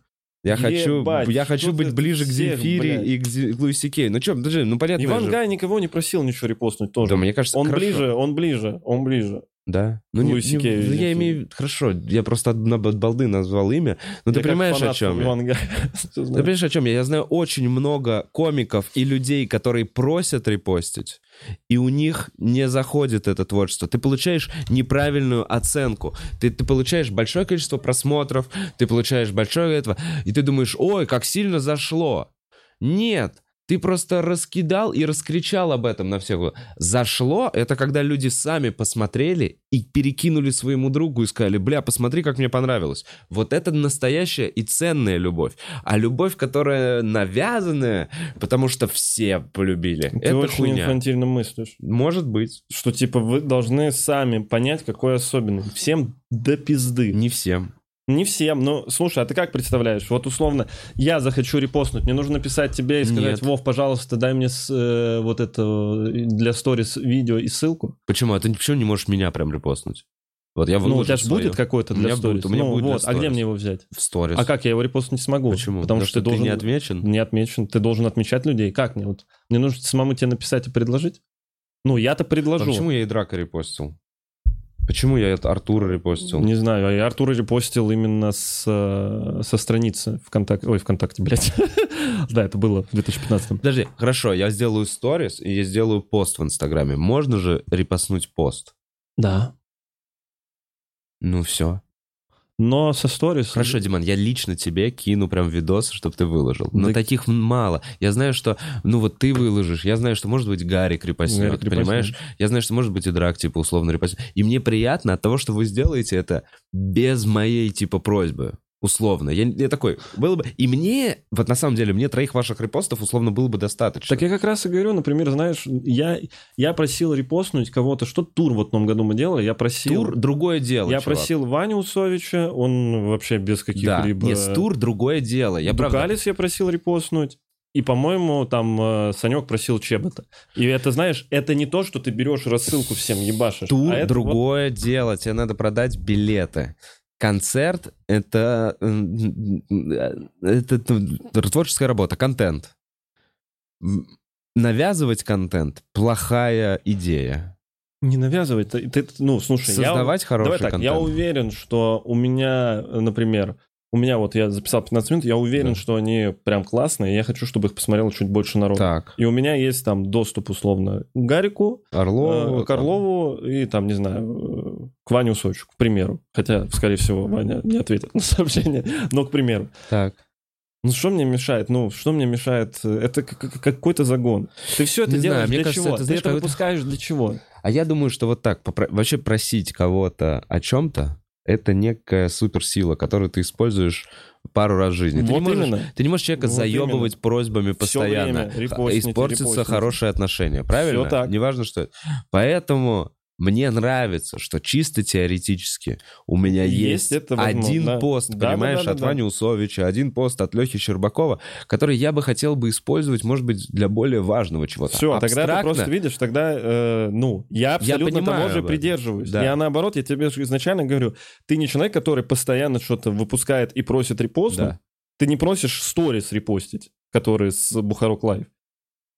Я хочу, Ебать, я что хочу быть ближе к Земфире блядь. и к, Зе- к Луиси Кей. Ну что, подожди, ну понятно Иван же. Гай никого не просил ничего репостнуть тоже. Да, мне кажется, он хорошо. ближе, он ближе, он ближе. Да. Ну, не, не- ну, я имею... Хорошо, я просто от, на- от балды назвал имя. Но ты Я как понимаешь, о чем я? Ты понимаешь, о чем я? Я знаю очень много комиков и людей, которые просят репостить, и у них не заходит это творчество. Ты получаешь неправильную оценку. Ты, ты получаешь большое количество просмотров, ты получаешь большое этого, и ты думаешь, ой, как сильно зашло. Нет, ты просто раскидал и раскричал об этом на всех. Зашло — это когда люди сами посмотрели и перекинули своему другу и сказали, бля, посмотри, как мне понравилось. Вот это настоящая и ценная любовь. А любовь, которая навязанная, потому что все полюбили, Ты это очень хуйня. инфантильно мыслишь. Может быть. Что типа вы должны сами понять, какой особенный. Всем до пизды. Не всем. Не всем, но слушай, а ты как представляешь? Вот условно, я захочу репостнуть, мне нужно написать тебе и сказать, Нет. Вов, пожалуйста, дай мне с, э, вот это э, для сторис видео и ссылку. Почему? А ты почему не можешь меня прям репостнуть? Вот я Ну, у тебя же будет какой-то для меня сторис. будет, у меня ну, будет вот, а где мне его взять? В сторис. А как я его репостнуть не смогу? Почему? Потому что, ты должен... не отмечен? Не отмечен. Ты должен отмечать людей. Как мне? Вот мне нужно самому тебе написать и предложить? Ну, я-то А предложу. почему я и Драка репостил? Почему я это Артура репостил? Не знаю, а я Артура репостил именно с, э, со страницы ВКонтакте. Ой, ВКонтакте, блядь. Да, это было в 2015 Подожди, хорошо, я сделаю сторис и я сделаю пост в Инстаграме. Можно же репостнуть пост? Да. Ну все. Но со сторис... Хорошо, Диман, я лично тебе кину прям видос, чтобы ты выложил. Но Да- таких мало. Я знаю, что, ну вот ты выложишь, я знаю, что может быть Гарик репостнет, Гарик репостнет. понимаешь? Я знаю, что может быть и Драк, типа, условно репостнет. И мне приятно от того, что вы сделаете это без моей, типа, просьбы. Условно. Я, я такой, было бы... И мне, вот на самом деле, мне троих ваших репостов условно было бы достаточно. Так я как раз и говорю, например, знаешь, я, я просил репостнуть кого-то, что тур в одном году мы делали, я просил... Тур — другое дело, Я чувак. просил Ваню Усовича, он вообще без Да, каких-либо... нет, с тур другое дело. Я правда... Дукалис я просил репостнуть. И, по-моему, там э, Санек просил Чебота. И это, знаешь, это не то, что ты берешь рассылку всем ебашишь. Тур а другое дело. Тебе надо продать билеты. Концерт — это, м, это ну, творческая работа, контент. Навязывать контент — плохая идея. Не навязывать. Ты, ты- ну, слушай, я- Создавать хороший Давай так, контент. я уверен, что у меня, э, например, у меня вот я записал 15 минут, я уверен, Да. что они прям классные, я хочу, чтобы их посмотрело чуть больше народу. Так, И у меня есть там доступ, условно, к Гарику, Орлову. э, к Орлову и там, не знаю, к Ване Усовичу, к примеру. Хотя, скорее всего, Ваня не ответит на сообщение, но к примеру. Так. Ну что мне мешает? Ну что мне мешает? Это как- как- какой-то загон. Ты все это Не знаю, делаешь мне для кажется, чего? это, Ты знаешь, это какой-то- выпускаешь для чего? А я думаю, что вот так, попро- вообще просить кого-то о чем-то, это некая суперсила, которую ты используешь пару раз в жизни. ты, Вот не можешь, именно. ты не можешь человека Вот заебывать просьбами постоянно. время репостните, Испортятся репостните. хорошие отношения, правильно? Всё так. Неважно, что это. Поэтому мне нравится, что чисто теоретически у меня Есть есть, это возможно, один да. пост, Да, понимаешь, да, да, от да. Вани Усовича, один пост от Лехи Щербакова, который я бы хотел бы использовать, может быть, для более важного чего-то. Все, тогда ты просто видишь, тогда, э, ну, я абсолютно понимаю того же придерживаюсь. Да. Я наоборот, я тебе изначально говорю, ты не человек, который постоянно что-то выпускает и просит репостнуть. Да. Ты не просишь сторис репостить, которые с Бухарок Лайв.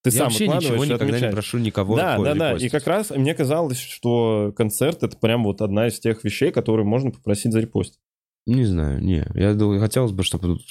Ты я сам вообще ничего никогда не отмечаешь. прошу никого Да, да, да. И как раз мне казалось, что концерт это прям вот одна из тех вещей, которые можно попросить за репост. Не знаю, не. Я думаю, хотелось бы, чтобы тут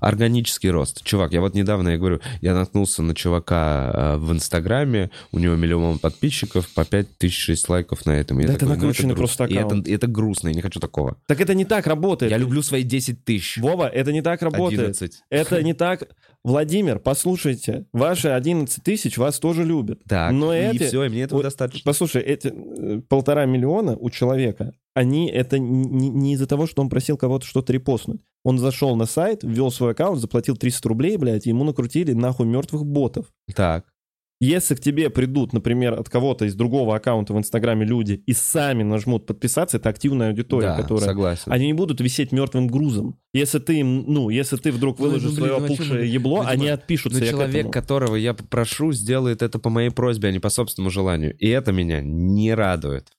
органический рост. Чувак, я вот недавно, я говорю, я наткнулся на чувака э, в Инстаграме, у него миллион подписчиков, по 5006 лайков на этом. Я Да это такой, ну, накрученный грустно. просто И это, аккаунт. это грустно, я не хочу такого. Так это не так работает. Я люблю свои 10 тысяч. Вова, это не так работает. 11. Это не так. Владимир, послушайте, ваши 11 тысяч вас тоже любят. Так, Но и эти- все, и мне этого Вот достаточно. Послушай, эти э, полтора миллиона у человека, они это не, не из-за того, что он просил кого-то что-то репостнуть. Он зашел на сайт, ввел свой аккаунт, заплатил 300 рублей, блядь, и ему накрутили нахуй мертвых ботов. Так, Если к тебе придут, например, от кого-то из другого аккаунта в Инстаграме люди и сами нажмут подписаться, это активная аудитория, да, которая... согласен. Они не будут висеть мертвым грузом. Если ты им, ну, если ты вдруг Ой, выложишь ну, блин, свое ну, опухшее мы? ебло, Ну, они Дима, отпишутся. К человек, которого я попрошу, сделает это по моей просьбе, а не по собственному желанию. И это меня не радует.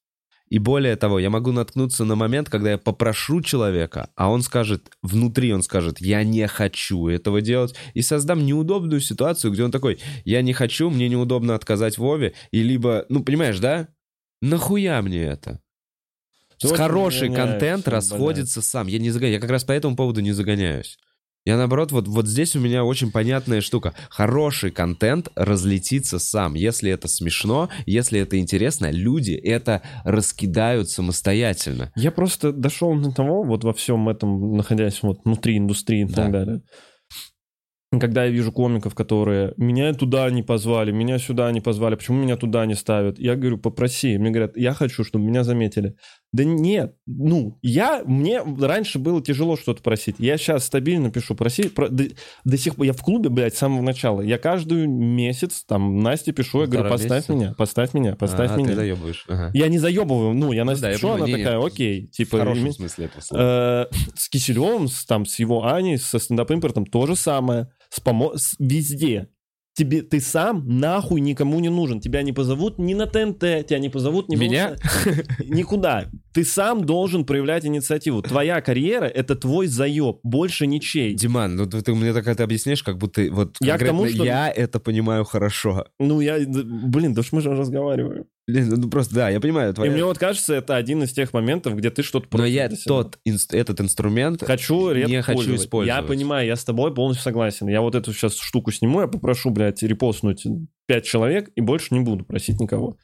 И более того, я могу наткнуться на момент, когда я попрошу человека, а он скажет, внутри он скажет, я не хочу этого делать, и создам неудобную ситуацию, где он такой, я не хочу, мне неудобно отказать Вове, и либо, ну, понимаешь, да? Нахуя мне это? С очень хороший контент расходится сам. Я не загоняю. Я как раз по этому поводу не загоняюсь. Я наоборот, вот, вот здесь у меня очень понятная штука. Хороший контент разлетится сам. Если это смешно, если это интересно, люди это раскидают самостоятельно. Я просто дошел до того, вот во всем этом, находясь вот внутри индустрии и Да. так далее. Когда я вижу комиков, которые меня туда не позвали, меня сюда не позвали, почему меня туда не ставят? Я говорю, попроси. Мне говорят, я хочу, чтобы меня заметили. Да нет, ну, я, мне раньше было тяжело что-то просить. Я сейчас стабильно пишу, проси, про- до, до сих пор, я в клубе, блядь, с самого начала. Я каждый месяц там Насте пишу, я говорю, Полтора поставь месяца? меня, поставь меня, поставь а, меня. ты заебываешь. Ага. Я не заебываю, ну, я Ну Насте да, я пишу, понимаю, она не-не. такая, окей, В типа... хорошем име- смысле этого слова. Э, с Киселевым, с, там, с его Аней, со стендап-импортом то же самое. С помо... с- везде. Тебе, ты сам нахуй никому не нужен. Тебя не позовут ни на ТНТ, тебя не позовут ни Меня? Никуда. Ты сам должен проявлять инициативу. Твоя карьера — это твой заеб, больше ничей. Диман, ну ты, ты мне так это объясняешь, как будто вот Я к тому, что- я это понимаю хорошо. Ну, я... Блин, да уж мы же разговариваем. Блин, Ну просто да, я понимаю. И твоя- мне вот кажется, это один из тех моментов, где ты что-то Но я тот, инс- этот инструмент Хочу редко не хочу использовать. Я понимаю, я с тобой полностью согласен. Я вот эту сейчас штуку сниму, я попрошу, блядь, репостнуть 5 человек и больше не буду просить никого.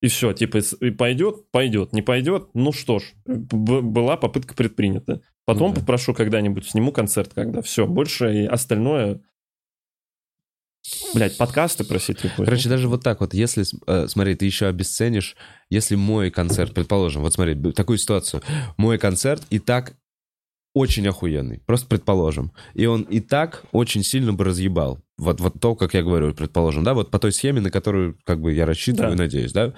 И все, типа, и пойдет, пойдет, не пойдет, ну что ж, была попытка предпринята. Потом Ну да. попрошу когда-нибудь, сниму концерт, когда все, больше и остальное... Блядь, подкасты просить. Короче, даже вот так вот, если, э, смотри, ты еще обесценишь, если мой концерт, предположим, вот смотри, такую ситуацию, мой концерт и так очень охуенный, просто предположим, и он и так очень сильно бы разъебал, вот, вот то, как я говорю, предположим, да, вот по той схеме, на которую, как бы, я рассчитываю Да. надеюсь, да,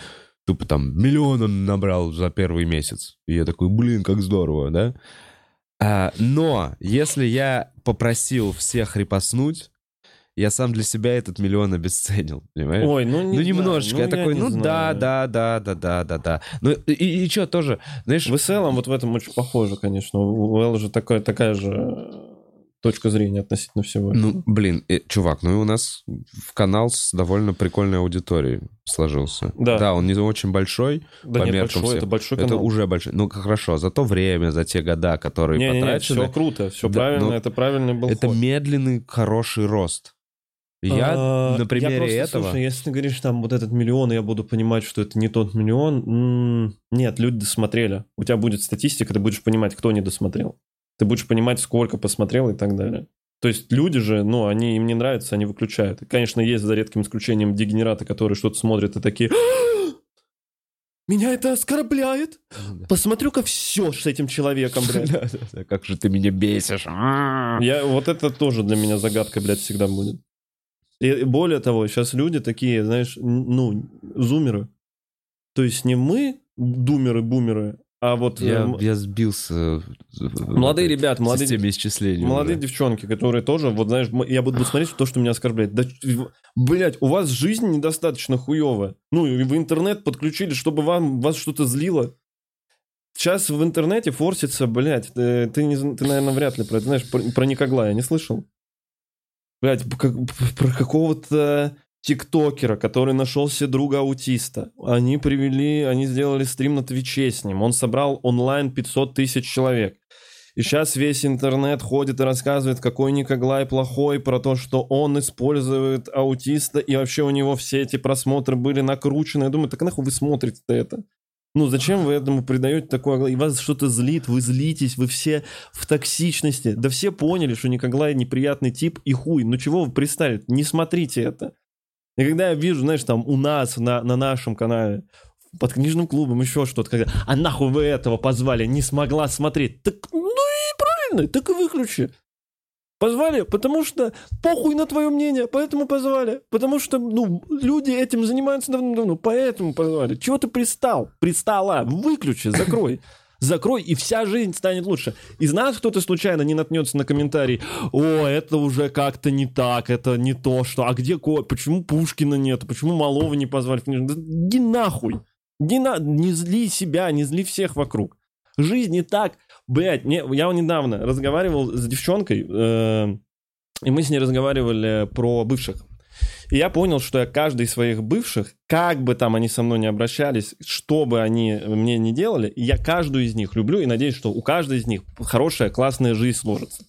тупо там миллион он набрал за первый месяц, и я такой, блин, как здорово, да, А, но если я попросил всех репостнуть, я сам для себя этот миллион обесценил, понимаешь? Ой, ну, не Ну, знаю, немножечко. я я такой, не ну да, знаю. да, да, да, да, да, да. Ну и, и, что тоже, знаешь, В SL вот в этом очень похоже, конечно. У Эл же такая, такая же э, точка зрения относительно всего. ну, блин, э, чувак, ну и у нас в канал с довольно прикольной аудиторией сложился. Да. Да, он не очень большой, да по нет, меркам большой, всех. это большой это канал. уже большой. Ну, хорошо, за то время, за те года, которые Не, не, не, потрачены, все круто, все Да, правильно, ну, это правильный был это ход. медленный, хороший рост. Я А, на примере я просто, этого... Слушай, если ты говоришь там вот этот миллион, я буду понимать, что это не тот миллион, м, нет, люди досмотрели. У тебя будет статистика, ты будешь понимать, кто не досмотрел. Ты будешь понимать, сколько посмотрел и так далее. То есть люди же, ну, они им не нравится, они выключают. И, конечно, есть за редким исключением дегенераты, которые что-то смотрят и такие... «А! Меня это оскорбляет. Посмотрю-ка все с этим человеком, блядь. Как же ты меня бесишь. Я, вот это тоже для меня загадка, блядь, всегда будет. И более того, сейчас люди такие, знаешь, ну, зумеры. То есть не мы, думеры-бумеры, а вот э, Я, м- я сбился. в- молодые в этой ребята, молодые, системе исчисления. молодые уже. девчонки, которые тоже, вот знаешь, я буду смотреть то, что меня оскорбляет. Да, блядь, у вас жизнь недостаточно хуевая. Ну, и вы интернет подключили, чтобы вам, вас что-то злило. Сейчас в интернете форсится, блядь, э, ты, не, ты, наверное, вряд ли про это знаешь, про, про Никоглая не слышал? Блядь, как- про какого-то тиктокера, который нашел себе друга аутиста. Они привели, они сделали стрим на Твиче с ним. Он собрал онлайн 500 тысяч человек. И сейчас весь интернет ходит и рассказывает, какой Никоглай плохой, про то, что он использует аутиста, и вообще у него все эти просмотры были накручены. Я думаю, так нахуй вы смотрите это? Ну, зачем вы этому придаете такое... И вас что-то злит, вы злитесь, вы все в токсичности. Да все поняли, что Никоглай неприятный тип и хуй. Ну чего вы пристали? Не смотрите это. И когда я вижу, знаешь, там у нас на, на нашем канале под книжным клубом еще что-то, когда а нахуй вы этого позвали, не смогла смотреть. Так, ну и правильно, так и выключи. Позвали, потому что похуй на твое мнение, поэтому позвали. Потому что, ну, люди этим занимаются давно-давно, поэтому позвали. Чего ты пристал? Пристала, выключи, закрой. Закрой, и вся жизнь станет лучше. Из нас кто-то случайно не наткнется на комментарий, о, это уже как-то не так, это не то, что, а где Ко, почему Пушкина нет, почему Малова не позвали? Да иди нахуй, иди на... не зли себя, не зли всех вокруг. Жизнь не так, блядь, не... я недавно разговаривал с девчонкой, э, и мы с ней разговаривали про бывших. И я понял, что я каждый из своих бывших, как бы там они со мной не обращались, что бы они мне не делали, я каждую из них люблю и надеюсь, что у каждой из них хорошая, классная жизнь сложится.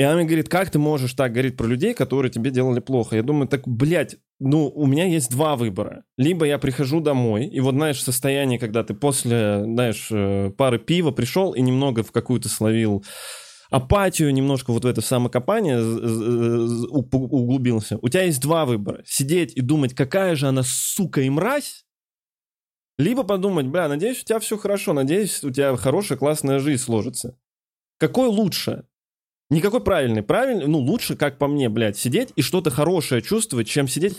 И она мне говорит, как ты можешь так говорить про людей, которые тебе делали плохо? Я думаю, так, блядь, ну, у меня есть два выбора. Либо я прихожу домой, и вот, знаешь, состояние, когда ты после, знаешь, э, пары пива пришел и немного в какую-то словил апатию, немножко вот в это самокопание углубился. У тебя есть два выбора. Сидеть и думать, какая же она сука и мразь, либо подумать, бля, надеюсь, у тебя все хорошо, надеюсь, у тебя хорошая, классная жизнь сложится. Какой лучше? Никакой правильный. Правильный, ну, лучше, как по мне, блядь, сидеть и что-то хорошее чувствовать, чем сидеть,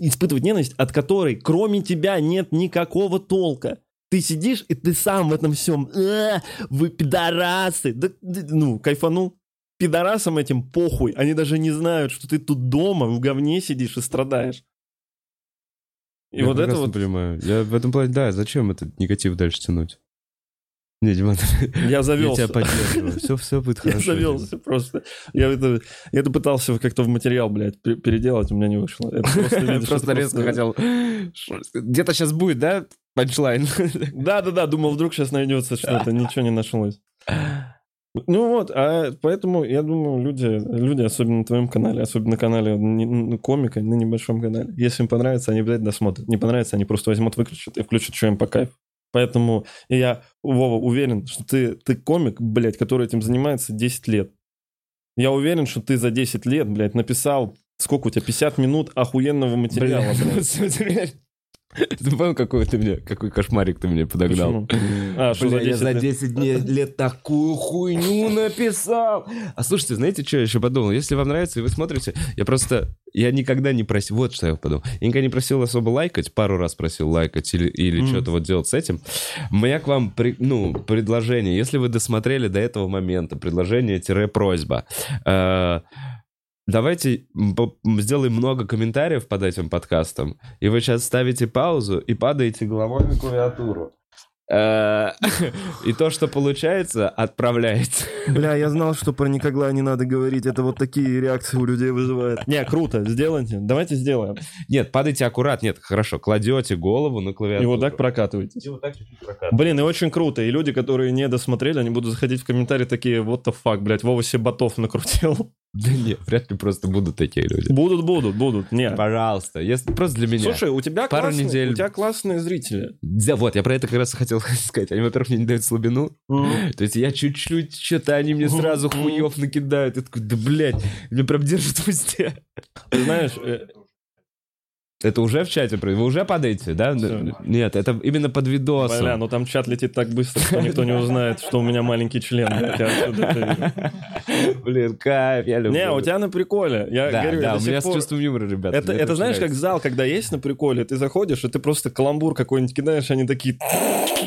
испытывать ненависть, от которой кроме тебя нет никакого толка. Ты сидишь, и ты сам в этом всем, «А, вы пидорасы. Да, ну, кайфанул. Пидорасам этим похуй. Они даже не знают, что ты тут дома в говне сидишь и страдаешь. И Я вот это вот... понимаю. Я в этом плане, да, зачем этот негатив дальше тянуть? Не, Диман, Я я завелся. тебя поддерживаю. Все, все будет Я хорошо. завелся просто. Я это, я это пытался как-то в материал, блядь, пе- переделать, у меня не вышло. Это просто, Я видишь, просто резко хотел... Что- Где-то сейчас будет, да, панчлайн? Да-да-да, думал, вдруг сейчас найдется что-то, ничего не нашлось. Ну вот, а поэтому я думаю, люди, люди, особенно на твоем канале, особенно на канале комика, на небольшом канале, если им понравится, они обязательно досмотрят. Не понравится, они просто возьмут, выключат и включат, что им по кайфу. Поэтому я, Вова, уверен, что ты, ты комик, блядь, который этим занимается 10 лет. Я уверен, что ты за 10 лет, блядь, написал, сколько у тебя, 50 минут охуенного материала, блядь. Ты понял, какой ты мне, какой кошмарик ты мне подогнал? А, что Бля, за я 10 за лет? 10 дней лет такую хуйню написал. А слушайте, знаете, что я еще подумал? Если вам нравится, и вы смотрите, я просто... Я никогда не просил... Вот что я подумал. Я никогда не просил особо лайкать. Пару раз просил лайкать или, или Мгм. что-то вот делать с этим. У меня к вам, при- ну, предложение. Если вы досмотрели до этого момента, предложение-просьба. Э, Давайте сделаем много комментариев под этим подкастом, и вы сейчас ставите паузу и падаете головой на клавиатуру. Э, И то, что получается, отправляете. Бля, я знал, что про Никогла не надо говорить. Это вот такие реакции у людей вызывает. Не, круто, сделайте. Давайте сделаем. Нет, падайте аккурат. Нет, хорошо. Кладете голову на И клавиатуру. вот так прокатывайтесь. И вот так чуть-чуть прокатываете. Блин, и очень круто. И люди, которые не досмотрели, они будут заходить в комментарии такие, вот the fuck, блядь, Вова себе ботов накрутил. Да нет, вряд ли просто будут такие люди. Будут, будут, будут. Не. Пожалуйста, если просто для меня. Слушай, у тебя, Пару классные, недель. у тебя классные зрители. Да, вот, я про это как раз и хотел сказать. Они, во-первых, мне не дают слабину. То есть я чуть-чуть, что-то они мне сразу Мгм. хуев накидают. Я такой, да, блядь, меня прям держит в узде. Ты знаешь, э, Это уже в чате? про- Вы уже падаете, да? Всё. Нет, это именно под видосом. бля, ну там чат летит так быстро, что никто не узнает, что у меня маленький член. Блин, кайф, я люблю. Не, у тебя на приколе. Я Да, говорю, да, у меня с пор- чувством юмора, ребята. Это, это знаешь, как зал, когда есть на приколе, ты заходишь, и ты просто каламбур какой-нибудь кидаешь, они такие...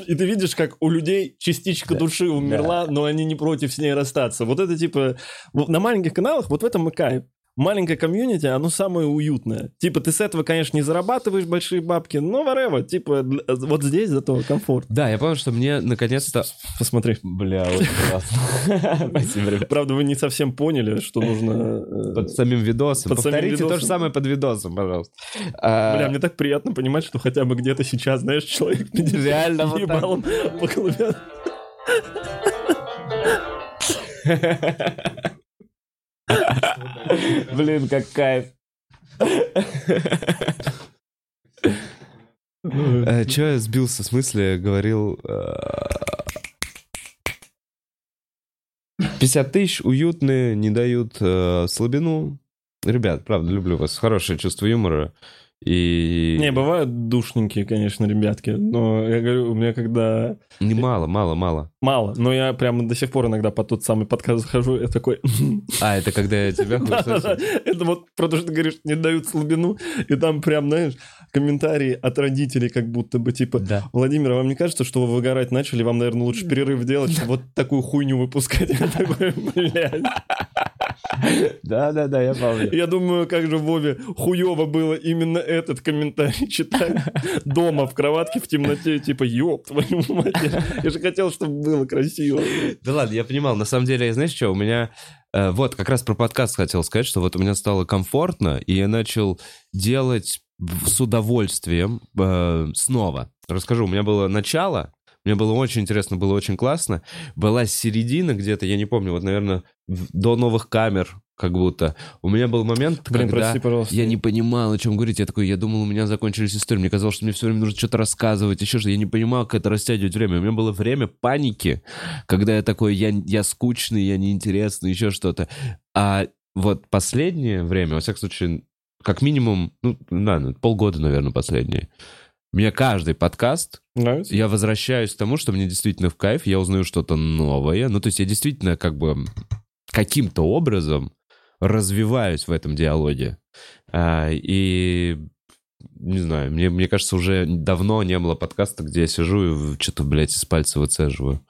И ты видишь, как у людей частичка Да, души умерла, но они не против с ней расстаться. Вот это типа... На маленьких каналах вот в этом и кайф. Маленькое комьюнити, оно самое уютное. Типа, ты с этого, конечно, не зарабатываешь большие бабки, но whatever, типа, вот здесь зато комфорт. Да, я понял, что мне наконец-то... Посмотри. Бля, очень классно. Спасибо, ребят. Правда, вы не совсем поняли, что нужно... э, Под самим видосом. Под самим Повторите то же самое под видосом, пожалуйста. А, Бля, мне так приятно понимать, что хотя бы где-то сейчас, знаешь, человек Реально вот ебалом по клубям. Блин, как кайф. Че я сбился? В смысле, говорил... э, 50 тысяч уютные, не дают э, слабину. Ребят, правда, люблю вас. Хорошее чувство юмора. И... Не, бывают душненькие, конечно, ребятки, но я говорю, у меня когда Не мало, мало, мало. мало, но я прямо до сих пор иногда по тот самый подкаст захожу, я такой... А, это когда я тебя это вот про то, что ты говоришь, не дают слабину, и там прям, знаешь, комментарии от родителей как будто бы, типа. Владимир, а вам не кажется, что вы выгорать начали, вам, наверное, лучше перерыв делать, чем вот такую хуйню выпускать? Я такой, блядь. Да-да-да, я помню. Я думаю, как же Вове хуево было именно этот комментарий читать дома в кроватке в темноте, типа, ёб твою мать, я, же хотел, чтобы было красиво. Да ладно, я понимал. На самом деле, знаешь что, у меня... э, вот, как раз про подкаст хотел сказать, что вот у меня стало комфортно, и я начал делать с удовольствием э, снова. Расскажу, у меня было начало, мне было очень интересно, было очень классно. Была середина где-то, я не помню, вот, наверное, до новых камер как будто. У меня был момент, Блин, когда... прости, пожалуйста. Я не понимал, о чем говорить. Я такой, я думал, у меня закончились истории. Мне казалось, что мне все время нужно что-то рассказывать, еще что Я не понимал, как это растягивать время. У меня было время паники, когда я такой, я, я скучный, я неинтересный, еще что-то. А вот последнее время, во всяком случае, как минимум, ну, да, ну, полгода, наверное, последнее. Мне каждый подкаст, Нравится? я возвращаюсь к тому, что мне действительно в кайф, я узнаю что-то новое. Ну, то есть я действительно как бы каким-то образом развиваюсь в этом диалоге. А, и не знаю, мне, мне кажется, уже давно не было подкаста, где я сижу и что-то, блядь, из пальца выцеживаю.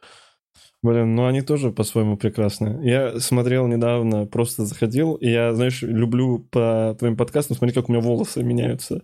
Блин, ну они тоже по-своему прекрасны. Я смотрел недавно, просто заходил, и я, знаешь, люблю по твоим подкастам смотреть, как у меня волосы меняются.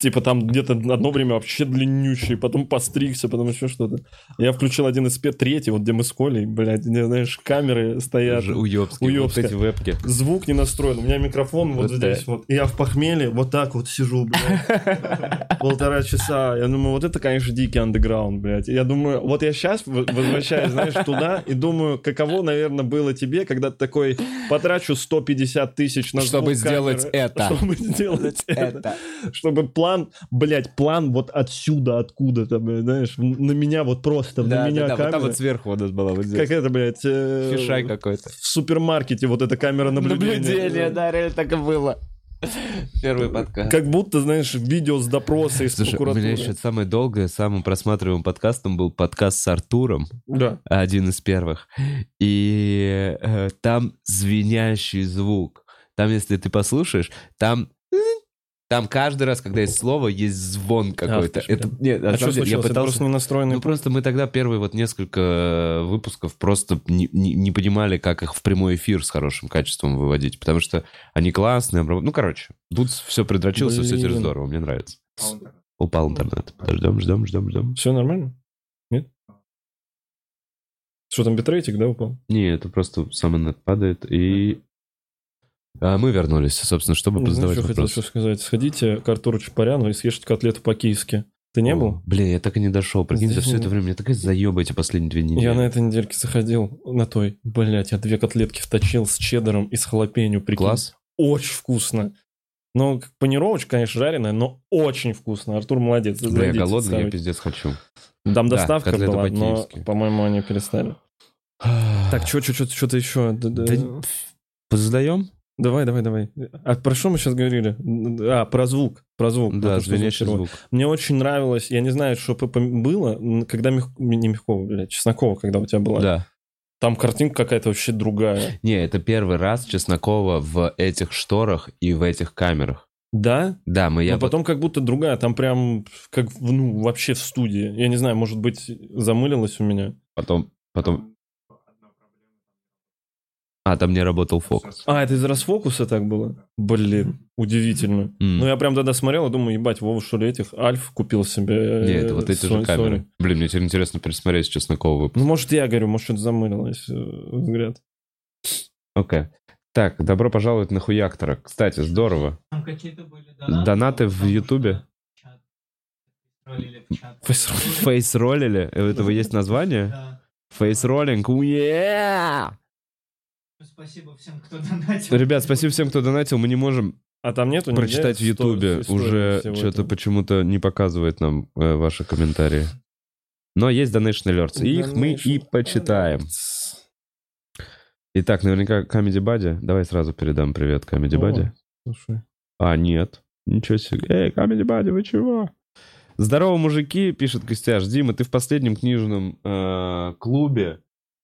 Типа там где-то одно время вообще длиннющий, потом постригся, потом еще что-то. Я включил один из пе- третий, вот где мы с Колей, блядь, где, знаешь, камеры стоят. Уже уёбские, вот эти вебки. Звук не настроен. У меня микрофон вот, Вот здесь вот. И я в похмелье вот так вот сижу, блядь. Полтора часа. Я думаю, вот это, конечно, дикий андеграунд, блядь. Я думаю, вот я сейчас возвращаюсь, знаешь, туда и думаю, каково, наверное, было тебе, когда ты такой потрачу 150 тысяч на Чтобы сделать это. Чтобы сделать это. Чтобы план, блядь, план вот отсюда, откуда-то, блядь, знаешь, на меня вот просто, на меня вот там камера. вот сверху у нас была вот здесь. Как это, блядь, э, Фишай какой-то. в супермаркете вот эта камера наблюдения. да, реально так и было. Первый подкаст. Как будто, знаешь, видео с допроса из Слушай, у прокуратуры. меня еще самое долгое, самым просматриваемым подкастом был подкаст с Артуром, Да. один из первых. И э, там звенящий звук. Там, если ты послушаешь, там... Там каждый раз, когда есть слово, есть звон какой-то. Ж, Это, нет, А что деле, я случилось? Это пытался... просто не настроенный... Ну, просто мы тогда первые вот несколько э, выпусков просто не, не- не понимали, как их в прямой эфир с хорошим качеством выводить, потому что они классные. обработ- Ну, короче, тут все предрочился, все теперь здорово, мне нравится. Упал интернет. Подождем, ждем, ждем, ждем. Все нормально? Нет? Что там, битрейтик, да, упал? Не, это просто сам интернет падает, и... А мы вернулись, собственно, чтобы Ну, позадавать что хотел еще сказать. Сходите к Артуру Чапаряну и съешьте котлету по-киевски. Ты не О, был? Блин, я так и не дошел. Прикинь, за все это время. Мне такая заеба эти последние две недели. Я на этой недельке заходил на той. Блять, я две котлетки вточил с чеддером и с халапеньо. Прикинь. Класс. Очень вкусно. Ну, панировочка, конечно, жареная, но очень вкусно. Артур молодец. Бля, я голодный, я ставить. пиздец хочу. Там Да, доставка котлеты была, но, по-моему, они перестали. Так, что, что, что, что-то еще? Д- д- Да, позадаем? Давай, давай, давай. А про что мы сейчас говорили? А, про звук. Про звук. про Да, что звенящий звук. Мне очень нравилось, я не знаю, что было, когда Мех... не Мягкова, блядь, Чеснокова, когда у тебя была. Да. Там картинка какая-то вообще другая. Не, это первый раз Чеснокова в этих шторах и в этих камерах. Да? Да, мы я Но потом как будто другая, там прям как, ну, вообще в студии. Я не знаю, может быть, замылилось у меня. потом потом. А, там не работал фокус. А, это из расфокуса так было? Блин, удивительно. М. Ну, я прям тогда смотрел и думаю, ебать, Вова, что ли, этих Альф купил себе. Не, э, это вот эти Sony- же камеры. Sony. Блин, мне теперь интересно пересмотреть с Чеснокова выпуск. Ну, может, я говорю, может, что-то замылилось э, взгляд. Окей. Так, добро пожаловать на Хуяктора. Кстати, здорово. Там какие-то были донаты. Донаты в Ютубе? что чат ролили в чат. Фейсроллинг. Фейс-роллили? У этого есть название? Да. Фейс-роллинг. Уе! Спасибо всем, кто донатил. Ребят, спасибо всем, кто донатил. Мы не можем А там нету прочитать в Ютубе. Уже что-то почему-то не показывает нам э, ваши комментарии. Но есть Donation Alerts. И их мы и почитаем. Итак, наверняка Comedy Buddy. Давай сразу передам привет Comedy. Buddy. Слушай. А, нет. Ничего себе. Эй, Comedy Buddy, вы чего? Здорово, мужики, пишет Костяш. Дима, ты в последнем книжном э, клубе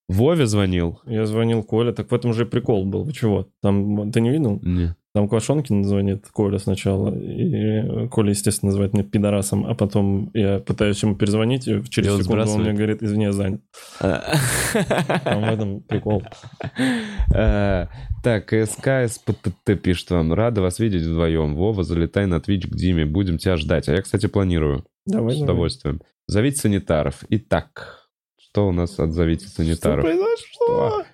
Вове звонил? Я звонил Коля, так в этом же и прикол был. Вы чего? Там, ты не видел? Нет. Там Квашонкин звонит Коля сначала, и Коля, естественно, называет меня пидорасом, а потом я пытаюсь ему перезвонить, и через он секунду он сбрасывает? мне говорит, извини, я занят. Там в этом прикол. Э, Так, СКСПТТ пишет вам. Рада вас видеть вдвоем. Вова, залетай на Twitch к Диме. Будем тебя ждать. А я, кстати, планирую. Давай, С удовольствием. Зовите санитаров. Итак, что у нас от зовите Что произошло?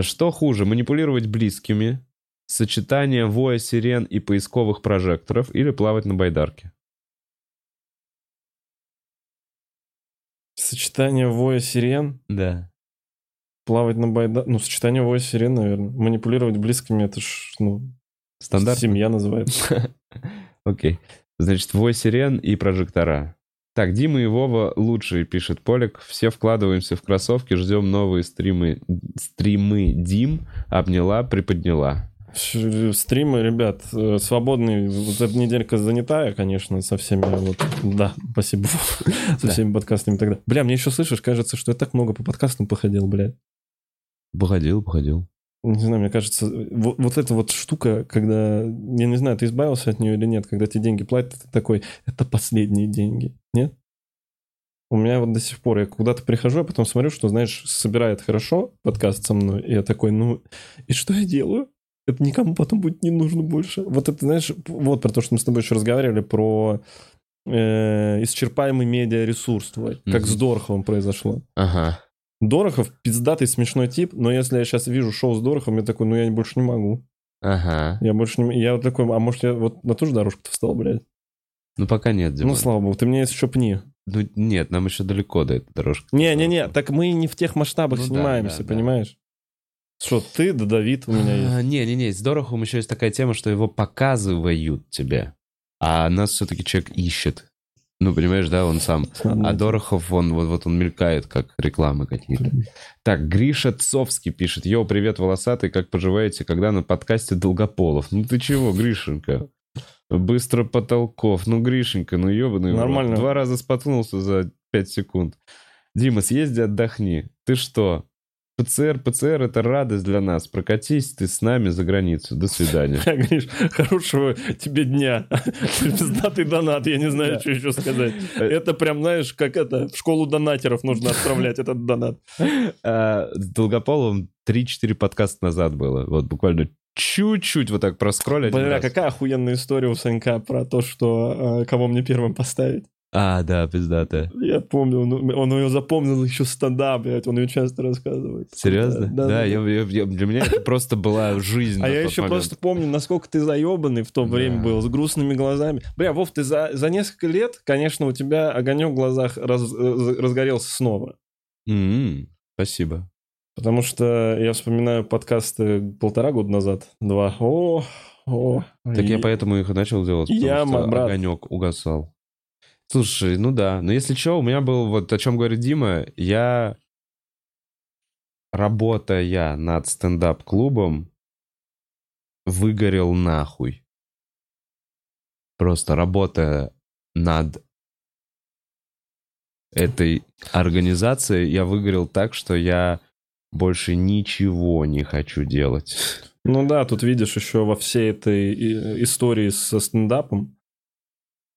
Что хуже, манипулировать близкими, сочетание воя сирен и поисковых прожекторов или плавать на байдарке? Сочетание воя сирен, Да. плавать на байда... Ну, сочетание воя сирен, наверное. Манипулировать близкими, это ж, ну, Стандарт? семья называется. Окей. Значит, вой сирен и прожектора. Так, Дима и Вова лучшие, пишет Полик. Все вкладываемся в кроссовки, ждем новые стримы. Стримы Дим обняла, приподняла. Стримы, ребят, э, свободный. Вот эта неделька занятая, конечно, со всеми вот... Да, спасибо. Со всеми подкастами далее. Бля, мне еще слышишь, кажется, что я так много по подкастам походил, блядь. Походил, походил. Не знаю, мне кажется, вот, вот эта вот штука, когда, я не знаю, ты избавился от нее или нет, когда тебе деньги платят, ты такой, это последние деньги, нет? У меня вот до сих пор, я куда-то прихожу, а потом смотрю, что, знаешь, собирает хорошо подкаст со мной, и я такой, ну, и что я делаю? Это никому потом будет не нужно больше. Вот это, знаешь, вот про то, что мы с тобой еще разговаривали, про э, исчерпаемый медиаресурс твой, как Мгм. с Дороховым произошло. Ага. Дорохов пиздатый смешной тип, но если я сейчас вижу шоу с Дороховым, я такой, ну я больше не могу. Ага. Я больше не... Я вот такой, а может я вот на ту же дорожку-то встал, блядь? Ну, пока нет, Дима. Ну, слава богу, ты мне еще пни. Ну, нет, нам еще далеко до этой дорожки. Не-не-не, так мы не в тех масштабах Ну да, снимаемся, да, да. понимаешь? Что, ты да Давид у меня есть. А, Не-не-не, с Дорохом еще есть такая тема, что его показывают тебе, а нас все-таки человек ищет. Ну, понимаешь, да, он сам. А Дорохов, он вот, вот он мелькает, как рекламы какие-то. Так, Гриша Цовский пишет. Йоу, привет, волосатый, как поживаете, когда на подкасте Долгополов? Ну ты чего, Гришенька? Быстро потолков. Ну, Гришенька, ну ебаный. Нормально. Два раза споткнулся за пять секунд. Дима, съезди, отдохни. Ты что? ПЦР, ПЦР — это радость для нас. Прокатись ты с нами за границу. До свидания. Гриш, хорошего тебе дня. Пиздатый донат, я не знаю, что еще сказать. Это прям, знаешь, как это, в школу донатеров нужно отправлять этот донат. А, С Долгополовым 3-4 подкаста назад было. Вот буквально чуть-чуть вот так проскроллить. Бля, какая охуенная история у Санька про то, что э, кого мне первым поставить. А, да, пиздатая. Я помню, он, он ее запомнил еще стендап, блядь, он ее часто рассказывает. Серьезно? Да, Да, да. я- я- я- для меня это просто была жизнь. А я еще момент. просто помню, насколько ты заебанный в то Да. время был, с грустными глазами. Бля, Вов, ты за, за несколько лет, конечно, у тебя огонек в глазах раз- э, разгорелся снова. М, Спасибо. Потому что я вспоминаю подкасты полтора года назад, два. О, о. Так я И- поэтому их и начал делать, потому Яма, что брат. огонек угасал. Слушай, ну да. Но если что, у меня был, вот о чем говорит Дима, я, работая над стендап-клубом, выгорел нахуй. Просто работая над этой организацией, я выгорел так, что я больше ничего не хочу делать. Ну да, тут видишь еще во всей этой и- истории со стендапом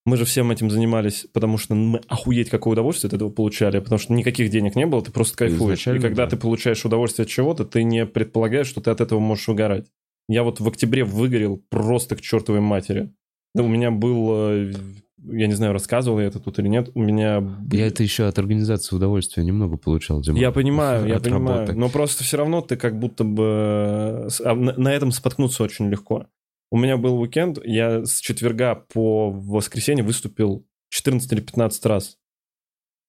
Мы же всем этим занимались, потому что мы охуеть какое удовольствие от этого получали, потому что никаких денег не было, ты просто кайфуешь. Изначально, и когда да. ты получаешь удовольствие от чего-то, ты не предполагаешь, что ты от этого можешь угорать. Я вот в октябре выгорел просто к чертовой матери. Да, у меня был, э, я не знаю, рассказывал я это тут или нет, у меня... Я это еще от организации удовольствия немного получал, Дима. Я понимаю, я понимаю. работы. Но просто все равно ты как будто бы... с- а на этом споткнуться очень легко. У меня был уикенд, я с четверга по воскресенье выступил 14 или 15 раз.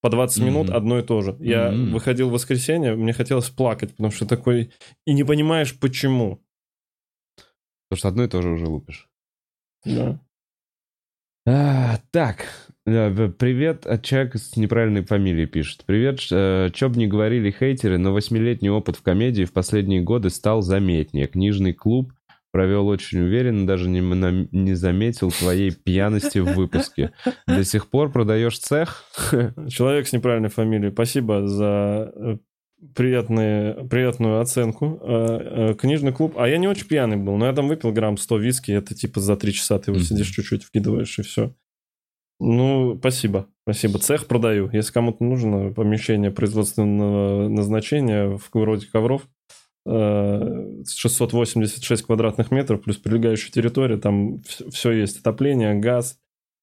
По 20 минут Мгм. одно и то же. Я Мгм. выходил в воскресенье, мне хотелось плакать, потому что такой... И не понимаешь, почему. Потому что одно и то же уже лупишь. Да. А, так, э, привет от человека с неправильной фамилией пишет. Привет, э, чё б не говорили хейтеры, но восьмилетний опыт в комедии в последние годы стал заметнее. Книжный клуб провел очень уверенно, даже не, не заметил твоей пьяности в выпуске. До сих пор продаешь цех? Человек с неправильной фамилией, спасибо за э, приятные, приятную оценку. Э, э, Книжный клуб. А я не очень пьяный был, но я там выпил грамм 100 виски, это типа за 3 часа ты его Мгм. сидишь чуть-чуть, вкидываешь и все. Ну, спасибо, спасибо. Цех продаю. Если кому-то нужно помещение производственного назначения в вроде ковров, 686 квадратных метров плюс прилегающая территория, там все есть. Отопление, газ,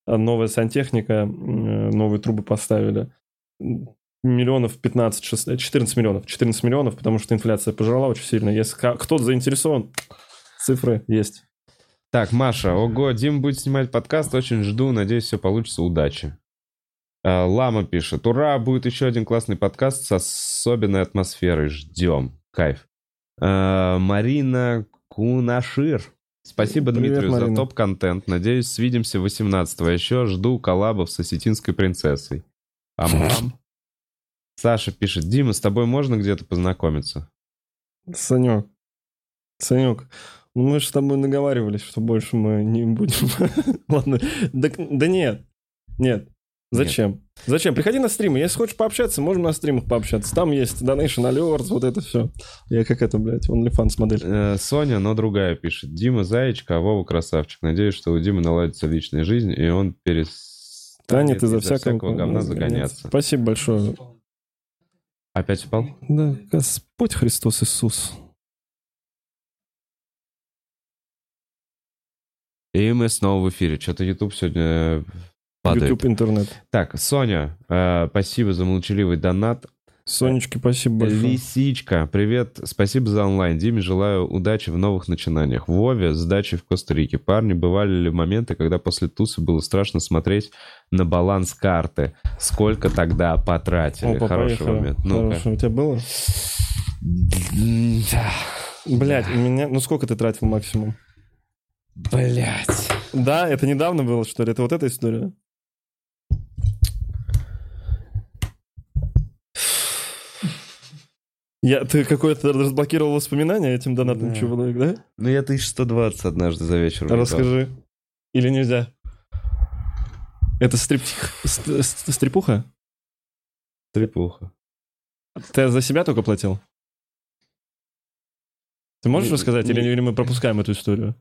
а новая сантехника, э, новые трубы поставили. Миллионов 15, 16, 14 миллионов. 14 миллионов, потому что инфляция пожрала очень сильно. Если кто-то заинтересован, цифры есть. Так, Маша, ого, Дим будет снимать подкаст, очень жду, надеюсь, все получится, удачи. А, Лама пишет, ура, будет еще один классный подкаст с особенной атмосферой, ждем, кайф. А, Марина Кунашир, спасибо Привет, Дмитрию за Марина. топ-контент, надеюсь, свидимся 18-го, еще жду коллабов с осетинской принцессой. Ам-ам. Саша пишет, Дима, с тобой можно где-то познакомиться? Санек, Санек, ну мы же с тобой договаривались, что больше мы не будем. Ладно, да, да нет, нет. Зачем? Зачем? Приходи на стримы. Если хочешь пообщаться, можем на стримах пообщаться. Там есть Donation Alerts, вот это все. Я как это, блядь, OnlyFans модель. Э, Соня, но другая пишет. Дима Заячка, а Вова красавчик. Надеюсь, что у Димы наладится личная жизнь, и он перестанет Танет из-за всякого, говна загоняться. Спасибо большое. Опять спал? Да, Господь Христос Иисус. И мы снова в эфире. Что-то YouTube сегодня э, падает. YouTube, интернет. Так, Соня, э, спасибо за молчаливый донат. Сонечки, спасибо большое. Лисичка, привет, спасибо за онлайн. Диме желаю удачи в новых начинаниях. Вове, сдачи в Коста-Рике. Парни, бывали ли моменты, когда после тусы было страшно смотреть на баланс карты? Сколько тогда потратили? Опа, Хороший поехали. момент. Ну-ка. Хорошо, у тебя было? Блять, у меня... Ну сколько ты тратил максимум? Блять. Да, это недавно было, что ли? Это вот эта история? Я, ты какое-то разблокировал воспоминания этим донатным Да. человек, да? Ну, я 1120 однажды за вечер. выиграл. Расскажи. Или нельзя? Это стриптих... ст- ст- стрипуха? Трепуха. Ты за себя только платил? Ты можешь Не- рассказать, или, не- или мы пропускаем эту историю?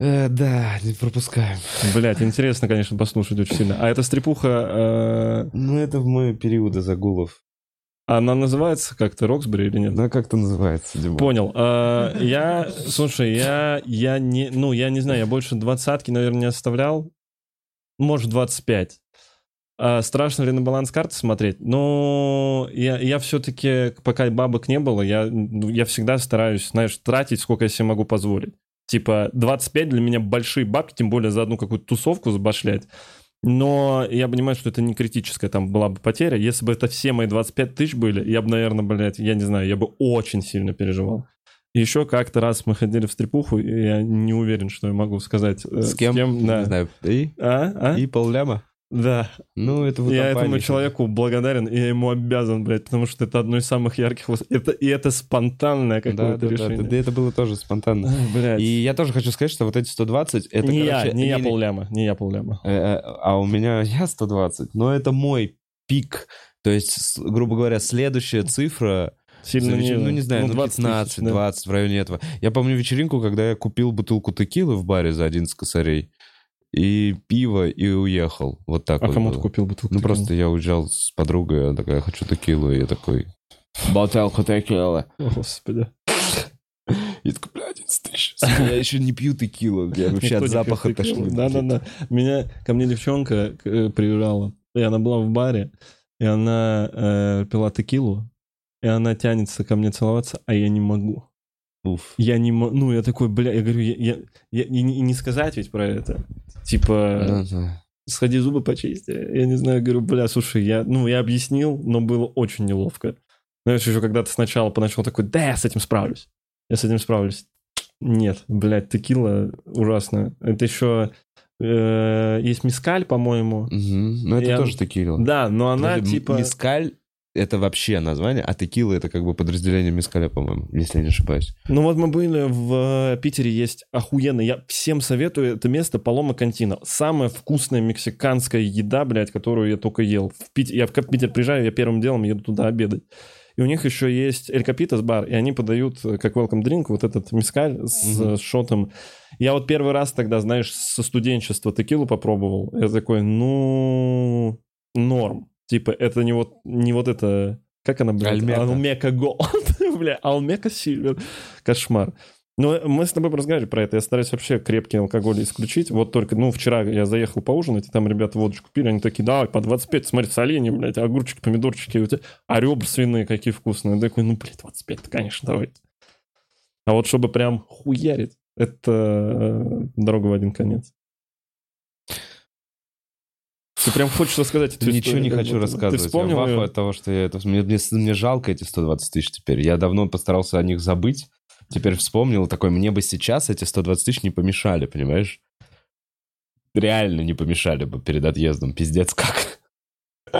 Э, да, не пропускаем. Блять, интересно, конечно, послушать очень сильно. А эта стрипуха, э, Ну, это в мои периоды загулов. Она называется как-то Роксбери или нет? Ну, как это называется, Дима? Понял. А, я, слушай, я, я не, ну, я не знаю, я больше двадцатки, наверное, не оставлял. Может, 25. А, страшно ли на баланс карты смотреть? Но я, я все-таки, пока бабок не было, я, ну, я всегда стараюсь, знаешь, тратить, сколько я себе могу позволить. Типа, 25 для меня большие бабки, тем более за одну какую-то тусовку забашлять. Но я понимаю, что это не критическая там была бы потеря. Если бы это все мои 25 тысяч были, я бы, наверное, блядь, я не знаю, я бы очень сильно переживал. И еще как-то раз мы ходили в стрипуху, и я не уверен, что я могу сказать. э, С кем? да. Не знаю. И? А? А? И полляма? Да. Ну, это вы я этому человеку благодарен, и я ему обязан, блядь, потому что это одно из самых ярких... Это, и это спонтанное Да, какое-то да, да, решение. да, это было тоже спонтанно. Ай, блядь. И я тоже хочу сказать, что вот эти 120, это, не короче, я, не я не- полляма, не я полляма. Э, э, А у меня я 120, но это мой пик. То есть, грубо говоря, следующая цифра, Сильно не... ну не знаю, ну, 20 15, тысяч, да. 20 в районе этого. Я помню вечеринку, когда я купил бутылку текилы в баре за 11 косарей. И пиво, и уехал. Вот так А вот кому ты купил бутылку? Ну, текилы? просто я уезжал с подругой, она такая, хочу текилу, и я такой, Бутылку текилы. О, Господи. я такой, бля, 11 тысяч. Я еще не пью текилу, я вообще от запаха тошнит. Да-да-да. Меня, ко мне девчонка э, приезжала, и она была в баре, и она э, пила текилу, и она тянется ко мне целоваться, а я не могу. Уф. Я не могу, ну, я такой, бля, я говорю, я, я- я- и, не, и не сказать ведь про это. Типа, Да-да. сходи зубы почисти. Я не знаю, говорю, бля, слушай, я, ну, я объяснил, но было очень неловко. Знаешь, еще когда ты сначала поначалу такой, да, я с этим справлюсь. Я с этим справлюсь. Нет, блядь, текила ужасно. Это еще э, есть мискаль, по-моему. Мгм. Ну, это Я- тоже текила. Да, но она Вроде типа... Мискаль — это вообще название, а текила — это как бы подразделение мискаля, по-моему, если я не ошибаюсь. Ну вот мы были в э, Питере, есть охуенно. Я всем советую это место Палома Кантина. Самая вкусная мексиканская еда, блядь, которую я только ел. В Пит- Я в Питер приезжаю, я первым делом еду туда обедать. И у них еще есть Эль Капитас бар, и они подают э, как welcome drink вот этот мискаль с э, шотом. Я вот первый раз тогда, знаешь, со студенчества текилу попробовал. Я такой, ну, норм. Типа, это не вот, не вот это... Как она, блядь? Альмека. Алмека Голд. Бля, Алмека Сильвер. Кошмар. Но мы с тобой разговаривали про это. Я стараюсь вообще крепкий алкоголь исключить. Вот только, ну, вчера я заехал поужинать, и там ребята водочку пили, они такие, давай, по 25, смотри, соленья, блядь, огурчики, помидорчики, у тебя... а ребра свиные какие вкусные. Я такой, ну, блядь, 25 конечно, давайте. А вот чтобы прям хуярить, это э, дорога в один конец. Ты прям хочешь рассказать эту Ничего историю, не хочу будто рассказывать. Ты вспомнил я от того, что я это... Мне, мне, мне жалко эти 120 тысяч теперь. Я давно постарался о них забыть. Теперь вспомнил такой, мне бы сейчас эти 120 тысяч не помешали, понимаешь? Реально не помешали бы перед отъездом. Пиздец как.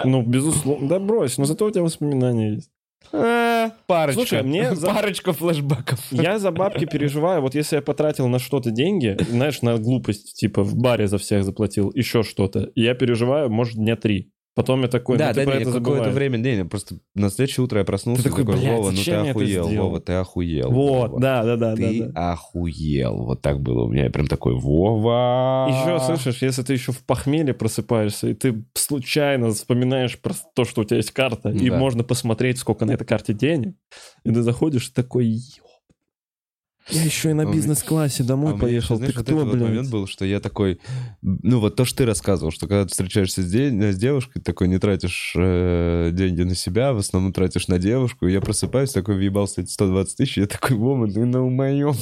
Ну, безусловно. Да брось, но зато у тебя воспоминания есть. Парочка. Слушай, мне за- Парочка флешбеков. Я за бабки переживаю. Вот если я потратил на что-то деньги, знаешь, на глупость, типа в баре за всех заплатил, еще что-то, я переживаю, может, дня три. Потом я такой, Да, ну, ты да, про не, это какое-то время, не, не, просто на следующее утро я проснулся Ты и такой, такой, «Блядь, Вова, ну ты охуел, сделал?» Вова, ты охуел. Вот, Вова. да, да, да, Ты да, да. охуел. Вот так было у меня. Я прям такой, Вова. Еще, слышишь, если ты еще в похмелье просыпаешься, и ты случайно вспоминаешь про то, что у тебя есть карта, и Да. можно посмотреть, сколько на этой карте денег, и ты заходишь и такой, «Ёп, я еще и на А меня- бизнес-классе А домой меня поехал. знаешь, ты вот кто, этот вот блядь? момент был, что я такой, ну вот то, что ты рассказывал, что когда ты встречаешься с, де- с девушкой, такой не тратишь э, деньги на себя, в основном тратишь на девушку, я просыпаюсь, такой въебался эти 120 тысяч, я такой, Вома, ты на моем,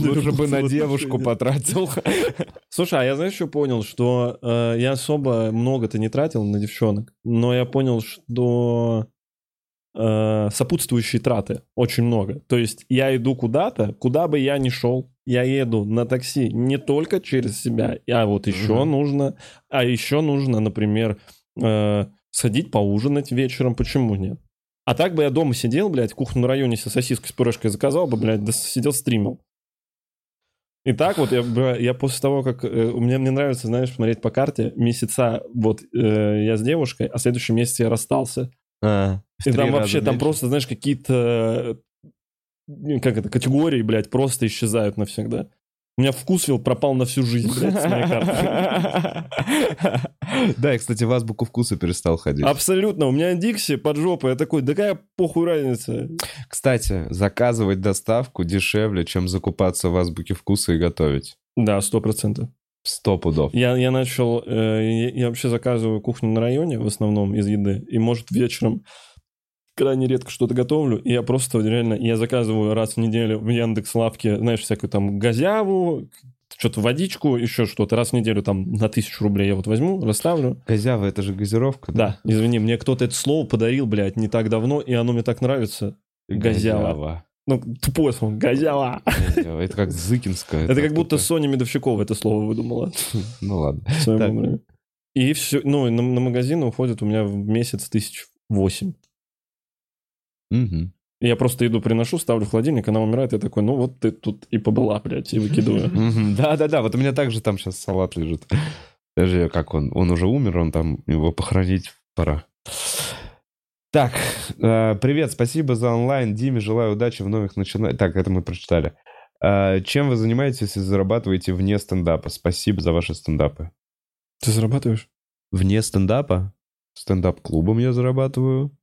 лучше бы на девушку потратил. Слушай, а я знаешь, что понял? Что э, я особо много-то не тратил на девчонок, но я понял, что э, сопутствующие траты очень много. То есть я иду куда-то, куда бы я ни шел, я еду на такси не только через себя, а вот еще Мгм. нужно, а еще нужно, например, э, сходить поужинать вечером, почему нет? А так бы я дома сидел, блядь, в кухонном районе себе сосиску с пюрешкой заказал бы, блядь, да сидел стримил. И так вот я, я после того, как... э, меня мне нравится, знаешь, смотреть по карте, месяца вот э, я с девушкой, а в следующем месяце я расстался. А, И там вообще, там меньше. просто, знаешь, какие-то... Как это, категории, блядь, просто исчезают навсегда. У меня вкусвилл пропал на всю жизнь, блядь, с моей карты. Да, я, кстати, в азбуку вкуса перестал ходить. Абсолютно. У меня Дикси под жопой. Я такой, да какая похуй разница? Кстати, заказывать доставку дешевле, чем закупаться в азбуке вкуса и готовить. Да, сто процентов. Сто пудов. Я, я начал, э, я, вообще заказываю кухню на районе в основном из еды, и может вечером крайне редко что-то готовлю, и я просто реально, я заказываю раз в неделю в Яндекс Лавке, знаешь, всякую там газяву, что-то водичку, еще что-то, раз в неделю там на тысячу рублей я вот возьму, расставлю. Газява, это же газировка. Да, извини, мне кто-то это слово подарил, блядь, не так давно, и оно мне так нравится. Газява. Ну, тупое слово. Газява. Это как Зыкинская. Это как будто Соня Медовщикова это слово выдумала. Ну ладно. И все, ну, на, на магазины уходит у меня в месяц тысяч восемь. И Я просто иду, приношу, ставлю в холодильник, она умирает, я такой, ну вот ты тут и побыла, блядь, и выкидываю. Да-да-да, вот у меня также там сейчас салат лежит. Даже как он, он уже умер, он там, его похоронить пора. Так, э, привет, спасибо за онлайн. Диме желаю удачи в новых начинаниях. Так, это мы прочитали. Э, чем вы занимаетесь и зарабатываете вне стендапа? Спасибо за ваши стендапы. Ты зарабатываешь? Вне стендапа, стендап-клубом я зарабатываю.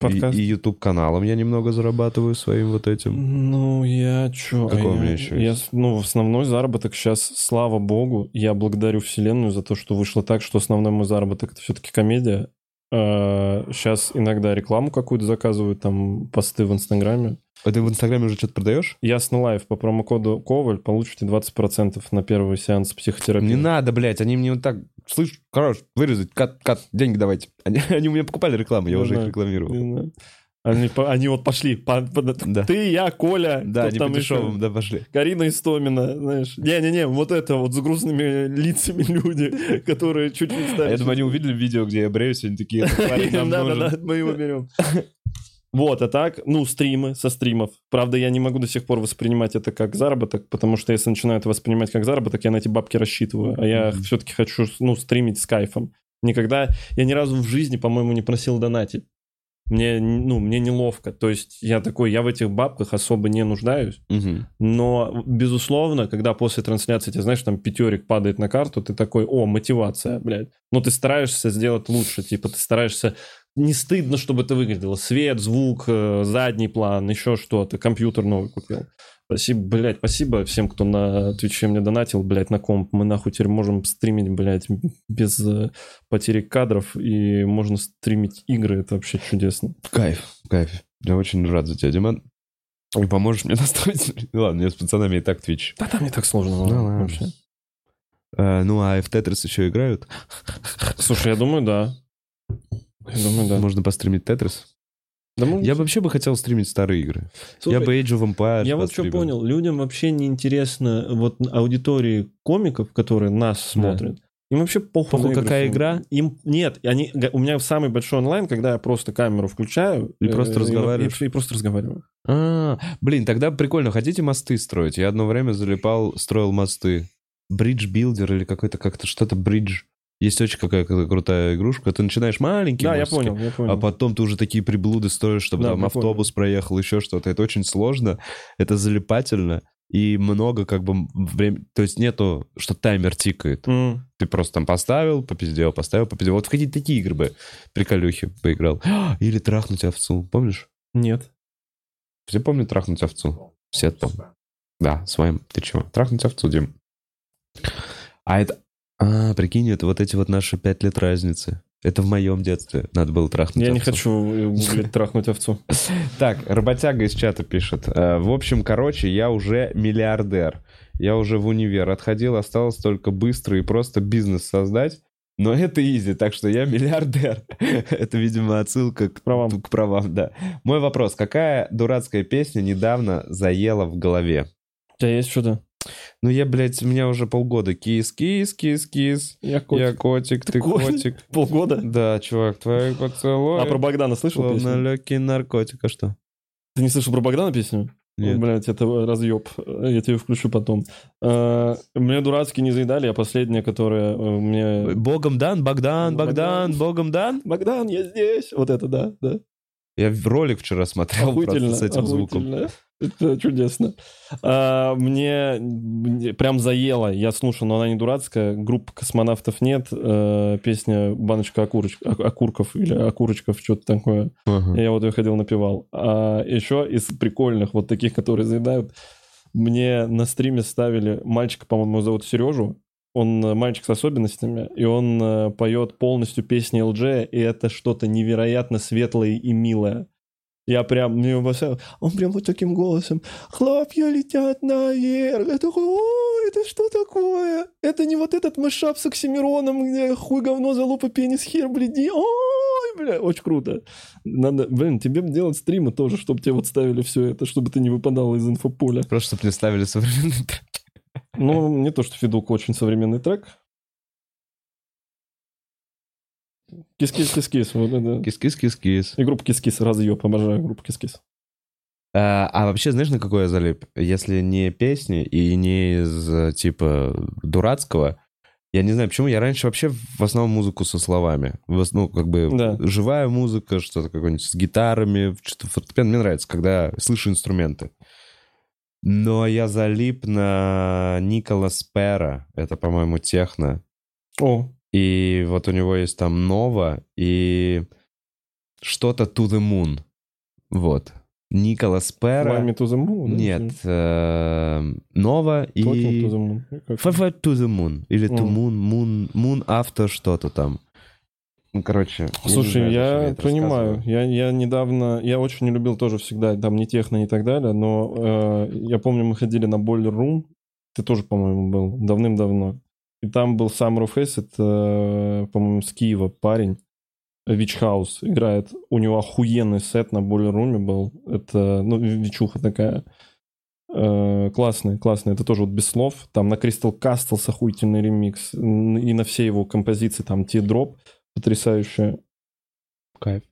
И, Подкаст? и YouTube-каналом я немного зарабатываю своим вот этим. Ну, я чё? Какой я, у меня еще я, есть? Ну, основной заработок сейчас, слава богу, я благодарю вселенную за то, что вышло так, что основной мой заработок это все-таки комедия. Сейчас иногда рекламу какую-то заказывают, там посты в Инстаграме. А ты в Инстаграме уже что-то продаешь? Ясно Live по промокоду Коваль получите 20% на первый сеанс психотерапии. Не надо, блядь, они мне вот так... Слышь, хорош, вырезать, cut, cut, деньги давайте. Они, они у меня покупали рекламу, я Не уже их знаю. рекламировал. Не. Они, они вот пошли. по- по- Да. Ты, я, Коля. Да, они там еще? да, пошли. Карина Истомина, знаешь. Не-не-не, вот это вот с грустными лицами люди, которые чуть-чуть стали... я думаю, они увидели видео, где я бреюсь, они такие. Да-да-да, мы его берем. Вот, а так, ну, стримы со стримов. Правда, я не могу до сих пор воспринимать это как заработок, потому что если начинаю это воспринимать как заработок, я на эти бабки рассчитываю. А я все-таки хочу, ну, стримить с кайфом. Никогда, я ни разу в жизни, по-моему, не просил донатить. Мне, ну, мне неловко. То есть я такой, я в этих бабках особо не нуждаюсь. Мгм. Но, безусловно, когда после трансляции, тебе знаешь, там пятерик падает на карту, ты такой, о, мотивация, блядь. Но ты стараешься сделать лучше, типа, ты стараешься... Не стыдно, чтобы это выглядело. Свет, звук, э, задний план, еще что-то. Компьютер новый купил. Спасибо, блядь, спасибо всем, кто на Твиче мне донатил, блядь, на комп. Мы нахуй теперь можем стримить, блядь, без э, потери кадров, и можно стримить игры, это вообще чудесно. Кайф, кайф. Я очень рад за тебя, Диман. И поможешь мне настроить? Ну Ладно, я с пацанами и так твич. Да там не так сложно. Ну ладно. вообще. Э, Ну, а в Тетрис еще играют? Слушай, я думаю, да. Я думаю, да. Можно постримить Тетрис? Да мы- Я вообще бы хотел стримить старые игры. Слушай, я бы Age of Empires я вот что понял, людям вообще не интересно вот аудитории комиков, которые нас смотрят. Им вообще похуй, Похуй, какая игра? Им нет, они у меня самый большой онлайн, когда я просто камеру включаю И просто э, разговариваешь? и, и просто разговариваю. А, блин, тогда прикольно. Хотите мосты строить? Я одно время залипал, строил мосты. Bridge Builder или какой-то как-то что-то bridge. Есть очень какая-то крутая игрушка. Ты начинаешь маленький Да, я понял, я понял. А потом ты уже такие приблуды строишь, чтобы Да, там автобус проехал, еще что-то. Это очень сложно, это залипательно. И много как бы время... То есть нету, что таймер тикает. М, Ты просто там поставил, попиздел, поставил, попиздел. Вот в какие-то такие игры бы приколюхи поиграл. Или трахнуть овцу. Помнишь? Нет. Все помнят трахнуть овцу? Все помнят. Да, с вами. Ты чего? Трахнуть овцу, Дим. А это... А, прикинь, это вот эти вот наши пять лет разницы. Это в моем детстве надо было трахнуть Я не овцу. хочу э, гуглить трахнуть овцу. Так, работяга из чата пишет. Э, В общем, короче, я уже миллиардер. Я уже в универ отходил, осталось только быстро и просто бизнес создать. Но это изи, так что я миллиардер. Это, видимо, отсылка к правам. К правам, да. Мой вопрос. Какая дурацкая песня недавно заела в голове? У тебя есть что-то? Ну, я, блядь, у меня уже полгода. Кис, кис, кис, кис. Я котик. Я котик, ты Котик? котик. Полгода? Да, чувак, твои поцелуи. А про Богдана слышал Словно песню? легкий наркотик, а что? Ты не слышал про Богдана песню? Нет. Блять, это разъеб. Я тебе включу потом. А, Мне дурацкие не заедали, а последняя, которая э, мне... Богом дан, Богдан, Богдан, Богдан. Богом дан. Богдан, я здесь. Вот это, да, да. Я ролик вчера смотрел Охуительно, просто с этим звуком. Это чудесно. А, мне, мне прям заело. Я слушал, но она не дурацкая. Группы космонавтов нет. Э, песня «Баночка окуроч- о- окурков» или «Окурочков», что-то такое. Ага. Я вот ее ходил напевал. А еще из прикольных, вот таких, которые заедают, мне на стриме ставили мальчика, по-моему, зовут Сережу. Он мальчик с особенностями, и он э, поет полностью песни ЛД, и это что-то невероятно светлое и милое. Я прям, мне его он прям вот таким голосом, хлопья летят наверх. Я такой, ой, это что такое? Это не вот этот мышап с Оксимироном, где хуй говно залупа пенис хер, бледи. Ой, бля, очень круто. Надо, блин, тебе делать стримы тоже, чтобы тебе вот ставили все это, чтобы ты не выпадал из инфополя. Просто, чтобы мне ставили современный трек. Ну, не то, что Фидук очень современный трек. Кис-кис-кис-кис, вот это. Кис-кис-кис-кис. И группа Кис-кис, разъеб, обожаю группу Кис-кис. А, а вообще, знаешь, на какой я залип? Если не песни и не из, типа, дурацкого, я не знаю, почему я раньше вообще в основном музыку со словами. Ну, как бы Да. живая музыка, что-то какое-нибудь с гитарами, что-то фортепиано. Мне нравится, когда слышу инструменты. Но я залип на Николас Пера. Это, по-моему, техно. О, И вот у него есть там Нова и что-то To the Moon. Вот. Николас Пера. Fly Me to the Moon? Нет. э, Нова и... Talking to the Moon. To the Moon. Или To. Moon, Moon, Moon After что-то там. Ну, короче. Слушай, я, это понимаю. Я, я недавно, я очень не любил тоже всегда, там не техно и так далее, но э, я помню, мы ходили на Boiler Room, ты тоже, по-моему, был давным-давно. И там был Summer of Acid, э, по-моему, с Киева парень, Witch House играет. У него охуенный сет на Room был. Это, ну, вичуха такая. Э, классный, классный. Это тоже вот без слов. Там на Crystal Castles охуительный ремикс. И на все его композиции. Там Teardrop потрясающая. Кайф.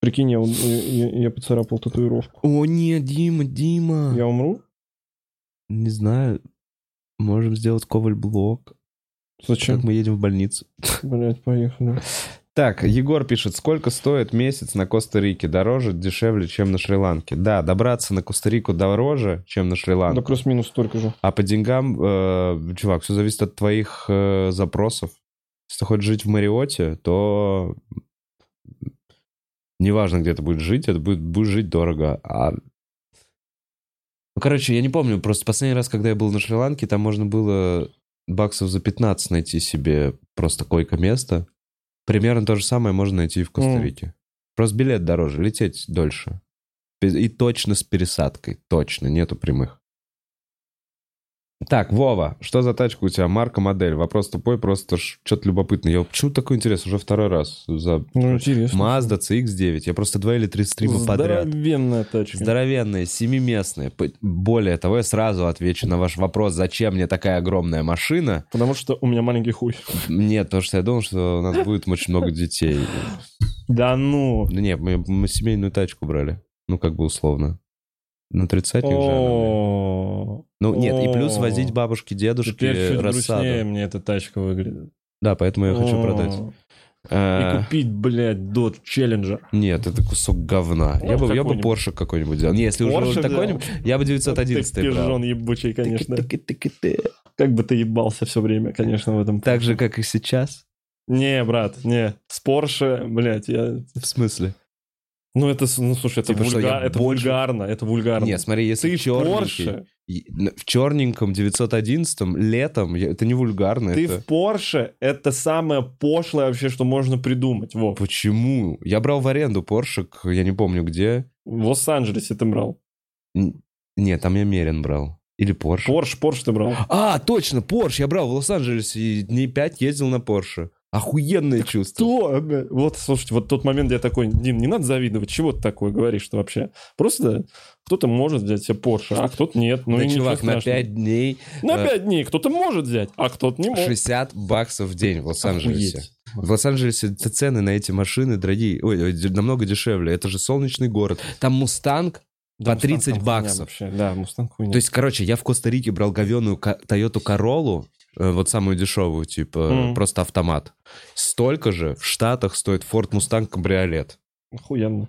Прикинь, я, я- я поцарапал татуировку. О, нет, Дима, Дима. Я умру? Не знаю. Можем сделать коваль-блок. Зачем? Как мы едем в больницу. Блять, поехали. Так, Егор пишет, сколько стоит месяц на Коста-Рике? Дороже, дешевле, чем на Шри-Ланке? Да, добраться на Коста-Рику дороже, чем на Да Шри-Ланку. плюс-минус столько же. А по деньгам, э, чувак, все зависит от твоих э, запросов. Если ты хочешь жить в Мариоте, то неважно, где ты будешь жить, это будет, будешь жить дорого. А... Ну, короче, я не помню, просто последний раз, когда я был на Шри-Ланке, там можно было баксов за 15 найти себе просто койко-место. Примерно то же самое можно найти и в Коста-Рике. Просто билет дороже, лететь дольше. И точно с пересадкой, точно, нету прямых. Так, Вова, что за тачка у тебя? Марка, модель? Вопрос тупой, просто что-то любопытно. Я почему такой интерес? Уже второй раз за Ну, интересно. Mazda CX-9. Я просто два или три стрима подряд. Здоровенная тачка. Здоровенные, семиместные. П- Более того, я сразу отвечу на ваш вопрос, зачем мне такая огромная машина. Потому что у меня маленький хуй. Нет, потому что я думал, что у нас будет очень много детей. Да ну. Нет, мы, мы семейную тачку брали. Ну, как бы условно. На тридцатник же Ну, нет, и плюс возить бабушки, дедушки Теперь чуть рассаду. грустнее мне эта тачка выглядит. Да, поэтому я хочу О. продать. И А, купить, блядь, Dodge Challenger. Нет, это кусок говна. Ну, Я бы, я бы. Porsche какой-нибудь взял. Не, если уже Porsche вот такой, взял? я бы 911 Ты пижон ебучий, конечно. Как бы ты ебался все время, конечно, в этом. Так же, как и сейчас. Не, брат, не. С Porsche, блядь, я... В смысле? Ну, это, ну, слушай, это, Типа вульга- это больше- вульгарно, это вульгарно. Нет, смотри, если ты черненький, Porsche, и- в черненьком 911 летом, это не вульгарно. ты это... в Porsche, это самое пошлое вообще, что можно придумать. Вов. Почему? Я брал в аренду к- я не помню где. В Лос-Анджелесе ты брал. Нет, там я Мерин брал. Или Porsche. Porsche, Porsche ты брал. А, точно, Porsche. Я брал в Лос-Анджелесе и дней 5 ездил на Porsche. Охуенное чувство. Что? бля? Вот, слушайте, вот тот момент, где я такой, Дим, не надо завидовать, чего ты такое говоришь-то вообще? Просто кто-то может взять себе Porsche, а кто-то нет. Ну да, и чувак, на страшного. 5 дней На э, 5 дней кто-то может взять, а кто-то не может. 60 баксов в день в Лос-Анджелесе. Охуеть. В Лос-Анджелесе цены на эти машины дорогие, ой, намного дешевле. Это же солнечный город. Там Мустанг. Да, по 30 Мустанг там хуйня баксов. Вообще. Да, Мустанг хуйня. То есть, короче, я в Коста-Рике брал говеную Toyota Corolla, э, вот самую дешевую, типа, Мгм. просто автомат. Столько же в Штатах стоит Ford Mustang кабриолет. Охуенно.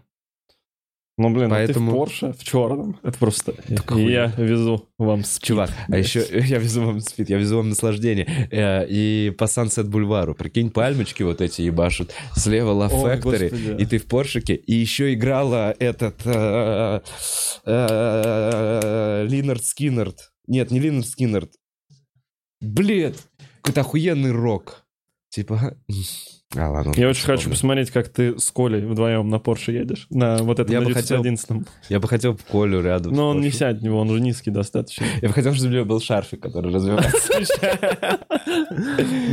Ну, блин, Поэтому- а ты в Porsche в черном. Это просто... охуенно. Я везу вам спид. Чувак, а еще я везу вам спид, я везу вам наслаждение. Э, И по Sunset бульвару, прикинь, пальмочки вот эти ебашут. Слева Laugh Ой, Factory, и ты в Поршике. И еще играла этот э, э, Lynyrd Skynyrd. Нет, не Lynyrd Skynyrd. Блин, какой-то охуенный рок. Типа... А, ладно. Я очень хочу посмотреть, как ты с Колей вдвоем на Porsche едешь. На вот этом Я на бы хотел- 911. Я бы хотел Колю рядом. Но он не сядет в него, он же низкий достаточно. Я бы хотел, чтобы у меня был шарфик, который развивается.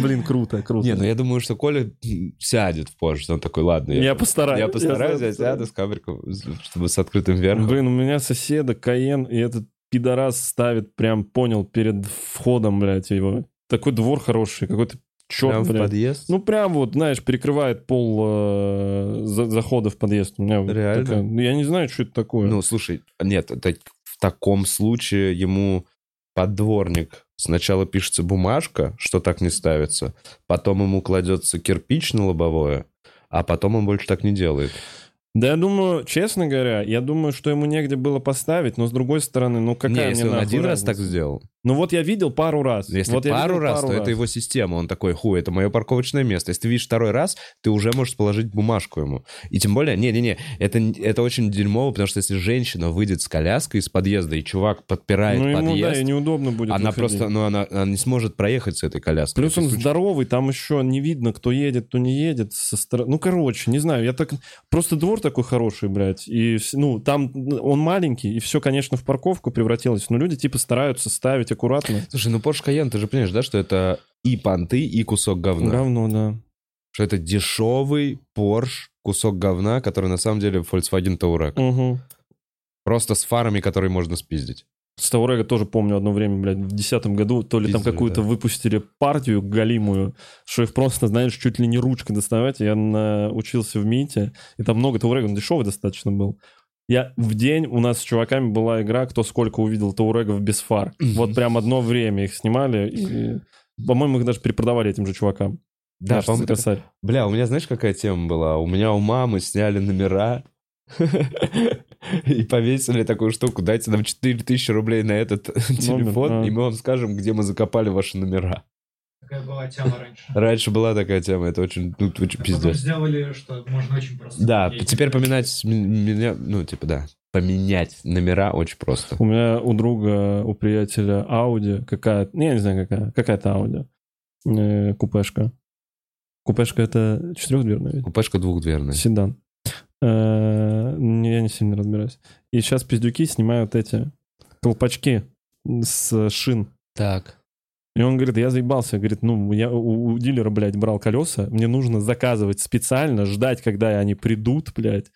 Блин, круто, круто. Не, ну я думаю, что Коля сядет в Porsche. Он такой, ладно, я, постараюсь. я постараюсь, я сяду с камеркой, чтобы с открытым верхом. Блин, у меня соседа Каен, и этот пидорас ставит, прям понял, перед входом, блядь, его. Такой двор хороший, какой-то черт, Прям в блядь. подъезд. Ну, прям вот, знаешь, перекрывает пол э, за- захода в подъезд. У меня Реально? такая- ну, я не знаю, что это такое. Ну, слушай, нет, это в таком случае ему под дворник сначала пишется бумажка, что так не ставится, потом ему кладется кирпич на лобовое, а потом он больше так не делает. Да я думаю, честно говоря, я думаю, что ему негде было поставить, но с другой стороны, ну какая Не, мне если он нахуй один раз так сделал. Ну вот я видел пару раз. Если вот пару раз, то это его система. Он такой, хуй, это мое парковочное место. Если ты видишь второй раз, ты уже можешь положить бумажку ему. И тем более, не-не-не, это, это очень дерьмово, потому что если женщина выйдет с коляской из подъезда, и чувак подпирает Ну ему, подъезд, да, и неудобно будет она выходить. просто, ну, она, она не сможет проехать с этой коляской. Плюс он здоровый, там еще не видно, кто едет, кто не едет. Со стороны... Ну, короче, не знаю, я так... Просто двор такой хороший, блядь. И, ну, там он маленький, и все, конечно, в парковку превратилось. Но люди, типа, стараются ставить аккуратно. Слушай, ну Porsche Cayenne, ты же понимаешь, да, что это и понты, и кусок говна. Говно, да. Что это дешевый Porsche, кусок говна, который на самом деле Volkswagen Touareg. Угу. Просто с фарами, которые можно спиздить. С Таурега тоже помню одно время, блядь, в десятом году, то ли там Пиздили, какую-то да. выпустили партию галимую, что их просто, знаешь, чуть ли не ручкой доставать. Я на- учился в МИТе, и там много Таурегов, он дешевый достаточно был. Я в день у нас с чуваками была игра, кто сколько увидел Таурегов без фар. Вот прям одно время их снимали, и, по-моему, их даже перепродавали этим же чувакам. Да, по-моему, косарь. Бля, у меня знаешь, какая тема была? У меня у мамы сняли номера и повесили такую штуку. Дайте нам 4000 рублей на этот телефон, а. и мы вам скажем, где мы закопали ваши номера. Такая была тема раньше. Раньше была такая тема, это очень, ну, очень А потом пиздец. сделали, что можно очень просто. Да, ездить. теперь поменять меня, ну, типа, да, поменять номера очень просто. У меня у друга, у приятеля Ауди какая не, я не знаю какая, какая-то Ауди, э, купешка. Купешка это четырехдверная ведь? Купешка двухдверная. Седан. Э, Я не сильно разбираюсь. И сейчас пиздюки снимают эти колпачки с шин. Так. И он говорит, я заебался. Говорит, ну, я у, у дилера, блядь, брал колеса. Мне нужно заказывать специально, ждать, когда они придут, блядь.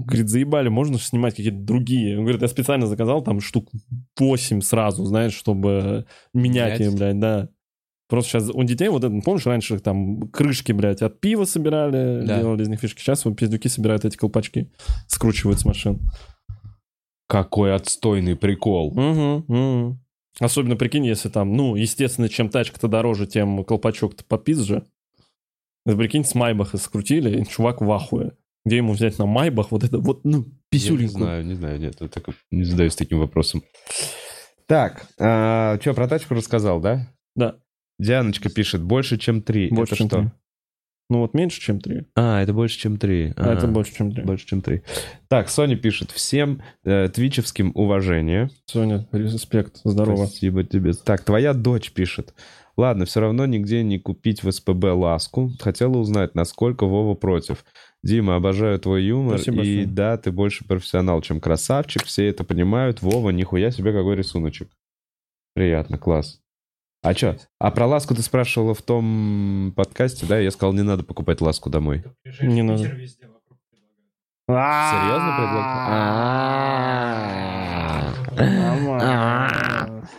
Говорит, заебали, можно же снимать какие-то другие. Он говорит, я специально заказал там штук 8 сразу, знаешь, чтобы менять их, блядь, да. Просто сейчас у детей вот это, помнишь, раньше там крышки, блядь, от пива собирали, Да. делали из них фишки. Сейчас вот пиздюки собирают эти колпачки, скручивают с машин. Какой отстойный прикол. Угу, угу. Особенно прикинь, если там, ну, естественно, чем тачка-то дороже, тем колпачок-то попизже. Это, прикинь, с Майбаха скрутили, и чувак в ахуе. Где ему взять на Майбах вот это вот, ну, Я не знаю, не знаю, нет, я так не задаюсь таким вопросом. Так, что, про тачку рассказал, да? Да, Дианочка пишет, больше, чем три. больше, это чем что? три. Ну, вот меньше, чем три. А, это больше, чем три. А это Ага. больше, чем три. Больше, чем три. Так, Соня пишет, всем э, твичевским уважение. Соня, респект, здорово. Спасибо тебе. Так, твоя дочь пишет. Ладно, все равно нигде не купить в СПБ ласку. Хотела узнать, насколько Вова против. Дима, обожаю твой юмор. Спасибо и большое. да, ты больше профессионал, чем красавчик. Все это понимают. Вова, нихуя себе какой рисуночек. Приятно, класс. А что? А про ласку ты спрашивала в том подкасте, да? Я сказал, не надо покупать ласку домой. Не надо. Серьезно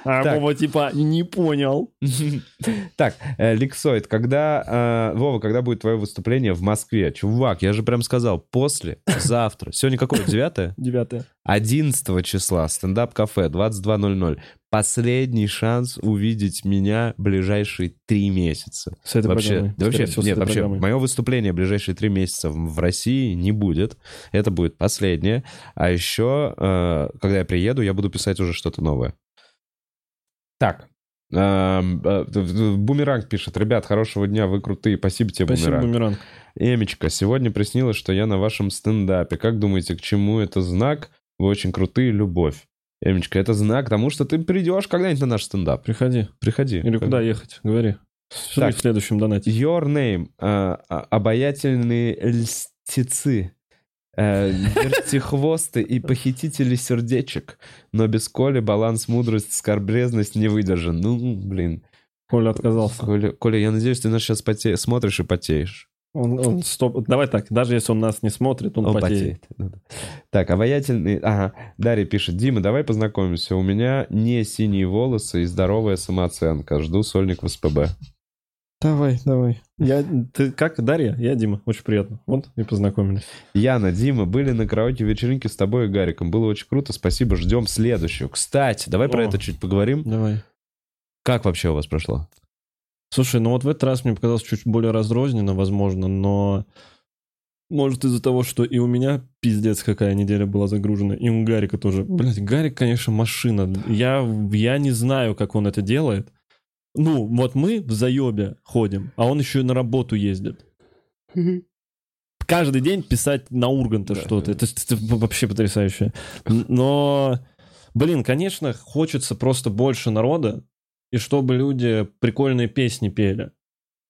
А Так. Вова типа не понял. Так, э, Ликсоид, когда... э, Вова, когда будет твое выступление в Москве? Чувак, я же прям сказал, после, завтра. Сегодня какое, 9 Девятое. 11 числа, стендап-кафе, 22.00. Последний шанс увидеть меня ближайшие три месяца. С этой Вообще, программой. да вообще, всего, нет, вообще, программой. мое выступление ближайшие три месяца в в России не будет. Это будет последнее. А еще, э, когда я приеду, я буду писать уже что-то новое. Так. Эм, э, Бумеранг пишет. Ребят, хорошего дня, вы крутые. Спасибо тебе, Спасибо, Бумеранг. Бумеранг. Эмечка, сегодня приснилось, что я на вашем стендапе. Как думаете, к чему это знак? Вы очень крутые, любовь. Эмечка, это знак тому, что ты придешь когда-нибудь на наш стендап. Приходи. Приходи. Или куда ехать? Говори. Что Так. в следующем донате? Your name. а, а, обаятельные льстецы. Э, Вертихвосты и похитители сердечек. Но без Коли баланс, мудрость, скорбрезность не выдержан. Ну, блин. Коля отказался. Коля, Коля, я надеюсь, ты нас сейчас поте... смотришь и потеешь. Он, он стоп. Давай так, даже если он нас не смотрит, он, Он потеет. потеет. Так, обаятельный... Ага, Дарья пишет. Дима, давай познакомимся. У меня не синие волосы и здоровая самооценка. Жду сольник в СПБ. Давай, давай. Я, ты как, Дарья? Я Дима. Очень приятно. Вот и познакомились. Яна, Дима, были на караоке вечеринке с тобой и Гариком. Было очень круто. Спасибо, ждем следующую. Кстати, давай про О. это чуть поговорим. Давай. Как вообще у вас прошло? Слушай, ну вот в этот раз мне показалось чуть более разрозненно, возможно, но Может, из-за того, что и у меня пиздец какая неделя была загружена, и у Гарика тоже. Блять, Гарик, конечно, машина. Я, я не знаю, как он это делает. Ну, вот мы в заебе ходим, а он еще и на работу ездит. Каждый день писать на Урганта Да, что-то. да. Это, это вообще потрясающе. Но, блин, конечно, хочется просто больше народа, и чтобы люди прикольные песни пели.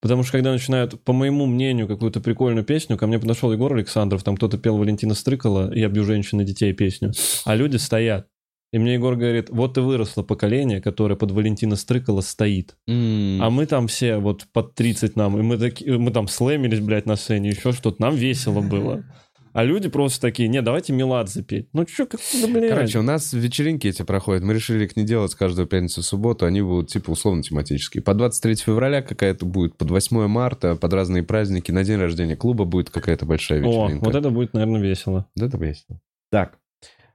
Потому что когда начинают, по моему мнению, какую-то прикольную песню, ко мне подошел Егор Александров, там кто-то пел Валентина Стрыкала «Я бью женщин и детей» песню, а люди стоят. И мне Егор говорит, вот и выросло поколение, которое под Валентина Стрыкала стоит. М. А мы там все вот под 30 нам, и мы, таки, мы там слэмились, блядь, на сцене, еще что-то, нам весело было. А люди просто такие, не, давайте Меладзе петь. Ну чё, как, да, блядь. Короче, у нас вечеринки эти проходят. Мы решили их не делать каждую пятницу субботу. Они будут типа условно тематические. По 23 февраля какая-то будет, под 8 марта, под разные праздники. На день рождения клуба будет какая-то большая О, вечеринка. вот это будет, наверное, весело. Да, это весело. Так.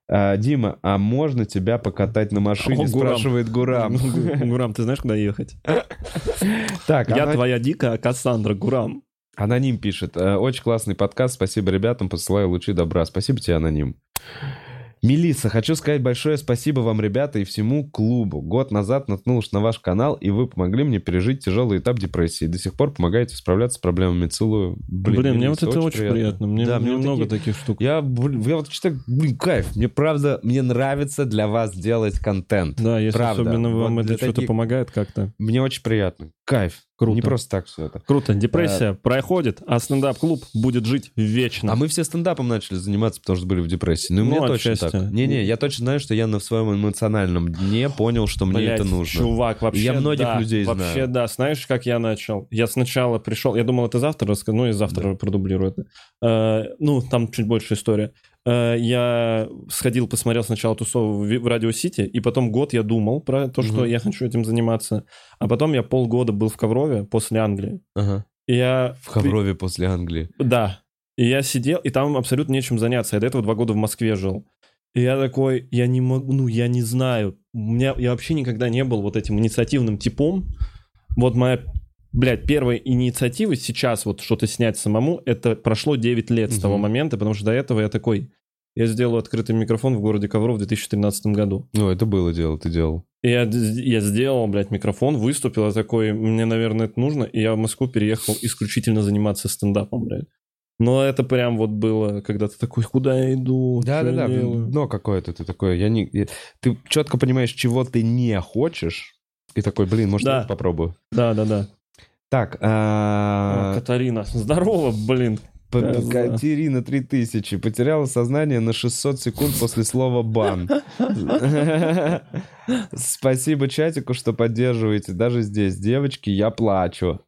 А, Дима, а можно тебя покатать на машине? О, Гурам. Спрашивает Гурам. Гурам, ты знаешь, куда ехать? Так, Я твоя дикая Кассандра, Гурам. аноним пишет. «Э, Очень классный подкаст. Спасибо ребятам. Посылаю лучи добра. Спасибо тебе, аноним. Мелисса, хочу сказать большое спасибо вам, ребята, и всему клубу. Год назад наткнулась на ваш канал, и вы помогли мне пережить тяжелый этап депрессии. До сих пор помогаете справляться с проблемами. Целую. Блин, мне вот это очень приятно. Мне, Да, мне много такие- таких штук. Я, блин, я вот считаю, блин, кайф. Мне правда, мне нравится для вас делать контент. Да, если Правда. особенно вам Вот это для что-то таких- помогает как-то. Мне очень приятно. Кайф. Круто. Не просто так все это. Круто, депрессия проходит, а стендап-клуб будет жить вечно. А мы все стендапом начали заниматься, потому что были в депрессии. Ну, и мне Ну, точно отчасти. так. Не-не, я точно знаю, что я на своем эмоциональном дне понял, что мне Блядь, это нужно. Чувак, вообще Я многих да, людей Вообще знаю. да. Знаешь, как я начал? Я сначала пришел, я думал, это завтра расскажу, ну и завтра продублирую это. Э, ну, там чуть больше история. Э, я сходил, посмотрел сначала тусовку в, Радио Сити, и потом год я думал про то, что Мгм. я хочу этим заниматься. А потом я полгода был в Коврове после Англии. Ага. И я... В Коврове после Англии. Да. И я сидел, и там абсолютно нечем заняться. Я до этого два года в Москве жил. И я такой, я не могу, ну, я не знаю. У меня, я вообще никогда не был вот этим инициативным типом. Вот моя, блядь, первая инициатива сейчас вот что-то снять самому, это прошло 9 лет с того момента, потому что до этого я такой, я сделал открытый микрофон в городе Ковров в 2013 году. Ну, это было дело, ты делал. Я, я сделал, блядь, микрофон, выступил, я такой, мне, наверное, это нужно, и я в Москву переехал исключительно заниматься стендапом, блядь. Но это прям вот было, когда ты такой, куда я иду? я Да-да-да, делаю?» дно какое-то ты такое. Я не... я- Ты четко понимаешь, чего ты не хочешь, и такой, блин, может, Да. я попробую. Да, да, да. Так, а, Катарина, здорово, блин. Катерина 3000 потеряла сознание на 600 секунд после слова «бан». Спасибо чатику, что поддерживаете. Даже здесь, девочки, я плачу.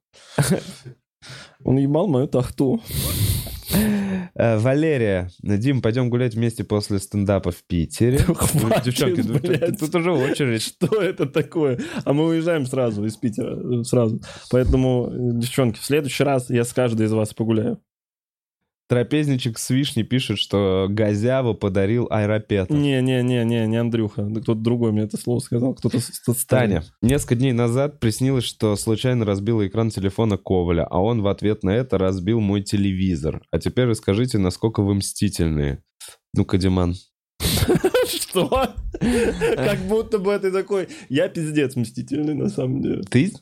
Он ебал мою тахту. Э, Валерия, Дим, пойдем гулять вместе после стендапа в Питере. Хватит, Девчонки, блядь. тут уже очередь. Что это такое? А мы уезжаем сразу из Питера, э, сразу. Поэтому, э, девчонки, в следующий раз я с каждой из вас погуляю. Трапезничек с вишней пишет, что Газяву подарил аэропет. Не-не-не-не, не Андрюха. Кто-то другой мне это слово сказал. Кто-то Таня, несколько дней назад приснилось, что случайно разбила экран телефона Коваля, а он в ответ на это разбил мой телевизор. А теперь расскажите, насколько вы мстительные. Ну-ка, Диман. Что? Как будто бы ты такой, я пиздец мстительный на самом деле. Ты?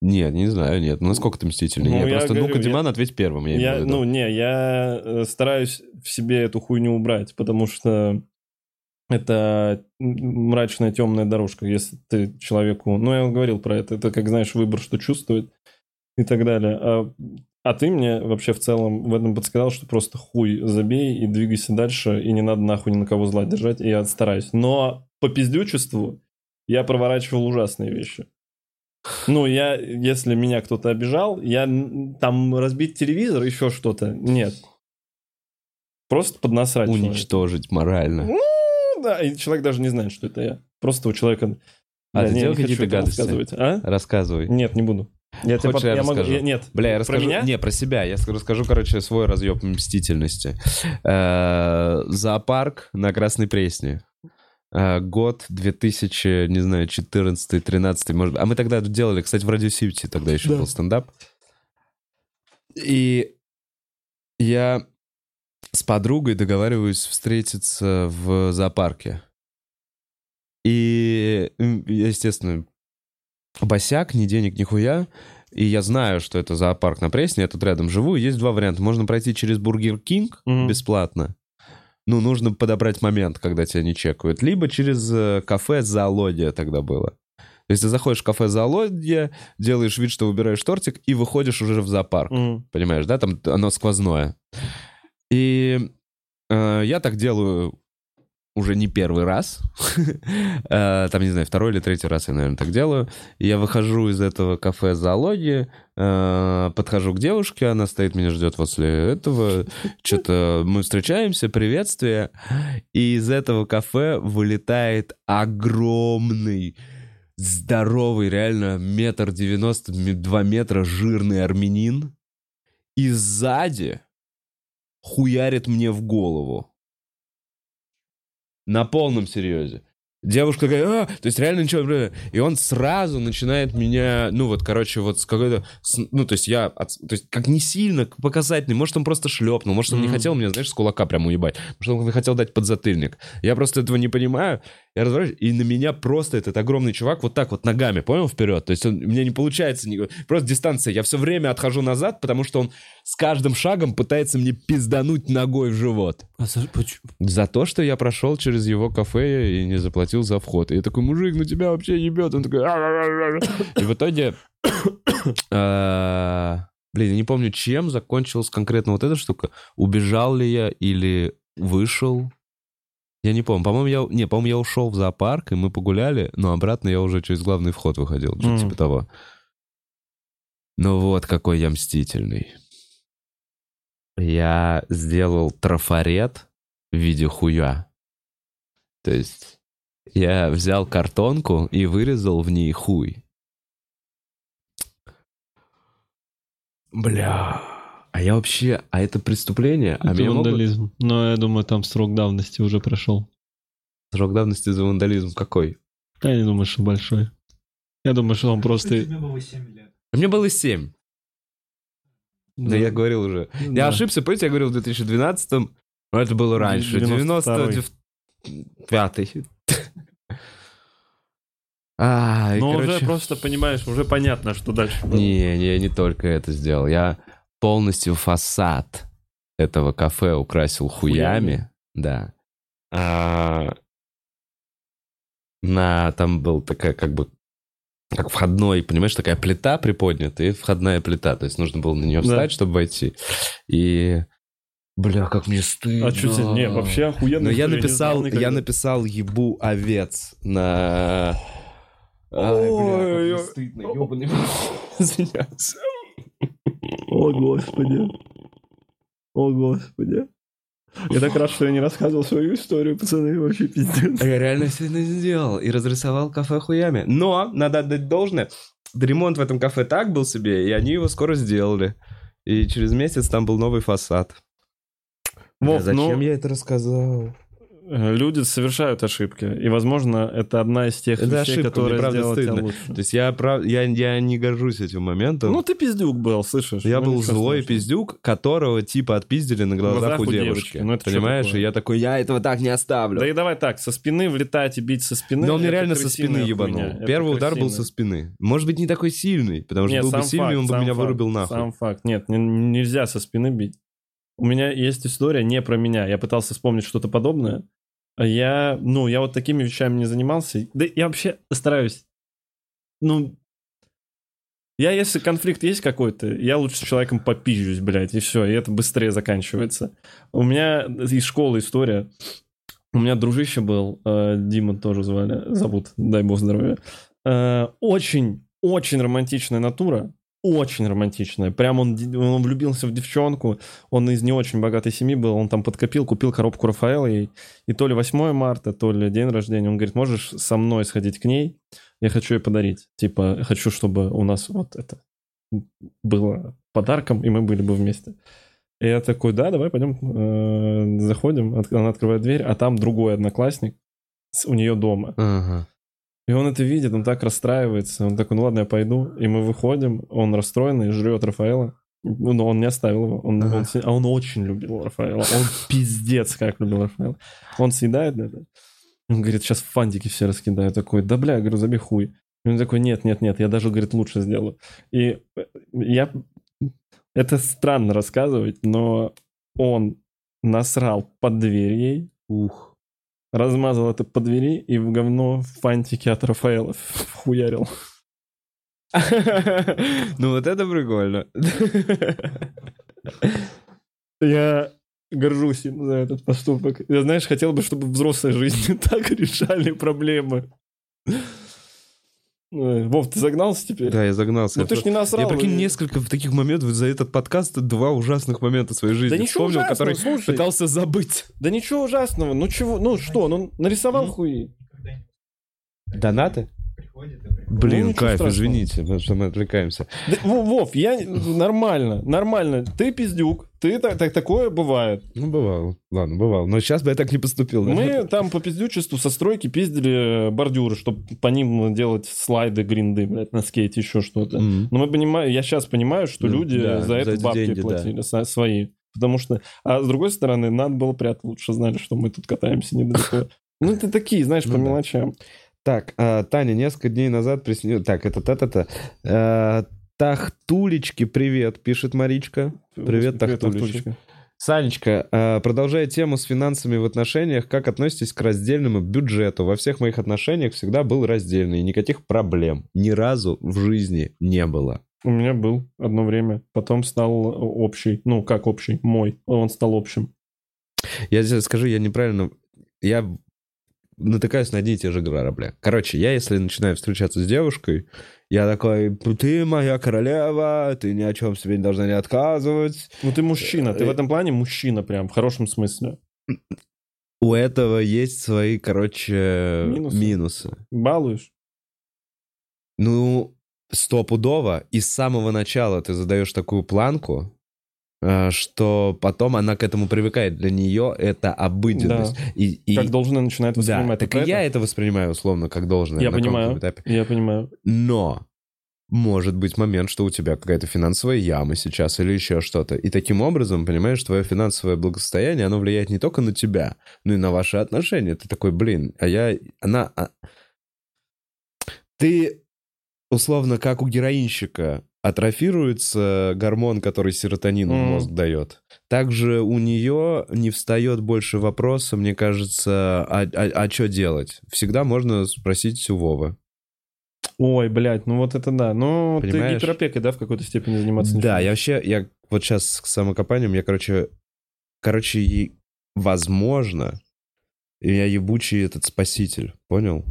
Нет, не знаю, нет. Ну, насколько ты мстительный? Ну, Нет, я просто, говорю, ну-ка, я- Диман, ответь первым. Я, Я, ну, не, я э, стараюсь в себе эту хуйню убрать, потому что это мрачная темная дорожка, если ты человеку... Ну, я говорил про это. Это, как знаешь, выбор, что чувствует и так далее. А, а ты мне вообще в целом в этом подсказал, что просто хуй забей и двигайся дальше, и не надо нахуй ни на кого зла держать, и я стараюсь. Но по пиздючеству я проворачивал ужасные вещи. Ну, я, если меня кто-то обижал, я там разбить телевизор, еще что-то, нет. Просто поднасрать человека. Уничтожить морально. Ну, да, и человек даже не знает, что это я. Просто у человека... А Бля, ты делал какие-то гадости? рассказывать. А? Рассказывай. Нет, не буду. Я тебе Хочешь, пот- я могу- расскажу? я- Нет. Бля, я Про расскажу. меня? Не, про себя. Я ск- расскажу, короче, свой разъеб мстительности. Э, Зоопарк на Красной Пресне. Э, Год 2000, не знаю, 14 13 может. А мы тогда делали, кстати, в Радио Сити тогда еще Да. был стендап. И я с подругой договариваюсь встретиться в зоопарке. И, естественно, босяк, ни денег, ни хуя. И я знаю, что это зоопарк на Пресне, я тут рядом живу. Есть два варианта. Можно пройти через Бургер Кинг Мгм. бесплатно. Ну, нужно подобрать момент, когда тебя не чекают. Либо через э, кафе «Зоология» тогда было. То есть ты заходишь в кафе «Зоология», делаешь вид, что выбираешь тортик, и выходишь уже в зоопарк. Мгм. Понимаешь, да? Там оно сквозное. И э, я так делаю уже не первый раз. Э, Там, не знаю, второй или третий раз я, наверное, так делаю. Я выхожу из этого кафе зоологии, э, подхожу к девушке, она стоит, меня ждет возле этого. Что-то мы встречаемся, приветствие. И из этого кафе вылетает огромный здоровый, реально метр девяносто, два метра жирный армянин. И сзади хуярит мне в голову. На полном серьезе. Девушка такая, а! то есть реально ничего, бля». и он сразу начинает меня, ну вот, короче, вот с какой-то, ну то есть я, от- то есть как не сильно показательный, может он просто шлепнул, может он не Мгм. хотел меня, знаешь, с кулака прям уебать, может он хотел дать подзатыльник. Я просто этого не понимаю, я разворачиваюсь, и на меня просто этот огромный чувак вот так вот ногами, понял, вперед, то есть он, у меня не получается, ни- просто дистанция, я все время отхожу назад, потому что он с каждым шагом пытается мне пиздануть ногой в живот. А за- За то, что я прошел через его кафе и не заплатил за вход. И я такой, мужик, ну тебя вообще ебет. Он такой... И в итоге... э, Блин, я не помню, чем закончилась конкретно вот эта штука. Убежал ли я или вышел. Я не помню. По-моему, я... Не, по-моему, я ушел в зоопарк, и мы погуляли, но обратно я уже через главный вход выходил. Что-то Мгм. типа того. Ну вот, какой я мстительный. Я сделал трафарет в виде хуя. То есть я взял картонку и вырезал в ней хуй. Бля. А я вообще... А это преступление? А Это меня могут- вандализм. Но я думаю, там срок давности уже прошел. Срок давности за вандализм какой? Я не думаю, что большой. Я думаю, что он просто... Тебе было 7 лет. А Мне было 7. Да, я говорил уже. Я Да. ошибся, помните, я говорил в 2012-м, но это было раньше. 92-й. 95-й. А, Но короче, уже просто понимаешь, уже понятно, что дальше. было. Не, не, не только это сделал. Я полностью фасад этого кафе украсил хуями. Хуями? Да. А, на, там был такая как бы как входной, понимаешь, такая плита приподнятая и входная плита. То есть нужно было на нее Да. встать, чтобы войти. И... Бля, как мне стыдно. А что тебе? Не, вообще охуенно. Но я написал, никогда. я написал ебу овец на... Ай, бля, как мне стыдно, ёбаный. Извиняюсь. О, господи. О, господи. Я так рад, что я не рассказывал свою историю, пацаны, вообще пиздец. А я реально сегодня сделал и разрисовал кафе хуями. Но, надо отдать должное, ремонт в этом кафе так был себе, и они его скоро сделали. И через месяц там был новый фасад. Вов, зачем ну, я это рассказал? э, люди совершают ошибки. И, возможно, это одна из тех Это вещей, ошибка, мне которые правда тебя стыдно. лучше. То есть я, прав... я, я не горжусь этим моментом. Ну, ты пиздюк был, слышишь? я Ну, был злой страшного. пиздюк, которого типа отпиздили на глазах, глазах у девушки. девочки. Ну, это Понимаешь? И я такой, я этого так не оставлю. Да и давай так, со спины влетать и бить со спины. Но он мне это реально со спины ебанул. хуйня, это Первый удар был крысиная. со спины. Может быть, не такой сильный, потому что Нет, был бы сильный, факт, он бы меня факт, вырубил нахуй. Сам факт. Нет, нельзя со спины бить. У меня есть история не про меня. Я пытался вспомнить что-то подобное. Я, ну, я вот такими вещами не занимался. Да я вообще стараюсь. Ну, я, если конфликт есть какой-то, я лучше с человеком попизжусь, блядь, и все, и это быстрее заканчивается. У меня из школы история. У меня дружище был, э, Дима тоже звали, зовут, дай бог здоровья. Э, очень, очень романтичная натура, очень романтичная. Прям он, он влюбился в девчонку, он из не очень богатой семьи был, он там подкопил, купил коробку Рафаэла ей, и то ли 8 марта, то ли день рождения, он говорит, можешь со мной сходить к ней, я хочу ей подарить. Типа, хочу, чтобы у нас вот это было подарком, и мы были бы вместе. И я такой, да, давай пойдем, э, заходим, она открывает дверь, а там другой одноклассник у нее дома. Ага. И он это видит, он так расстраивается, он такой, ну ладно, я пойду. И мы выходим, он расстроенный, жрет Рафаэла. Ну, но он не оставил его. Он, Ага. он а он очень любил Рафаэла. Он пиздец как любил Рафаэла. Он съедает это. Он говорит, сейчас фантики все раскидаю. Такой, да бля, я говорю, забей хуй. И он такой, нет, нет, нет, я даже, говорит, лучше сделаю. И э, я... Это странно рассказывать, но он насрал под дверь ей, Ух. Размазал это по двери и в говно фантики от Рафаэла вхуярил. Ну вот это прикольно. Я горжусь им за этот поступок. Я, знаешь, хотел бы, чтобы в взрослой жизни так решали проблемы. Вов, ты загнался теперь? Да, я загнался. Ну ты ж не насрал. Я прикинь, и- несколько таких моментов за этот подкаст два ужасных момента своей жизни Да ничего вспомнил, ужасного, который слушай. пытался забыть. Да ничего ужасного. Ну чего? Ну что? Ну нарисовал Ну. хуи. Донаты? Блин, ничего кайф, страшного. извините, потому что мы отвлекаемся. Да, Во- Вов, я нормально, нормально. Ты пиздюк. Ты так, так такое бывает. Ну, бывало. Ладно, бывало. Но сейчас бы я так не поступил. да? Мы там по пиздючеству со стройки пиздили бордюры, чтобы по ним делать слайды, гринды, блядь, на скейте, еще что-то. М. Но мы понимаем, я сейчас понимаю, что Ну, люди да, за за это бабки деньги, да. платили со- свои. Потому что, а с другой стороны, надо было прятать, лучше знали, что мы тут катаемся недалеко. Ну, это такие, знаешь, Ну по да. мелочам. Так, а, Таня, несколько дней назад приснилось... Так, это та-та-та. А, Тахтулечки, привет, пишет Маричка. Привет, Тахтулечка. Тахтулечка. Санечка, а, продолжая тему с финансами в отношениях, как относитесь к раздельному бюджету? Во всех моих отношениях всегда был раздельный, и никаких проблем ни разу в жизни не было. У меня был одно время, потом стал общий, ну, как общий, мой, он стал общим. Я тебе скажу, я неправильно... Я натыкаюсь на одни и те же грабли. Короче, я если начинаю встречаться с девушкой, я такой, ты моя королева, ты ни о чем себе не должна не отказывать. Ну, ты мужчина, ты Э, в этом плане мужчина прям, в хорошем смысле. У этого есть свои, короче, Минусы. минусы. Балуешь? Ну, стопудово. И с самого начала ты задаешь такую планку, э, что потом она к этому привыкает. Для нее это обыденность. И, и- Как должна начинает да, воспринимать. так Вот и я это- это воспринимаю условно как должное. Я понимаю. этапе. Я понимаю. Но может быть момент, что у тебя какая-то финансовая яма сейчас или еще что-то. И таким образом, понимаешь, твое финансовое благосостояние, оно влияет не только на тебя, но и на ваши отношения. Ты такой, блин, а я... Она... а- Ты, условно, как у героинщика, атрофируется гормон, который серотонин Мгм. мозг дает. Также у нее не встает больше вопроса, мне кажется, а, что делать? Всегда можно спросить у Вовы. Ой, блядь, ну вот это да. Ну, ты гиперопекой, да, в какой-то степени заниматься Да, начинаешь? я вообще, я вот сейчас с самокопанием, я, короче, короче, и, возможно, я ебучий этот спаситель, понял?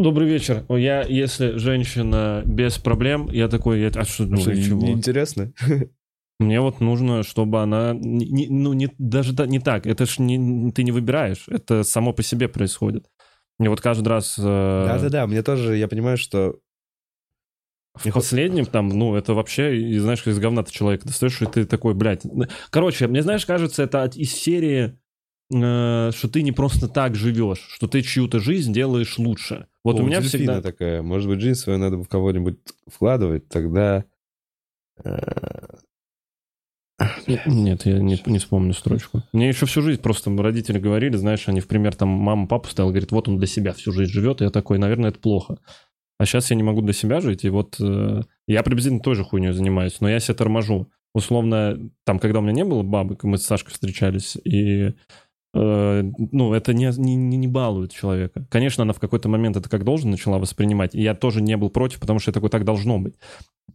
Добрый вечер. Я, если женщина без проблем, я такой, я, а что, ну, Что, чего? неинтересно? Мне вот нужно, чтобы она, не- ну, не, даже та- не так, это ж не, ты не выбираешь, это само по себе происходит. И вот каждый раз э, Да-да-да, мне тоже, я понимаю, что... в последнем там, ну, это вообще, и знаешь, как из говна ты человека достаешь, и ты такой, блядь. Короче, мне, знаешь, кажется, это от- из серии, э, что ты не просто так живешь, что ты чью-то жизнь делаешь лучше. Вот О, у меня всегда... такая, может быть, жизнь свою надо в кого-нибудь вкладывать, тогда... э, Нет, я не, не вспомню строчку. Мне еще всю жизнь просто родители говорили, знаешь, они в пример там мама, папу ставил, говорит, вот он для себя всю жизнь живет, и я такой, наверное, это плохо. А сейчас я не могу для себя жить, и вот э, я приблизительно той же хуйней занимаюсь, но я себя торможу. Условно, там, когда у меня не было бабок, мы с Сашкой встречались, и э, ну, это не, не, не балует человека. Конечно, она в какой-то момент это как должен начала воспринимать, и я тоже не был против, потому что я такой, так должно быть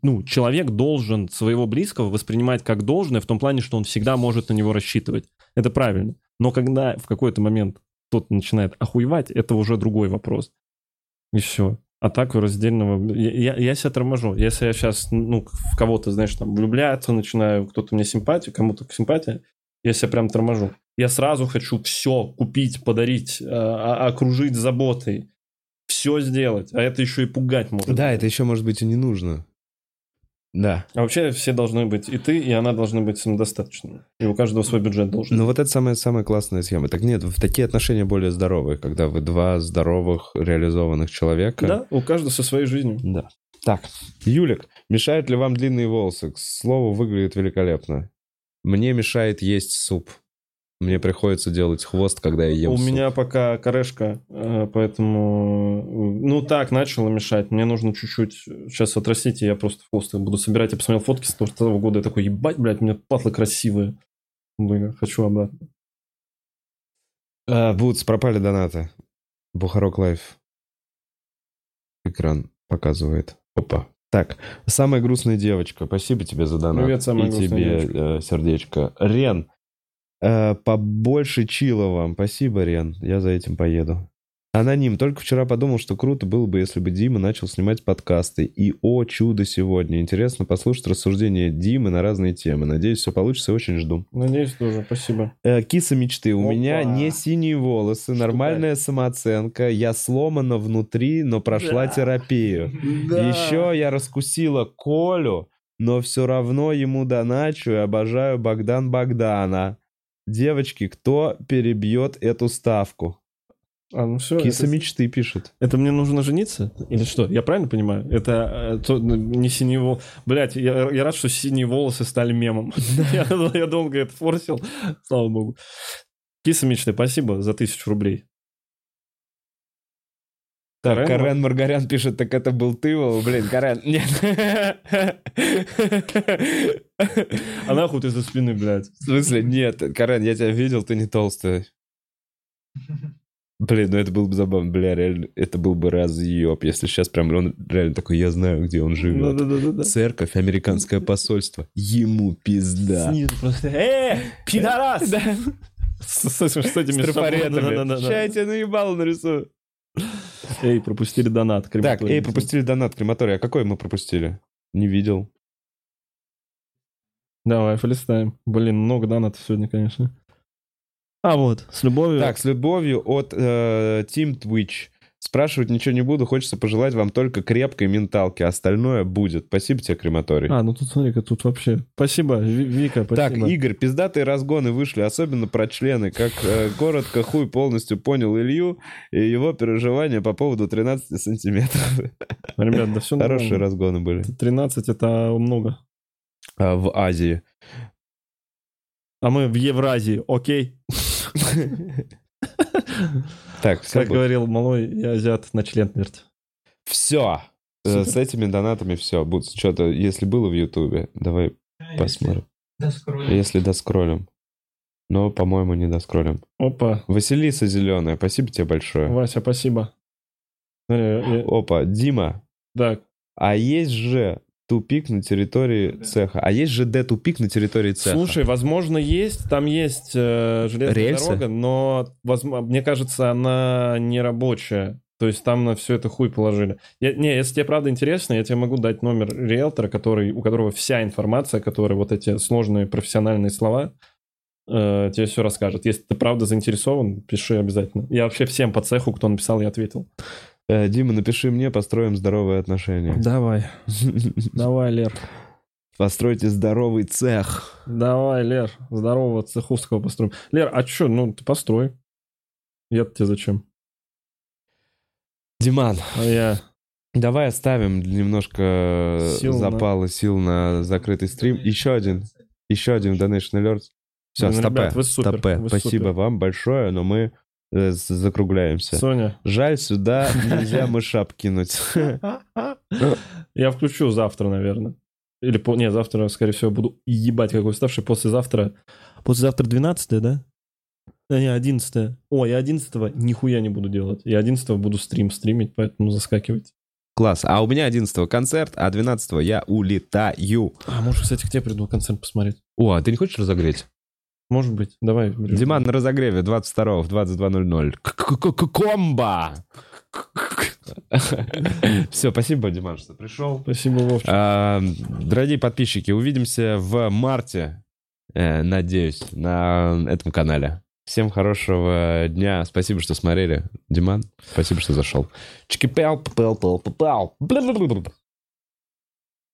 ну, человек должен своего близкого воспринимать как должное в том плане, что он всегда может на него рассчитывать. Это правильно. Но когда в какой-то момент кто-то начинает охуевать, это уже другой вопрос. И все. А так раздельного... Я, я, я себя торможу. Если я сейчас, ну, в кого-то, знаешь, там, влюбляться начинаю, кто-то мне симпатию, кому-то симпатия, я себя прям торможу. Я сразу хочу все купить, подарить, а- окружить заботой. Все сделать. А это еще и пугать может. Да, это еще, может быть, и не нужно. Да. А вообще все должны быть, и ты, и она должны быть самодостаточными. И у каждого свой бюджет должен. Ну вот это самая, самая классная схема. Так нет, в такие отношения более здоровые, когда вы два здоровых, реализованных человека. Да, у каждого со своей жизнью. Да. Так, Юлик, мешают ли вам длинные волосы? К слову, выглядит великолепно. Мне мешает есть суп. Мне приходится делать хвост, когда я ем У суп. меня пока корешка, э, поэтому... э, Ну так, начало мешать. Мне нужно чуть-чуть сейчас отрастить, и я просто хвост буду собирать. Я посмотрел фотки с того года, я такой, ебать, блядь, у меня патлы красивые. Блин, хочу обратно. Бутс, пропали донаты. Бухарог Live. Экран показывает. Опа. Так, самая грустная девочка. Спасибо тебе за донат. Привет, самая И грустная тебе девочка. э, сердечко. Рен, э, побольше чила вам. Спасибо, Рен. Я за этим поеду. Аноним. Только вчера подумал, что круто было бы, если бы Дима начал снимать подкасты. И, о чудо, сегодня. Интересно послушать рассуждения Димы на разные темы. Надеюсь, все получится. Очень жду. Надеюсь, тоже. Спасибо. Э, Киса мечты. У Опа. меня не синие волосы, нормальная самооценка. Я сломана внутри, но прошла Да. терапию. Еще я раскусила Колю, но все равно ему доначу и обожаю Богдан Богдана. Девочки, кто перебьет эту ставку? А, ну все. Киса это, мечты пишет. это мне нужно жениться? Или что? Я правильно понимаю? Это э, то- ну, не синие волосы. Блять, я, я рад, что синие волосы стали мемом. я, я долго это форсил. Слава богу. Киса мечты, спасибо за тысячу рублей. Так, Карен? Карен Маргарян пишет, так это был ты, Вова? Блин, Карен, нет. А нахуй ты за спины, блядь? В смысле, нет, Карен, я тебя видел, ты не толстая. Блин, ну это было бы забавно, бля, реально, это был бы разъеб, если сейчас прям он реально такой, я знаю, где он живет. Да-да-да-да. Церковь, американское посольство, ему пизда. Снизу просто, э, пидорас! С, с- с этими С трафаретами. Да-да-да-да. Ща я тебе наебало нарисую. Эй, пропустили донат. Так, эй, пропустили донат крематорий. А какой мы пропустили? Не видел. Давай, полистаем. Блин, много донатов сегодня, конечно. А вот, с любовью. Так, с любовью от э, Team Twitch. Спрашивать ничего не буду, хочется пожелать вам только крепкой менталки, остальное будет. Спасибо тебе, крематорий. А, ну тут смотри-ка, тут вообще. Спасибо, Ви- Вика, Так, спасибо. Игорь, пиздатые разгоны вышли, особенно про члены. Как э, коротко хуй полностью понял Илью и его переживания по поводу 13 сантиметров. Ребят, да все Хорошие разгоны были. 13 это много. А, в Азии. А мы в Евразии, окей? Так, все. Как говорил малой, я азиат на член твердь. Все. Супер. С этими донатами все. Будет что-то, если было в Ютубе, давай посмотрим. Если доскроллим. Но, по-моему, не доскроллим. Опа, Василиса Зеленая, спасибо тебе большое. Вася, спасибо. Смотри, я- Опа, Дима, Так, а есть же тупик на территории цеха. А есть же Д-тупик на территории цеха. Слушай, возможно, есть, там есть э, железная Рельсы? дорога, но, возможно, мне кажется, она не рабочая. То есть там на все это хуй положили. Я- не, если тебе правда интересно, я тебе могу дать номер риэлтора, который, у которого вся информация, который вот эти сложные профессиональные слова, э, тебе все расскажет. Если ты правда заинтересован, пиши обязательно. Я вообще всем по цеху, кто написал, я ответил. Э, Дима, напиши мне, построим здоровые отношения. Давай, давай, Лер. Постройте здоровый цех. Давай, Лер, здорового цеховского построим. Лер, а что, ну ты построй. Я тебе зачем? Диман, А я... давай оставим немножко Сил на- запала сил на закрытый стрим. Еще один. Еще один Donation Alerts. Все, Блин, стопе. ребят, вы супер, стопе. вы Спасибо супер. вам большое, но мы э, закругляемся. Соня. Жаль, сюда нельзя мышап кинуть. Я включу завтра, наверное. Или, по... не, завтра, скорее всего, буду ебать какой уставший. Послезавтра... Послезавтра 12 да? Да не, 11 О, я 11 нихуя не буду делать. Я 11 буду стрим стримить, поэтому заскакивайте. Класс. А у меня 11 концерт, а 12 я улетаю. А, может, кстати, к тебе приду концерт посмотреть. О, а ты не хочешь разогреть? Может быть. Давай. Диман на разогреве 22 в 22.00. К-к-к-к- Комбо! Все, спасибо, Диман, что пришел. Спасибо, Вовчик. А, Дорогие подписчики, увидимся в марте, э, надеюсь, на этом канале. Всем хорошего дня. Спасибо, что смотрели. Диман, спасибо, что зашел. Папау, папау, папау. Бла-бла-бла-бла.